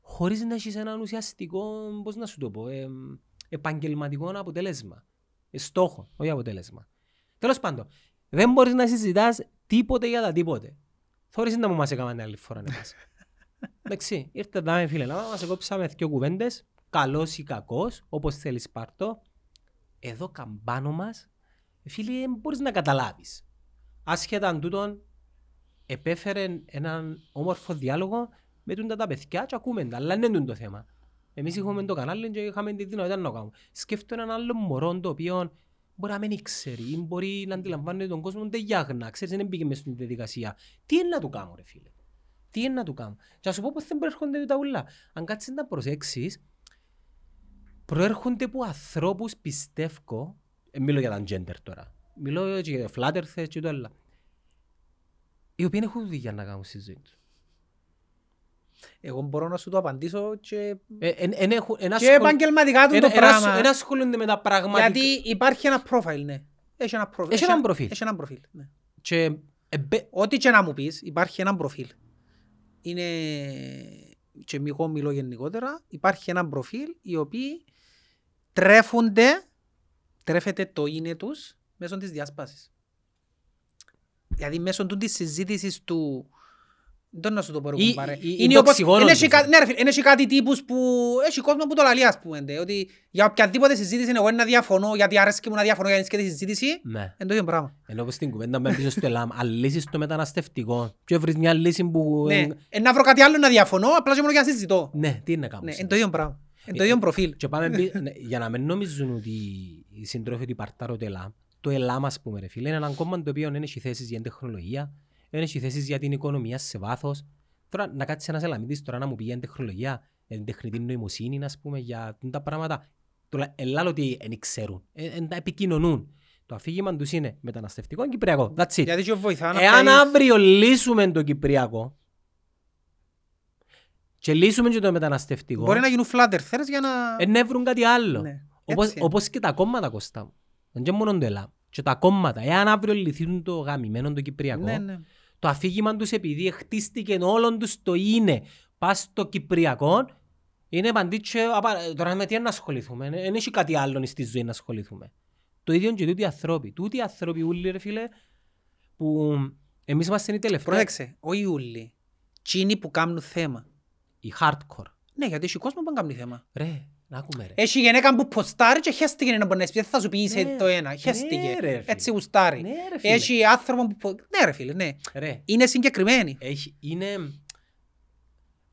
χωρίς να έχεις έναν ουσιαστικό, πώς να σου το πω, ε, επαγγελματικό αποτέλεσμα. Ε, στόχο, όχι αποτέλεσμα. Τέλος πάντων, δεν μπορείς να συζητάς τίποτε για τα τίποτε. Θόρυσε να μου μας έκαναν άλλη φορά εμάς. Εντάξει, ήρθε τα φίλε, να μας κόψαμε δυο κουβέντες, καλός ή κακός, όπως θέλεις πάρτο. Εδώ καμπάνω μας, φίλε, δεν μπορείς να καταλάβεις. Άσχετα αν τούτον επέφερε έναν όμορφο διάλογο με τούντα τα παιδιά και ακούμε τα, αλλά δεν είναι το θέμα. Εμείς είχαμε το κανάλι και είχαμε τη δυνατότητα να το κάνουμε. Σκέφτομαι έναν άλλο μωρό το οποίο μπορεί να μην ήξερε ή μπορεί να αντιλαμβάνεται τον κόσμο δεν γιάγνα, ξέρεις, δεν μπήκε μέσα στην διαδικασία. Τι είναι να του κάνω ρε φίλε; Τι είναι να του κάνω; Και να σου πω πώς δεν προέρχονται τα ούλα. Αν κάτσεις να προσέξεις, προέρχονται από ανθρώπους πιστεύω, ε, μιλώ για τα gender τώρα, μιλώ και για flat earthers και το άλλο, οι οποίοι δεν έχουν δουλειά να κάνουν στη ζωή τους. Εγώ μπορώ να σου το απαντήσω και, Ε, εν- εν έχουν- εν και ασχολ- επαγγελματικά του εν- το εν πράγμα. ασ- εν ασχολούνται με τα πραγματικά. Γιατί υπάρχει ένα profile, ναι. Έχει ένα profile. Έχει έναν προφίλ. Έχει ένα προφίλ, ναι. Και εμπε- Ό,τι και να μου πεις, υπάρχει ένα προφίλ. Είναι, και μη- εγώ μιλώ γενικότερα, υπάρχει ένα προφίλ οι οποίοι τρέφονται, τρέφεται το είναι τους μέσω της διάσπασης. Δηλαδή μέσω του της συζήτησης του δεν να σου το πω ρε Ή- κουμπάρε. ή- ή Είναι το όπως, οξυγόνο είναι τους, έχει κα- ε. ναι, ρε φίλε, είναι έχει κάτι τύπους που έχει κόσμο που το λαλεί ας πούμε. ντε, Ότι για οποιαδήποτε συζήτηση εγώ είναι να διαφωνώ γιατί αρέσκει μου να διαφωνώ για να είναι και τη συζήτηση. Ναι. Είναι το ίδιο πράγμα. Ενώ όπως στην κουβέντα με πίσω στο ΕΛΑΜ, αν λύσεις το μεταναστευτικό και βρεις μια λύση που... Ναι, ε, να βρω κάτι άλλο να διαφωνώ, απλά και μόνο για να συζητώ. Ναι, τι είναι να κάνω. Ναι, σήμερα. είναι το ίδιο πράγμα. Είναι το Ε, ίδιο προφίλ. Και πάμε πι- ναι, για να μην νομίζουν ότι οι συντρόφοι ότι παρτάρω το ΕΛΑΜ, το ΕΛΑΜ ας πούμε ρε φίλε, είναι ένα κόμμα το οποίο δεν έχει θέσεις για την τεχνολογία, δεν έχει θέσεις για την οικονομία σε βάθος. Τώρα να κάτσεις ένας ελαμίτης τώρα να μου πει για την τεχνολογία, για την τεχνητή νοημοσύνη ας πούμε, για τα πράγματα. Το ελάλο ότι δεν ξέρουν, δεν τα επικοινωνούν. Το αφήγημα τους είναι μεταναστευτικό και κυπριακό. That's it. Γιατί και βοηθά να Εάν πιάνει- αύριο λύσουμε το Κυπριακό και λύσουμε και το μεταναστευτικό, Μπορεί να γίνουν flat earthers για να... ε, να βρουν κάτι άλλο. Ναι, Όπως, έτσι είναι. όπως και τα κόμματα Κώστα μου. Δεν είναι μόνο το ΕΛΑΜ. Και τα κόμματα, εάν αύριο λυθούν το γαμημένο το Κυπριακό, Ναι, ναι. το αφήγημα τους επειδή χτίστηκε όλων τους το είναι πας στο Κυπριακό, είναι παντήτσιο, τώρα με τι να ασχοληθούμε, δεν έχει κάτι άλλο στη ζωή να ασχοληθούμε. Το ίδιο και τούτοι οι ανθρώποι. Τούτοι οι άνθρωποι ούλοι ρε φίλε, που εμείς είμαστε οι τελευταίοι. Πρόσεξε, ο Ιούλη. Τσίνοι που κάνουν θέμα. Οι hardcore. Ναι, γιατί έχει κόσμο που κάνει θέμα. Ρε, να ακούμε ρε. Έχει γυναίκα που ποστάρει και χέστηκε να μπορεί να πει. Δεν θα σου πει είσαι Ναι, το ένα. ναι, Χέστηκε. ρε, φίλε. Έτσι γουστάρει. Ναι, ρε, φίλε. Έχει άνθρωπο που... πο- Ναι ρε φίλε, ναι. Ρε, Είναι συγκεκριμένοι. έχει, είναι...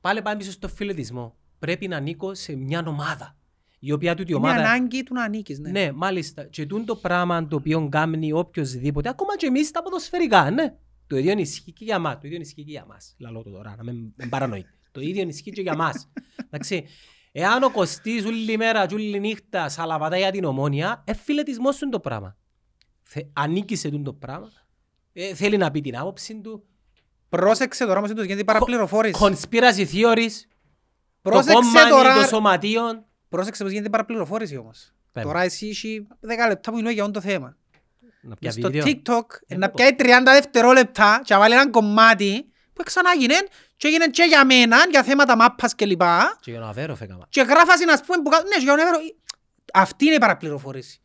Πάλι πάμε πίσω στο φιλετισμό. Πρέπει να ανήκω σε μια ομάδα. Η οποία τούτη Είναι ομάδα... ανάγκη του να ανήκεις. Ναι. Ναι, μάλιστα. Και τούν το πράγμα το οποίο κάνει οποιοδήποτε, ακόμα και εμείς τα ποδοσφαιρικά, ναι. Το ίδιο ισχύει και για μας. Το ίδιο ισχύει και για μας. Λαλώ το τώρα, να μην, μην παρανοεί. το ίδιο ισχύει και για μας. Εντάξει. Εάν ο Κωστής όλη μέρα και όλη νύχτα σαλαβατά για την ομόνια, εφιλετισμός σου είναι το πράγμα. Θε, ανήκει σε τούν το πράγμα. Ε, θέλει να πει την άποψη του. Πρόσεξε τώρα όμως είναι το γιατί παραπληροφόρηση. Conspiracy theories. Το Πρόσεξε κόμμα τώρα. των σωματείων. Πρόσεξε πως γίνεται παραπληροφόρηση όμως. Πέμπω. Τώρα εσύ έχει 10 λεπτά που μιλώ για αυτό το θέμα. Να πια Στο βίντεο. TikTok Ε, να πω. πιάει 30 δευτερόλεπτα και να βάλει ένα κομμάτι που ξανάγινε και έγινε και για μένα, για θέματα μάπας κλπ. Και για να βέρω φέκαμα. Και γράφασαι να πούμε που κάτω, ναι, για τον Εύρο. Αυτή είναι η παραπληροφόρηση.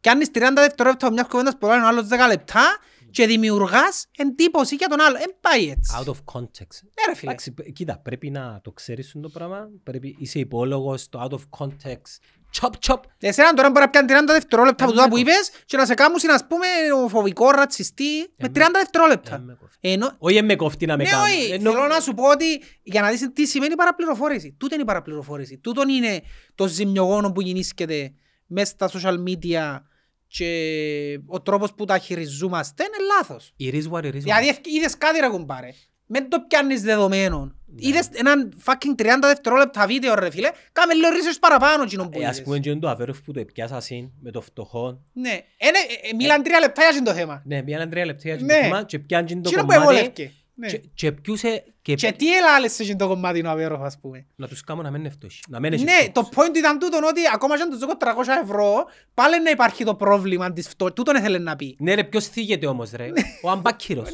Και αν είσαι 30 δευτερόλεπτα μιας κουβέντας που λέει ο άλλος 10 λεπτά και δημιουργάς εντύπωση για τον άλλο. Εν πάει έτσι. Out of context. Ναι ρε φίλε. Εντάξει, π- κοίτα, πρέπει να το ξέρεις το πράγμα. Πρέπει, είσαι υπόλογος, το out of context. Chop, chop. Εσένα τώρα μπορεί να πιάνει 30 δευτερόλεπτα Ε, από τούτα με που είπες και να σε κάνουν να πούμε φοβικό, ρατσιστή με 30 δευτερόλεπτα. Ε, με κόφτει. Ενώ Όχι με κοφτεί να με Ναι, κάνω. όχι. Ενώ- Θέλω να σου πω ότι για να δεις τι σημαίνει παραπληροφόρηση. Τούτο είναι η παραπληροφόρηση. Τούτο είναι το ζημιογόνο που γεννήσκεται μέσα στα social media και ο τρόπος που τα χειριζόμαστε είναι λάθος. It is what it is. Δηλαδή ευ- είδες κάτι ρε κουμπάρε. Μην το πιάνεις δεδομένων. Ναι. Είδες έναν fucking 30 δευτερόλεπτα βίντεο ρε φίλε. Κάμε λίγο research παραπάνω κοινό που Ε, ας είδες. πούμε και είναι το αβέροφ που το επιάσα συν με το φτωχό. Ναι. Ε, ναι, ε, ε, Μίλαν τρία λεπτά για το θέμα. Ναι, πήγαιναν τρία λεπτά για το Ναι. θέμα και πιάνε και το Κοινό που κομμάτι εβόλευκε. Ναι. και- και πιούσε και Και τι έλαλες σε εκείνο το κομμάτι ο Αβέροφ ας πούμε. να τους κάνω να μην είναι φτωχοί. Να μην έχει Ναι, φτώχους. το point ήταν τούτο ότι ακόμα και αν τους δώκω 300 ευρώ, πάλι να υπάρχει το πρόβλημα της φτώχειας. Τούτον ήθελε να πει. Ναι ρε, ποιος θίγεται όμως ρε. Ο αμπάκυρος.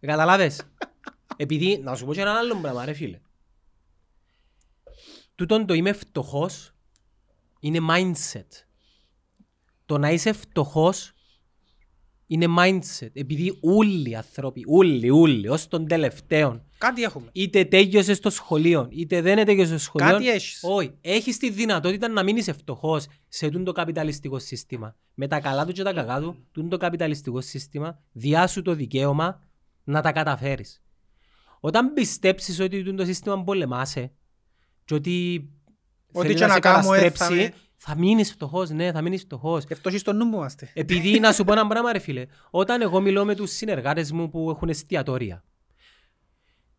Καταλάβες; Επειδή, να σου πω και έναν άλλο πράγμα ρε φίλε. Τούτον το είμαι φτωχός είναι mindset. Το να είσαι φτωχός είναι mindset. Επειδή όλοι οι άνθρωποι, όλοι, όλοι, ως τον τελευταίο, Κάτι έχουμε. είτε τέλειωσες στο σχολείο, είτε δεν τέλειωσε στο σχολείο. Κάτι έχεις. Όχι, έχεις τη δυνατότητα να μην είσαι φτωχός σε τούτο το καπιταλιστικό σύστημα. Με τα καλά του και τα κακά του, τούτο το καπιταλιστικό σύστημα, διάσου το δικαίωμα να τα καταφέρεις. Όταν πιστέψεις ότι τούτο το σύστημα πολεμάσαι και ότι Ό,τι θέλει και να σε κάνω, ε, θα καταστρέψει, με- θα μείνεις φτωχός, ναι, θα μείνεις φτωχός. Γι' αυτό και στο νου μου είμαστε. Επειδή να σου πω ένα πράγμα ρε φίλε, όταν εγώ μιλώ με τους συνεργάτες μου που έχουν εστιατόρια,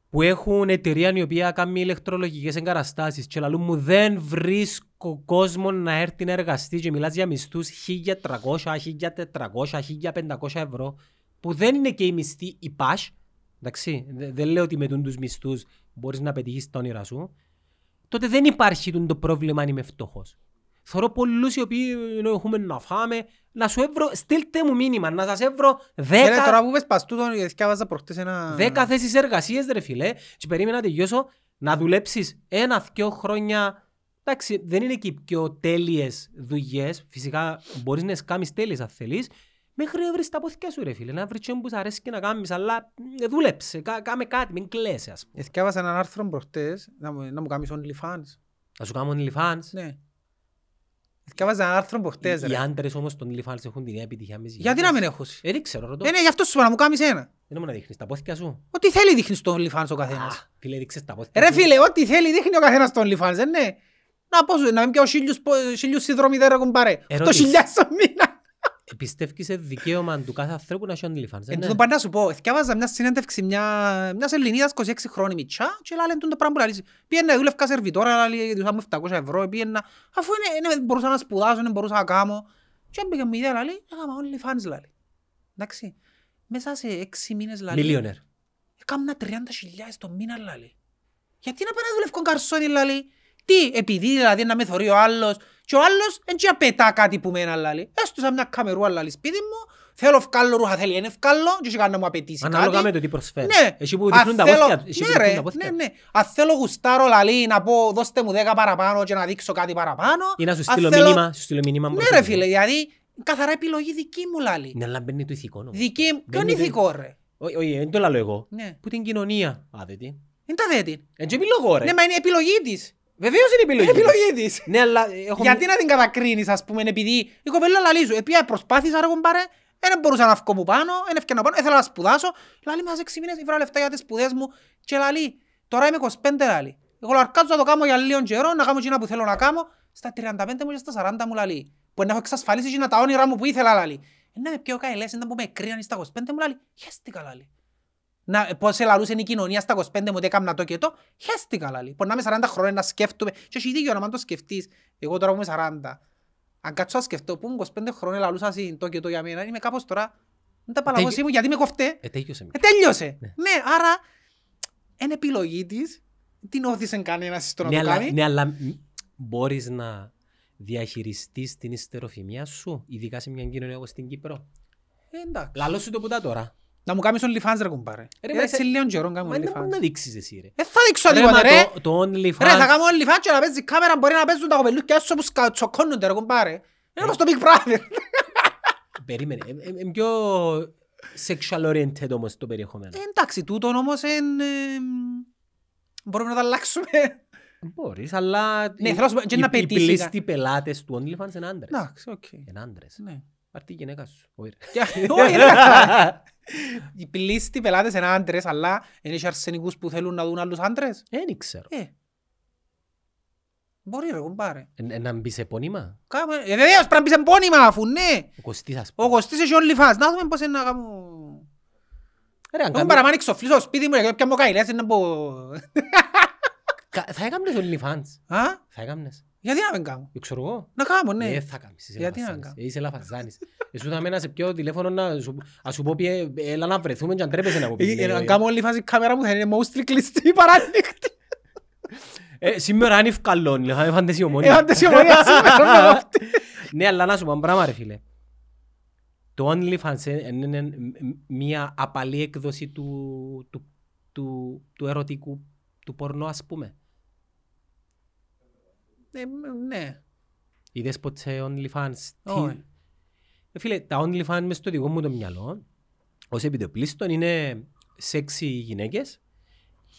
που έχουν εταιρεία η οποία κάνει ηλεκτρολογικές εγκαταστάσεις και λαλούν μου δεν βρίσκω κόσμο να έρθει να εργαστεί και μιλάς για μισθούς 1.300, 1.400, 1.500 ευρώ που δεν είναι και οι μισθοί η πας εντάξει, δε- δεν λέω ότι με τούν τους μισθούς μπορείς να πετύχεις τα όνειρα σου τότε δεν υπάρχει τούν το πρόβλημα αν είμαι φτωχός. Θωρώ πολλούς οι οποίοι ε, έχουμε να φάμε, να σου έβρω, στείλτε μου μήνυμα, να σας έβρω Ρε, δέκα τώρα που πες πας τούτον, διάβαζα προχτές ένα... Δέκα θέσεις εργασίες ρε φίλε και περίμενα να τελειώσω να δουλέψεις ένα-δυο χρόνια εντάξει δεν είναι και οι πιο τέλειες δουλειές φυσικά μπορείς να σκάμεις τέλειες αν θέλεις μέχρι να βρεις τα πόθηκια σου ρε φίλε να βρεις τσιόν που σ' αρέσει και να κάνεις αλλά ε, δούλεψε, κα, κάμε κάτι, μην κλαίσαι ας πούμε Διάβαζα έναν άρθρο προχτές, να μου, να μου κάνεις OnlyFans. Να σου κάνω OnlyFans; Ναι. Διάβαζα έναν άρθρο προχτές, οι ρε. άντρες όμως των OnlyFans έχουν την ίδια επιτυχία με τις Γιατί να γυναίκες. μην έχω. Ε, δεν ξέρω ρωτώ Ε, ναι, γι' αυτό σου είπα να μου κάνεις ένα. δεν μου να δείχνεις τα πόθηκια σου Ό,τι θέλει δείχνεις στο OnlyFans ο Α, καθένας. φίλε δείξες τα πόθηκια Ρε σου. φίλε, ό,τι θέλει δείχνει ο καθένας στο OnlyFans, δεν ναι. Να πω σου, να μην πιάω χίλιους, πο- χίλιους συνδρομητές ρε κουμπάρε. Αυτό Ερώτηση. χιλιάς το μήνα. Ε, Πιστεύεις σε δικαίωμα του κάθε ανθρώπου να έχει OnlyFans ε, Εν ναι. τούτο πάντα να σου πω, θυκιάβαζα μια συνέντευξη μια, μιας Ελληνίδας 26 χρόνη μητσά και λάλε τούτο πράγμα που λαλείς. Πήγαινα δούλευκα σερβιτόρα, λάλε, δούσαμε 700 ευρώ, πήγαινα, αφού είναι, είναι, μπορούσα να σπουδάσω, δεν μπορούσα να κάνω. Και έμπαιγε μου η ιδέα, λάλε, έκανα OnlyFans, λάλε. Εντάξει, μέσα σε 6 μήνες, λάλε, Millionaire. έκανα 30 χιλιάδες το μήνα, λάλε. Γιατί να πάω να δουλεύω καρσόνι, λάλε. Τι, επειδή δηλαδή να με θωρεί ο άλλος και ο άλλος δεν και απαιτά κάτι που μένα, λάλε. Έστω σαν μια καμερούα, λάλε, σπίτι μου, θέλω φκάλλο ρούχα, θέλει είναι φκάλλο και έχει κάνει να μου απαιτήσει κάτι. Ανάλογα με το τι προσφέρεις. Ναι. Εσύ που Αν δείχνουν τα θέλω- πόθηκια. εσύ που Ναι, δείχνουν ρε, τα πόθηκια. ναι, ναι. Αν θέλω γουστάρω λαλή να πω δώστε μου 10 παραπάνω και να δείξω κάτι παραπάνω. Ή να σου αν στείλω θέλω- μήνυμα, σου στείλω μήνυμα Ναι προσωπικό. ρε φίλε, γιατί καθαρά επιλογή δική μου λαλή. Ναι, αλλά μπαίνει το ηθικό όμως. Δική μου, ποιον Μπαίνει το- ηθικό ρε; Όχι, όχι, δεν το λέω εγώ. Ναι. Που την κοινωνία. Α, δεν τι. Είναι τα δέτη. Εν και μιλώ εγώ, ρε. Ναι, μα είναι επιλογή της. Βεβαίως είναι επιλογή. Είναι επιλογή της. Ναι, αλλά έχω... Γιατί να την κατακρίνεις ας πούμε επειδή η κοπέλα λαλή σου, επειδή προσπάθησα ρε κομπάρε, δεν μπορούσα να βγω που πάνω, δεν έφτιανα πάνω, ήθελα να σπουδάσω, λαλή μέσα σε 6 μήνες ήβρα λεφτά για τις σπουδές μου και λαλή, τώρα είμαι 25 λαλή. Εγώ λαρκάζω να το κάνω για λίγο καιρό, να κάνω εκείνα που θέλω να κάνω, στα 35 μου και στα 40 μου λαλή. Που να έχω εξασφαλίσει εκείνα τα όνειρά μου που ήθελα λαλή. Ε, Να με πιο καηλές, να που με κρίναν στα 25 μου λαλή, χέστηκα λαλή. Να, πώς ελαλούσε η κοινωνία στα 25 μου ότι έκανα το και το, χέστηκα λαλή. Μπορεί να είμαι 40 χρόνια να σκέφτομαι, και έχει δίκιο να μην το σκεφτείς. Εγώ τώρα που είμαι 40, αν κάτσω να σκεφτώ που ήμουν 25 χρόνια λαλούσα συν το και το για μένα, είμαι κάπως τώρα, δεν τα παλαβώσει μου γιατί με κοφτέ. Ε, τέλειωσε. Ε, τέλειωσε. Ναι, άρα, είναι επιλογή της, την όθησε κανένας στο να Ναι, το αλλά, κάνει. ναι, αλλά μ, μπορείς να διαχειριστείς την ιστεροφημία σου, ειδικά σε μια κοινωνία όπως στην Κύπρο; Ε, εντάξει. Λαλό σου το πουτά τώρα. Να μου κάνεις OnlyFans ρε κουμπάρε. Ρε, Ε, μα Έτσι είσαι- λίγο καιρό κάνω Μα δεν μπορεί OnlyFans. να δείξεις εσύ, ρε. Ε, θα δείξω Ρε, τίποτε μα ρε. το- το Ρε, θα OnlyFans... κάνω OnlyFans και να παίζει κάμερα μπορεί να παίζουν τα κοπελούκια σου που σκα- τσοκώνονται ρε κουμπάρε. Είναι όπως το Big Brother. Περίμενε. ε, ε, ε, πιο sexual oriented όμως το περιεχόμενο. Ε, εντάξει, τούτον όμως είναι... Μπορούμε να το αλλάξουμε. Μπορείς, αλλά Ναι, οι- θέλω να σου πω, και οι- να οι πετύχει πλείστοι πελάτες του OnlyFans είναι άντρες. Εντάξει, οκ. Είναι άντρες. Ναι. Πάρ' τη γυναίκα σου. Όχι, ρε. Και- Όχι, είναι καλά. Οι πλήστοι πελάτες είναι άντρες, αλλά είναι και αρσενικούς που θέλουν να δουν άλλους άντρες. Δεν ξέρω. Ε. Μπορεί ρε κουμπάρε. Ε, ε, Να μπεις επώνυμα. Κάμε... Ε, βεβαίως πρέπει να πεις εμπόνιμα αφού ναι. Ο Κωστής ας Ο πούμε. Κωστής έχει OnlyFans. Να δούμε πώς είναι να κάνω... Ρε, αν Εγώ κάνει- παραμάνει ξοφλήσω στο σπίτι μου και πια μου καηλές είναι πω... Κα- Θα έκαμνες OnlyFans. Α, Θα έκαμνες. Γιατί να μην κάνω; Δεν ξέρω εγώ. Να κάνω, ναι. Ε, θα κάνεις. Είσαι Γιατί να λαφαζάνης. κάνω; Ε, Είσαι λαφαζάνης. Εσύ θα μένα σε πιο τηλέφωνο να σου, να σου πω πιε, έλα να βρεθούμε και αν τρέπεσαι να πω Ε, πιε. Να κάνω OnlyFans η κάμερα μου θα είναι mostly κλειστή παράνοιχτη. Ε, Σήμερα είναι ευκαλόν, θα με φαντες η Ε, ομόνια. άντε η ομονία σήμερα να κόφτει. Ναι, αλλά να σου πω ένα πράγμα ρε φίλε. Το OnlyFans ε, είναι είναι μια απαλή έκδοση του, του, του, του ερωτικού, του πορνό ας πούμε. Ε, Ναι. Είδες ποτέ OnlyFans; Τι- Όχι. Ε, Φίλε, τα OnlyFans μες στο δικό μου το μυαλό, ως επιτοπλίστων είναι σεξι γυναίκες,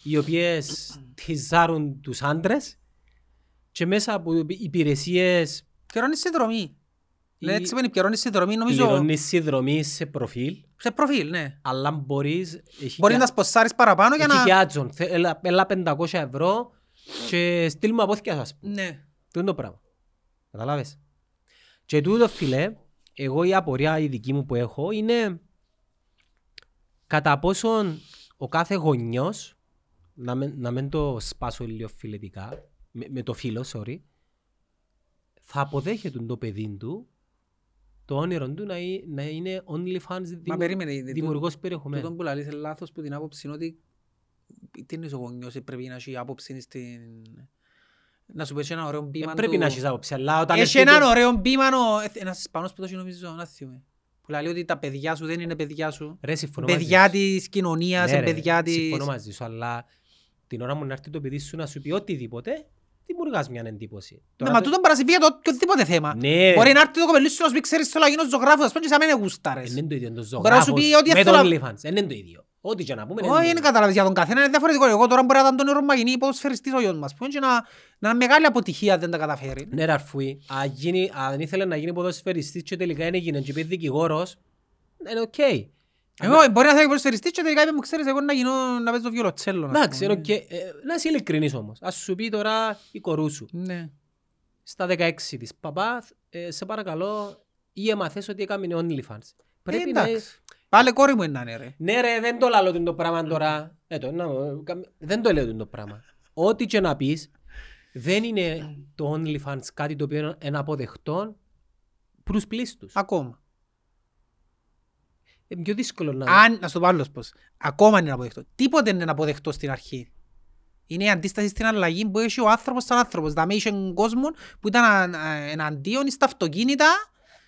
οι οποίες τυζάρουν τους άντρες και μέσα από υπηρεσίες Καιρώνει συνδρομή. Λένε Ή- έτσι σημαίνει καιρώνει συνδρομή νομίζω πληρώνεις συνδρομή σε προφίλ, σε προφίλ, ναι. αλλά μπορείς... έχει Μπορεί και- να σποσάρεις παραπάνω για έχει να... και άτζον. Θε- Έλα, έλα 500 ευρώ και στείλ μου απόθηκια σας. Ναι. Τι είναι το πράγμα. Καταλάβες. Και τούτο φίλε, εγώ η απορία η δική μου που έχω είναι κατά πόσον ο κάθε γονιός να μην, να μην το σπάσω λίγο φιλετικά, με, με το φίλο, sorry, θα αποδέχεται το παιδί του το όνειρο του να, είναι- να είναι OnlyFans δημο, περίμενε, δε- δημιουργός Τούτον περιεχομένου. που λαλείς είναι λάθος που την άποψη είναι ότι τι είναι ο γονιός ε, πρέπει να έχει άποψη στην... Να σου πέσει ένα ωραίο Ε, μπήμα πρέπει του- να έχεις άποψη, αλλά όταν Έχει έρθει έναν το- ωραίο μπήμα, ο- ε, ένας Ισπανός που το έχει νομίζω, να θυμούμε. Που λέει ότι τα παιδιά σου δεν είναι παιδιά σου. Ρε, συμφωνώ μαζί Παιδιά σου. της κοινωνίας, Ναι, ε, ρε, παιδιά της... Συμφωνώ μαζί σου, αλλά την ώρα μου να έρθει το παιδί σου να σου πει οτιδήποτε, δημιουργάς μια εντύπωση. Ναι, Τώρα μα το- τούτον παρασυμφεί για το οποιοδήποτε θέμα. Ναι, Μπορεί να έρθει το κοπελί σου να σου πει ξέρεις θέλω να γίνω ζωγράφος, ας πούμε και σαν μένα γούσταρες. δεν είναι το ίδιο το Μπορεί να σου πει ζωγράφος ότι με το θέλω- OnlyFans. Δεν είναι το ίδιο. Ό,τι και να πούμε είναι το Όχι, είναι ίδιο. καταλάβεις για τον καθένα, είναι διαφορετικό. Εγώ τώρα μπορεί να ήταν τον Ευρωμαγινή ποδοσφαιριστής ο γιος μας, που είναι και να, να είναι μεγάλη αποτυχία αν δεν τα καταφέρει. Ναι ρε αρφούι, αν γίνει- αν ήθελε να γίνει ποδοσφαιριστής και τελικά είναι έγινε και πει δικηγόρος, είναι οκ. Εγώ μπορεί να θέλει ποδοσφαιριστής και τελικά είπε μου ξέρεις εγώ να γίνω να παίζω βιολοτσέλο. να Εντάξει, είναι πούμε. οκ. Ε, Να είσαι ειλικρινής όμως. Ας σου πει τώρα η κορού σου, Ναι. στα 16 της, παπά, ε, σε παρακαλώ, ή έμαθες ότι έκαμε OnlyFans. Πρέπει Ε, να... εντάξει. Πάλε κόρη μου είναι ρε. Ναι ρε, δεν το λαλώ το πράγμα τώρα. Ε, το, να, καμ- δεν το λέω το πράγμα. Ό,τι και να πεις, δεν είναι το OnlyFans κάτι το οποίο είναι αποδεκτό προς πλήστους. Ακόμα. Είναι πιο δύσκολο να... Αν, να σου το πω άλλος πώς. Ακόμα είναι αποδεκτό. Τίποτε είναι αποδεκτό στην αρχή. Είναι η αντίσταση στην αλλαγή που έχει ο άνθρωπος σαν άνθρωπος. Δηλαδή είχε έναν κόσμο που ήταν α- α- εναντίον στα αυτοκίνητα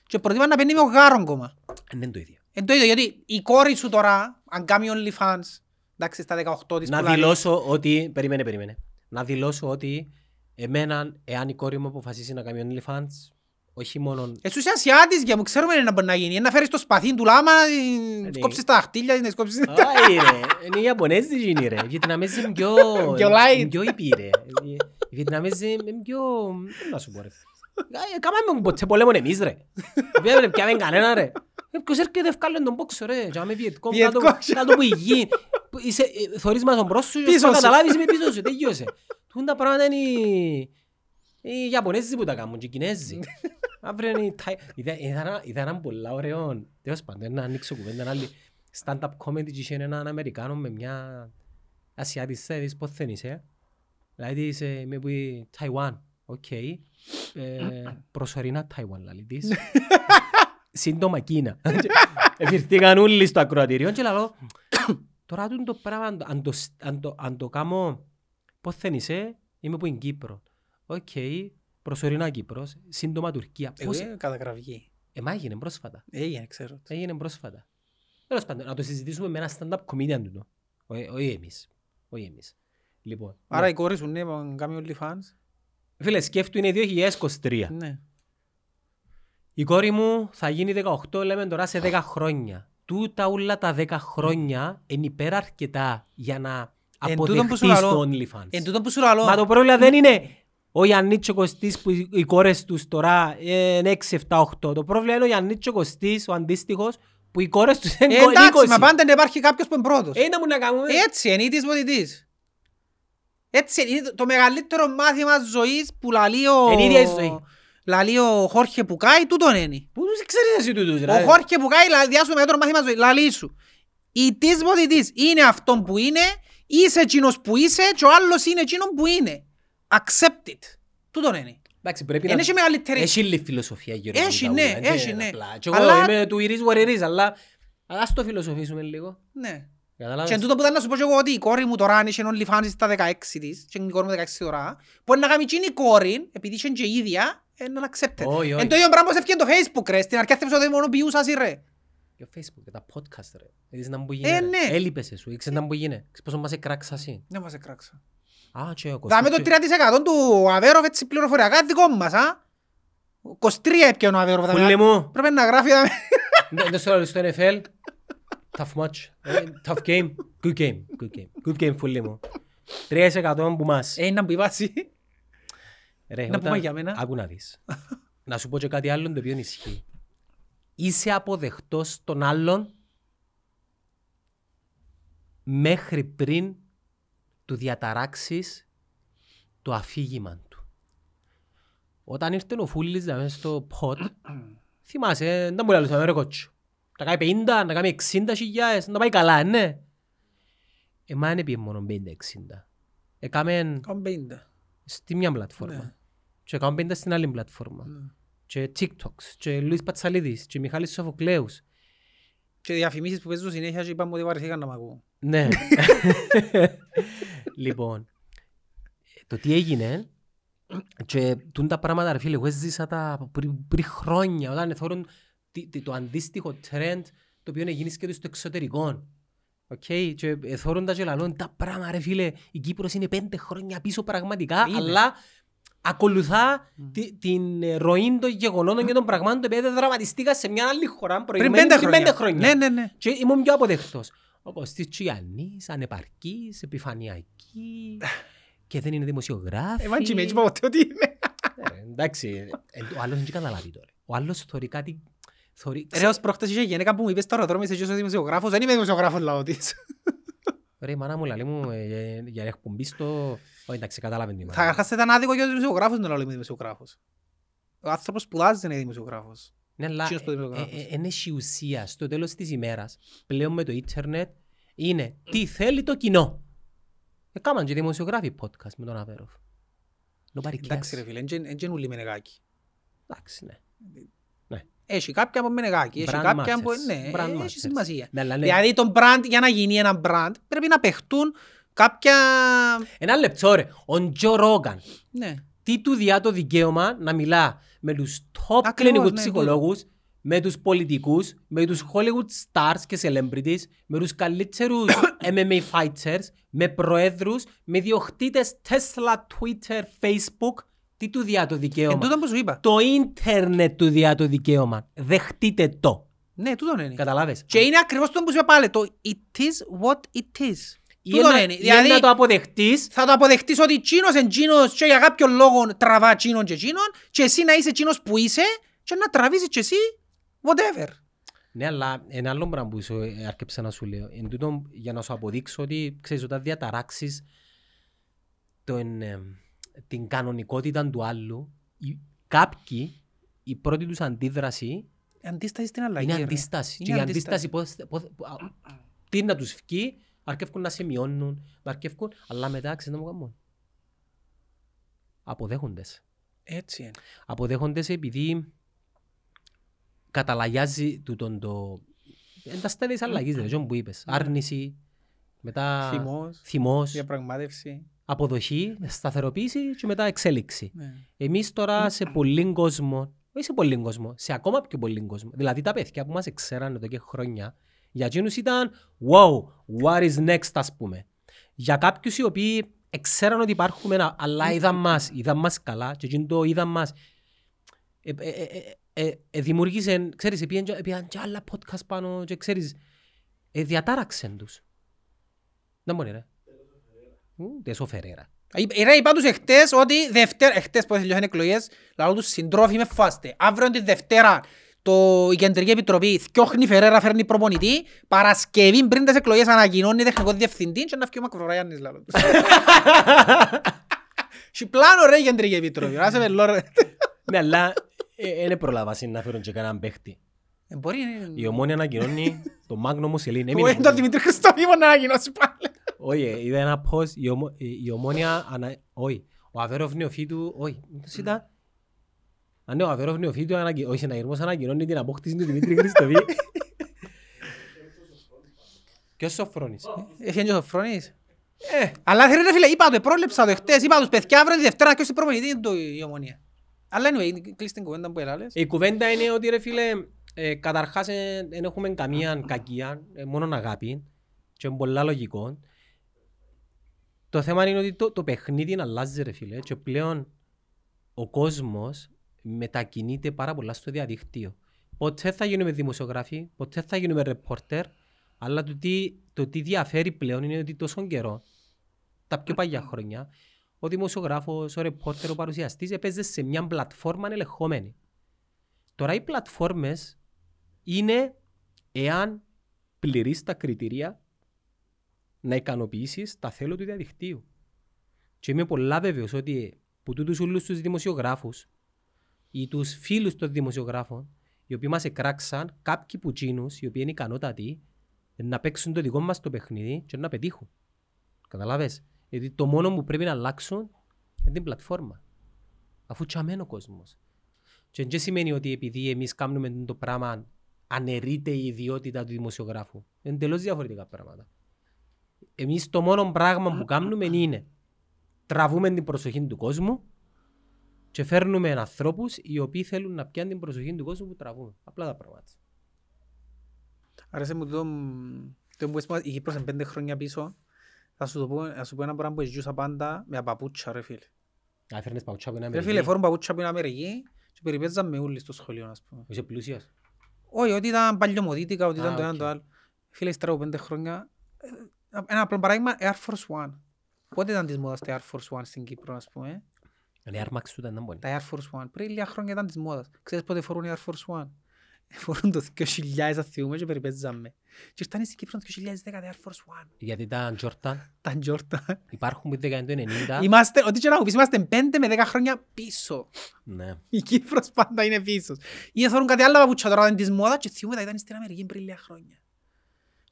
και προτιμά να παίρνει με ο γάρον κόμμα. Δεν είναι το ίδιο. Εν το ίδιο, γιατί η κόρη σου τώρα, αν κάνει OnlyFans, εντάξει, στα 18 της Να που λέει, δηλώσω ότι... Περίμενε, περίμενε. Να δηλώσω ότι εμένα, εάν η κόρη μου αποφασίσει να κάνει OnlyFans, όχι μόνο... Εσύ είσαι Ασιάτης για μου ξέρουμε να μπορεί να γίνει. Να φέρεις το σπαθί του λάμα, να ναι. σκόψεις τα δαχτύλια, να σκόψεις... Όχι ρε, είναι οι Ιαπωνέζοι είναι ρε. Οι Βιετναμέζοι είναι πιο... Πιο light. είναι Πιο ήπιοι ρε. Οι- Οι Βιετναμέζοι είναι πιο... Τι να σου πω ρε. Ε, Κάμαμε ποτέ πολέμον εμείς ρε. Βέβαια πιάμε κανένα ρε. Ε, Ποιος έρχεται ευκάλλον τον πόξο ρε. Και άμε Βιετκόμ κάτω Βιετκόμ. κάτω που η γη. Που είσαι- ε, Θωρείς μας τον μπρος σου και Πίσω θα σου. καταλάβεις είμαι πίσω σου. Τελειώσε. Τούν τα πράγματα είναι οι- οι Ιαπωνέζοι που τα κάνουν και οι Κινέζοι. Αύριο είναι οι Θάι- Είδα- είδα ένα- Είδα έναν πολλά ωραίο, τέλος πάντων, να ανοίξω κουβέντα άλλη. Stand-up comedy και είχε έναν Αμερικάνο με μια Ασιάτισσα, της πώς δεν είσαι. Δηλαδή της, ε, είμαι που η Ταϊουάν. Οκ. Ε, Προσωρινά Ταϊουάν λαλή της. Σύντομα Κίνα. Εφηρθήκαν όλοι στο ακροατήριο και λέω τώρα τούτο το πράγμα αν το- αν το, αν το, αν το κάνω πώς δεν είσαι, είμαι που είναι Κύπρος. Οκ, προσωρινά Κύπρος, σύντομα Τουρκία. Εγώ Πώς, είμαι καταγραφική. ε, μα έγινε πρόσφατα. Έγινε, ξέρω. Έγινε πρόσφατα. Τέλος πάντων, να το συζητήσουμε με ένα stand-up comedian του. Όχι όχι εμείς. Όχι εμείς. Λοιπόν, Άρα ναι. η κόρη σου ναι, να κάνει OnlyFans. Φίλε, σκέφτου είναι 2023. Ναι. Η κόρη μου θα γίνει 18, λέμε τώρα, σε 10 χρόνια. Τούτα όλα τα 10 χρόνια είναι υπέρα αρκετά για να Εν τούτον που σου αποδεχτείς λαλώ. το OnlyFans. Εν τούτο που σου λαλώ. Μα το πρόβλημα δεν είναι ο Γιάννης και ο Κωστής που οι οι κόρες τους τώρα είναι 6, 7, 8. Το πρόβλημα είναι ο Γιάννης και ο Κωστής, ο αντίστοιχος, που οι κόρες τους είναι Ε, εντάξει, 20. μα πάντα να υπάρχει κάποιος που είναι πρώτος. Ε, να μου να κάνουμε. Έτσι είναι, ήτης ποτητής. Έτσι είναι, είναι το μεγαλύτερο μάθημα ζωής που λαλεί ο... Εν ίδια η ζωή. Λαλεί ο Χόρχε Πουκάη, τούτον είναι. Πού τους ξέρεις εσύ τούτους, Ο ρε. Χόρχε Πουκάη λαλεί σου το μεγαλύτερο μάθημα ζωής. Λαλεί σου. Η της ποτητής είναι αυτόν που είναι, είσαι εκείνος που είσαι και ο άλλος είναι εκείνον που είναι. Accept it. Τούτον είναι. Εντάξει, πρέπει Εν να... έχει μεγαλύτερη... Έχει λίγη φιλοσοφία γύρω από Έχει, τα ναι, ούλα, δεν έχει, είναι ναι. απλά. Και εγώ Αλλά- είμαι του it is what it is, αλλά αλλά ας το φιλοσοφήσουμε λίγο. Ναι. Καταλάβες. Και εν τούτο που ήταν να σου πω και εγώ ότι η κόρη μου τώρα αν είχε OnlyFans στα 16 της και η κόρη μου 16 τώρα μπορεί να κάνει εκείνη η κόρη επειδή είχε και η ίδια ε, να accept it. Όχι, όχι. Εν το ίδιο πράγμα που έφυγε το Facebook ρε στην αρχή αυτές ότι μόνο ποιούσας ρε. Και Facebook, και τα podcast, ρε. Είδες να μου που Ε, γίνει, ρε. ναι. Έλειπες εσύ, ήξερες να μου που γίνει. Ξέρεις πόσο μας εκράξα εσύ; Δεν μας εκράξα. Α, και ο Κωστής Δάμε το και- 3% του Αβέροφ έτσι πληροφοριακά δικό μας α. 23 έπιανε ο Αβέροφ. Φούλε μου, Πρέπει να γράφει δάμε. δεν δεν στο λέω στο NFL. Tough match. Ε, Tough game. Good game. Good game. Good game, φούλε μου. 3% που μας. Ε, να που υπάσει. Ρε, να όταν- πούμε για μένα. Άκου να δεις. να σου πω και κάτι άλλο το οποίο ισχύει. Είσαι αποδεκτός των άλλων μέχρι πριν του διαταράξεις το αφήγημα του. Όταν ήρθε ο Φούλης να μέσα στο ποτ, θυμάσαι, δεν μπορεί να λες, ρε κότσο. Να κάνει 50, να κάνει 60 χιλιάδες, να πάει καλά, ναι. Εμάς δεν πήγε μόνο 50-60. Έκαμε Κάμουν 50. στη μια πλατφόρμα. Ναι. Και έκαμε 50 στην άλλη πλατφόρμα. Και TikToks, και Λουίς Πατσαλίδης, και Μιχάλης Σοφοκλέους. Και διαφημίσεις που παίζουν συνέχεια και είπαμε ότι βαρεθήκαν να μ' ακούν. Ναι. λοιπόν, το τι έγινε και τούν τα πράγματα ρε φίλε, εγώ έζησα τα πριν, πριν χρόνια όταν θεωρούν τι- τι- το αντίστοιχο trend το οποίο έγινε και στο εξωτερικό. Okay, και ε, θεωρούν τα και λαλούν τα πράγματα ρε φίλε, η Κύπρος είναι πέντε χρόνια πίσω πραγματικά, Είναι. αλλά ακολουθά τη- την ε, ροή των γεγονότων και των πραγμάτων τα οποία δεν δραματιστήκα σε μια άλλη χώρα Πριν προηγουμένη πέντε πριν χρόνια. χρόνια. Ναι, ναι, ναι. Και ήμουν πιο αποδεκτός. Ο Κωστής Τσιανής, ανεπαρκής, επιφανειακή και δεν είναι δημοσιογράφη. Εμάς και με έτσι είπα ποτέ ότι είμαι. Ε, Εντάξει, ε, ο άλλος δεν καταλάβει τώρα. Ο άλλος θωρεί κάτι... θωρεί- Ρε, ως προχτές είχε γυναίκα που μου είπες στο αεροδρόμιο είσαι και είσαι δημοσιογράφος. Δεν είμαι δημοσιογράφος λαό της. Ρε η μάνα μου λέει μου ε, για- για εκπομπή στο... Όχι εντάξει, κατάλαβε τι Θα μάνα. αρχάς ήταν άδικο για τους δημοσιογράφους να λέω είμαι δημοσιογράφος. Ο άνθρωπος σπουδάζει δεν είναι δημοσιογράφος. Ναι, αλλά Εκείνος που είναι δημοσιογράφος; είναι η ουσία στο τέλος της ημέρας πλέον με το ίντερνετ είναι τι θέλει το κοινό. Έκαναν και δημοσιογράφοι podcast με τον Αβέροφ. Nobody Εντάξει cares. ρε φίλε, εν και ούλοι μενεγάκι. Εντάξει, ναι. Έχει κάποια από μενεγάκι, έχει Brand κάποια από... masters. Ναι, Brand έχει masters. σημασία. Ναι, αλλά ναι. Δηλαδή το brand, για να γίνει ένα brand, πρέπει να παιχτούν κάποια... Ένα λεπτό ρε. Ο Τζο Ρόγκαν. Ναι. Τι του διά το δικαίωμα να μιλά με τους top Ακριβώς, κλινικούς ναι, ψυχολόγους, με τους πολιτικούς, με τους Hollywood stars και celebrities, με τους καλύτερους MMA fighters, με προέδρους, με διοκτήτες Tesla, Twitter, Facebook. Τι του διά το Εν δικαίωμα. τούτο που σου είπα. Το ίντερνετ του διά το δικαίωμα. Δεχτείτε το. Ναι, τούτο είναι. Καταλάβες. Και είναι ακριβώς το που σου είπα πάλι, το it is what it is. Ή Τούτο να- είναι. ή Δηλαδή, να το αποδεχτείς θα το αποδεχτείς ότι εκείνος εν εκείνος και για κάποιον λόγο τραβά εκείνον και εκείνον και εσύ να είσαι εκείνος που είσαι και να τραβήσεις και εσύ whatever. Ναι, αλλά ένα άλλο πράγμα που σου ε, άρκεψα να σου λέω. Εν τούτο, για να σου αποδείξω ότι, ξέρεις, όταν διαταράξεις τον, ε, την κανονικότητα του άλλου, οι, κάποιοι, η πρώτη τους αντίδραση Αντίσταση στην αλλαγή. είναι ρε. αντίσταση. Είναι και η αντίσταση. αντίσταση, πώς, πώς, α, τι να τους βγει, αρκεύκουν να σε μειώνουν, να αρκεύκουν, αλλά μετά, ξέρεις να μου κάνουν. Αποδέχοντες. Έτσι είναι. αποδέχονται σε επειδή καταλαγιάζει του τον το... Είναι τα στάδια της αλλαγής, ρε, Τζον, που είπες. Άρνηση, μετά Θυμός, θυμός, διαπραγμάτευση. Αποδοχή, σταθεροποίηση και μετά εξέλιξη. Ναι. Εμείς τώρα σε πολλοί κόσμο, όχι σε πολλοί κόσμο, σε ακόμα πιο πολλοί κόσμο, δηλαδή τα παιδιά που μας εξέραν εδώ και χρόνια, για εκείνους ήταν wow, what is next ας πούμε. Για κάποιους οι οποίοι ξέραν ότι υπάρχουμε, α- αλλά είδαν μας, είδαν μας καλά και εκείνο το είδαν μας, ε, ε, ε, ε, ε, ε, δημιούργησε, ξέρεις, επίαν και- επίαν και άλλα podcast πάνω και ξέρεις, ε, διατάραξαν τους. Δεν μπορεί ρε. Ου, Τέσο Φερέρα. Ε, Ρε, είπα τους εχθές ότι Δευτέρα, εχθές που τελειώσαν εκλογές, λαλό τους συντρόφοι με φάστε. Αύριο τη Δευτέρα το, η Κεντρική Επιτροπή θκιώχνει Φερέρα, φέρνει προπονητή, Παρασκευή πριν τις εκλογές ανακοινώνει τεχνικό διευθυντή και να φύγει ο Μακροραϊάννης λαλό τους. Έχει πλάνο ρε η Κεντρική Επιτροπή, να σε βελώ ρε. Ναι, αλλά δεν προλάβασαν να φέρουν και κανέναν παίχτη. Ε, Μπορεί, είναι- Η ομόνια ανακοινώνει το Μάγνο Μουσελίν. Εγώ είναι τον Δημήτρης Χριστόφιμο να ανακοινώσει πάλι. Όχι, είδα ένα post, η ομο- η- η ομόνια, ανα- όχι, ο Αβέροφ Νεοφίτου, όχι, πώς ήταν; Αν ναι, ο Αβέροφ Νεοφίτου, ανακοι- ο συναγερμός ανακοινώνει την απόκτηση του Δημήτρη Χριστοβή. Και ο Σοφρόνης; Έχει και ο Σοφρόνης. Ε, αλλά θέλει ρε φίλε, είπα το, πρόλεψα το χτες, είπα τους παιδιά αύριο τη Δευτέρα και όσοι προπονητή είναι το η ομονία. Αλλά anyway, κλείσει την κουβέντα που έλαλες. Η κουβέντα είναι ότι ρε φίλε, ε, καταρχάς ε, δεν έχουμε καμία κακία, ε, μόνο αγάπη και είναι πολλά λογικό. Το θέμα είναι ότι το, το παιχνίδι αλλάζει ρε φίλε και πλέον ο κόσμος μετακινείται πάρα πολλά στο διαδίκτυο. Ποτέ θα γίνουμε δημοσιογράφοι, ποτέ θα γίνουμε ρεπόρτερ, αλλά το τι, το τι διαφέρει πλέον είναι ότι τόσο καιρό, τα πιο παλιά χρόνια, ο δημοσιογράφος, ο ρεπόρτερ, ο παρουσιαστής έπαιζε σε μια πλατφόρμα ελεγχόμενη. Τώρα οι πλατφόρμες είναι εάν πληρείς τα κριτήρια να ικανοποιήσεις τα θέλω του διαδικτύου. Και είμαι πολλά βέβαιος ότι που τούτους όλους τους δημοσιογράφους ή τους φίλους των δημοσιογράφων οι οποίοι μας εκράξαν κάποιοι που τσίνους, οι οποίοι είναι ικανότατοι να παίξουν το δικό μας το παιχνίδι και να πετύχουν. Καταλάβες; Γιατί το μόνο που πρέπει να αλλάξουν είναι την πλατφόρμα. Αφού τσαμένει ο κόσμος. Και δεν σημαίνει ότι επειδή εμείς κάνουμε το πράγμα αναιρείται η ιδιότητα του δημοσιογράφου. Είναι εντελώς διαφορετικά πράγματα. Εμείς το μόνο πράγμα που κάνουμε είναι τραβούμε την προσοχή του κόσμου και φέρνουμε ανθρώπους οι οποίοι θέλουν να πιάνουν την προσοχή του κόσμου που τραβούν. Απλά τα πράγματα. Άρεσε μου το, το που είπες, η Κύπρος είναι πέντε χρόνια πίσω. Θα σου, το πω, θα σου πω ένα πράγμα που ζούσα πάντα με παπούτσια ρε φίλε. Α, έφερνες παπούτσια από την Ρε Αμερική; φίλε, φόρουν παπούτσια από την Αμερική και περιπέζαμε όλοι στο σχολείο, ας πούμε. Είσαι πλούσιος. Όχι, ότι ήταν παλιομοδίτικα, ότι Α, ήταν το ένα οκέι. το άλλο. Φίλε, ύστερα από πέντε χρόνια, ε, ένα απλό παράδειγμα, Air Force One. Πότε ήταν της μόδας τα Air Force One στην Κύπρο, ας πούμε; Είναι Air Max του ήταν να μπορεί. Τα Air Force One. Πριν λίγα χρόνια ήταν της μόδας. Ξέρεις πότε φορούν οι Air Force One; Φορούν το 2000 αν θυμούμε και περιπέζαμε. Και ήρθαν στην Κύπρο το 2010 τα Air Force One. Γιατί τα Jordan Τα Jordan. υπάρχουν που ήταν το 90. Είμαστε, ό,τι και να μου πεις, είμαστε 5 με 10 χρόνια πίσω. Ναι. Η Κύπρος πάντα είναι πίσω. Ή θέλουν κάτι άλλο παπούτσια τώρα είναι της μόδας και θυμούμε τα ήταν στην Αμερική πριν λίγα χρόνια.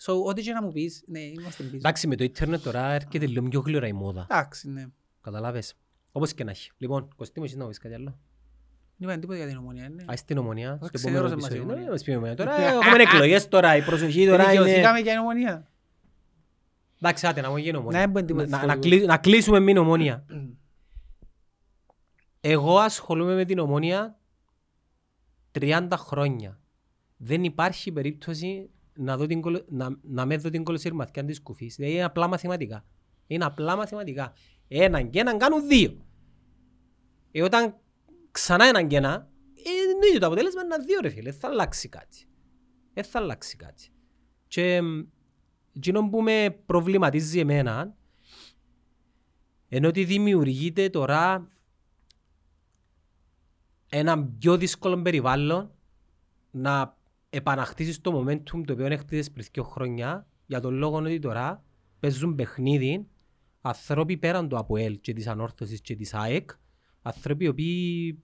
So, ό,τι και να μου πεις, ναι, είμαστε πίσω. Εντάξει, με το ίντερνετ τώρα έρχεται λίγο πιο γλυόρα η μόδα. Εντάξει, ναι. Καταλάβες. Όπως και να έχει. Λοιπόν, Κωστή μου, εσείς να μου πεις κάτι άλλο. Δεν είπαν τίποτα για την ομονία, ναι. Α, στην ομονία, στο Εντάξει, επόμενο ξενέρωσε μας η επεισόδιο. Ομονία. Ναι, μας πει η ομονία. Τώρα έχουμε εκλογές τώρα, η προσοχή τώρα είναι... Δικαιωθήκαμε για την ομονία. Εντάξει, άτε, να μου γίνει ομονία. Ναι, δεν μπορεί Να- τίποτα να- να διαφορετικό. κλεί- Να κλείσουμε με την ομονία. Εγώ ασχολούμαι με την ομονία 30 χρόνια. Δεν υπάρχει περίπτωση να, δω την, κολο- να, να με δω την κολοσυρμαθιά της κουφής. Δηλαδή είναι απλά μαθηματικά. Είναι απλά μαθηματικά. Έναν και έναν κάνουν δύο. Ε, όταν ξανά έναν και ένα, ε, είναι ίδιο το αποτέλεσμα είναι δύο ρε φίλε. Δεν θα αλλάξει κάτι. Δεν θα αλλάξει κάτι. Και μ, εκείνο που με προβληματίζει εμένα ενώ ότι δημιουργείται τώρα ένα πιο δύσκολο περιβάλλον να επαναχτίσεις το momentum το οποίο έχτισες πριν δύο χρόνια για τον λόγο ότι τώρα παίζουν παιχνίδι άνθρωποι πέραν του ΑΠΟΕΛ και της Ανόρθωσης και της ΑΕΚ άνθρωποι οι οποίοι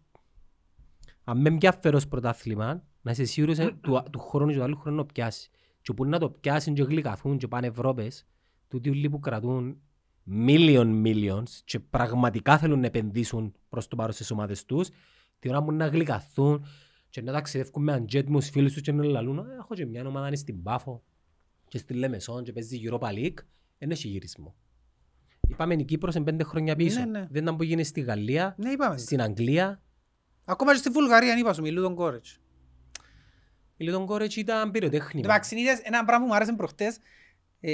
αν με μια φέρος πρωτάθλημα να είσαι σίγουρος ε, του, του χρόνου και του άλλου χρόνου να πιάσει. Και που να το πιάσουν και γλυκαθούν και πάνε Ευρώπες τούτοι όλοι που κρατούν million millions και πραγματικά θέλουν να επενδύσουν προς το παρόν στις ομάδες τους τη ώρα που να γλυκαθούν και να ταξιδεύουν με αντζέτ μου στους φίλους τους και να λαλούν «Ε, έχω και μια ομάδα είναι στην Πάφο και στη Λεμεσόν και παίζει Europa League δεν έχει γυρισμό. Είπαμε η Κύπρος είναι πέντε χρόνια πίσω. Ναι, ναι. Δεν ήταν που γίνει στη Γαλλία, Ναι, είπαμε. στην Αγγλία. Ακόμα και στη Βουλγαρία, είπα σου, μιλούν τον Κόρετς. Η Λιτον Κόρετς ήταν πυροτέχνημα. Εντάξει, είδες ένα πράγμα που μου άρεσε προχτές. Ε,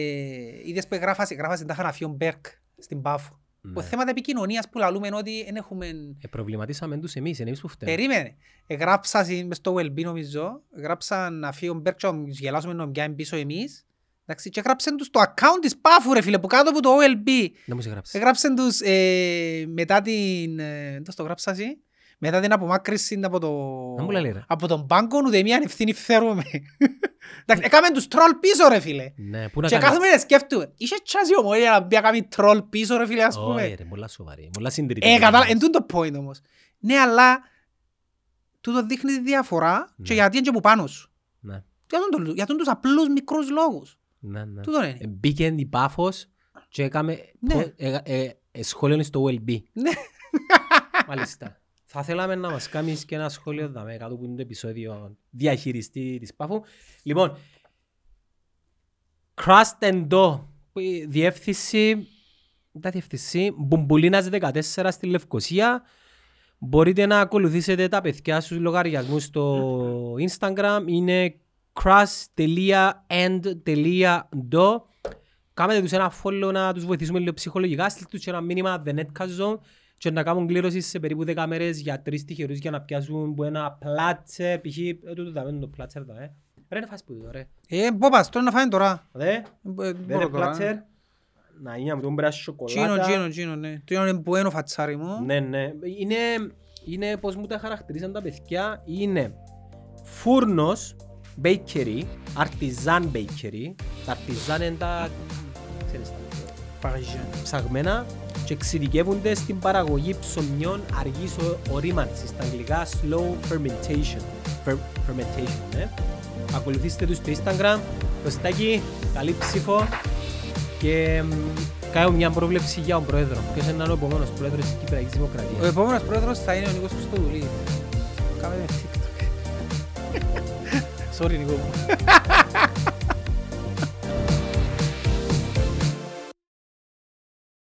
είδες που εγγράφασε, εγγράφασε τα χαναφιόν Μπέρκ στην Πάφο. Ναι. Το θέματα επικοινωνίας που λαλούμε είναι ότι δεν έχουμε... Ε, προβληματίσαμε τους εμείς, είναι εμείς που φταίμε. Περίμενε. Εγγράψα μες στο Wellbe νομίζω. Εγγράψαν να φύγουν Μπέρκ και να τους γελάσουμε να πιάνουν πίσω εμείς. Εντάξει, και έγραψαν τους το account της Πάφου ρε φίλε που κάτω από το OLB. Δεν μου σε γράψει. Έγραψαν τους ε, μετά την... Ε, πώς το γράψα εσύ; Μετά την απομάκρυση από το... Να μου λέει, ρε. Από τον πάγκο ούτε μία ευθύνη φέρουμε. Εντάξει, έκαμε τους τρόλ πίσω ρε φίλε. Ναι, πού να Και κάνεις; κάθομαι να σκέφτομαι. Είχε τσάζει ομονία να μπει να κάνει τρόλ πίσω ρε φίλε ας Όχι πούμε. ρε, πολλά σοβαρή, πολλά συντηρητική. Ε, κατάλαβα, εν τούτο το point όμως. Ναι, αλλά τούτο δείχνει τη διαφορά Ναι. και γιατί είναι και που πάνω σου. Ναι, Για τον, το- για τον τους απλούς μικρούς λόγους. ναι, ναι. Τούτο Ε, είναι. Μπήκε η Πάφος και έκαμε Ναι. πο- ε, ε, ε, σχόλιο στο OLB. Ναι. Μάλιστα. Θα θέλαμε να μας κάνεις και ένα σχόλιο δαμε, κάτω που είναι το επεισόδιο διαχειριστή της Πάφου. Λοιπόν, Crust and Dough, που η διεύθυνση, τα διεύθυνση, Μπουμπουλίνας 14 στη Λευκοσία. Μπορείτε να ακολουθήσετε τα παιδιά στους λογαριασμούς στο Instagram. Είναι crust.and.do Κάμετε τους ένα follow να τους βοηθήσουμε λίγο ψυχολογικά. Στείλτε τους και ένα μήνυμα The Netcast Zone και να κάνουν κλήρωσης σε περίπου 10 μέρες για τρεις τυχερούς για να πιάσουν που ένα πλάτσε, π.χ. ε, τούτο δάμε το πλάτσε εδώ, ε. Ρε να φας που εδώ, ρε. Ε, πού πας, τώρα να φάνε τώρα. Δε, Ε, δε ρε μπορώ τώρα. πλάτσε. Να είναι από τον πράσι Τσίνο, σοκολάτα. τσίνο, τσίνο, ναι. Το είναι μπουένο φατσάρι μου. Ναι, ναι. Είναι, είναι πώς μου τα χαρακτηρίζαν τα παιδιά. Είναι φούρνος, bakery, artisan bakery. Τα artisan είναι τα, ξέρεις, τα Παραγιζέν. ψαγμένα και εξειδικεύονται στην παραγωγή ψωμιών αργής ο- ορίμανσης, στα αγγλικά slow fermentation. Fer- fermentation ναι. Ακολουθήστε τους στο Instagram, το στάκι, καλή ψήφο και μ, Κάνω μια πρόβλεψη για τον πρόεδρο. Ποιος είναι ο επόμενος πρόεδρος της Κυπριακής Ο Δημοκρατίας. επόμενος πρόεδρος θα είναι ο Νίκος Χριστοδουλίδης. Κάμε με TikTok. Sorry Νίκο μου.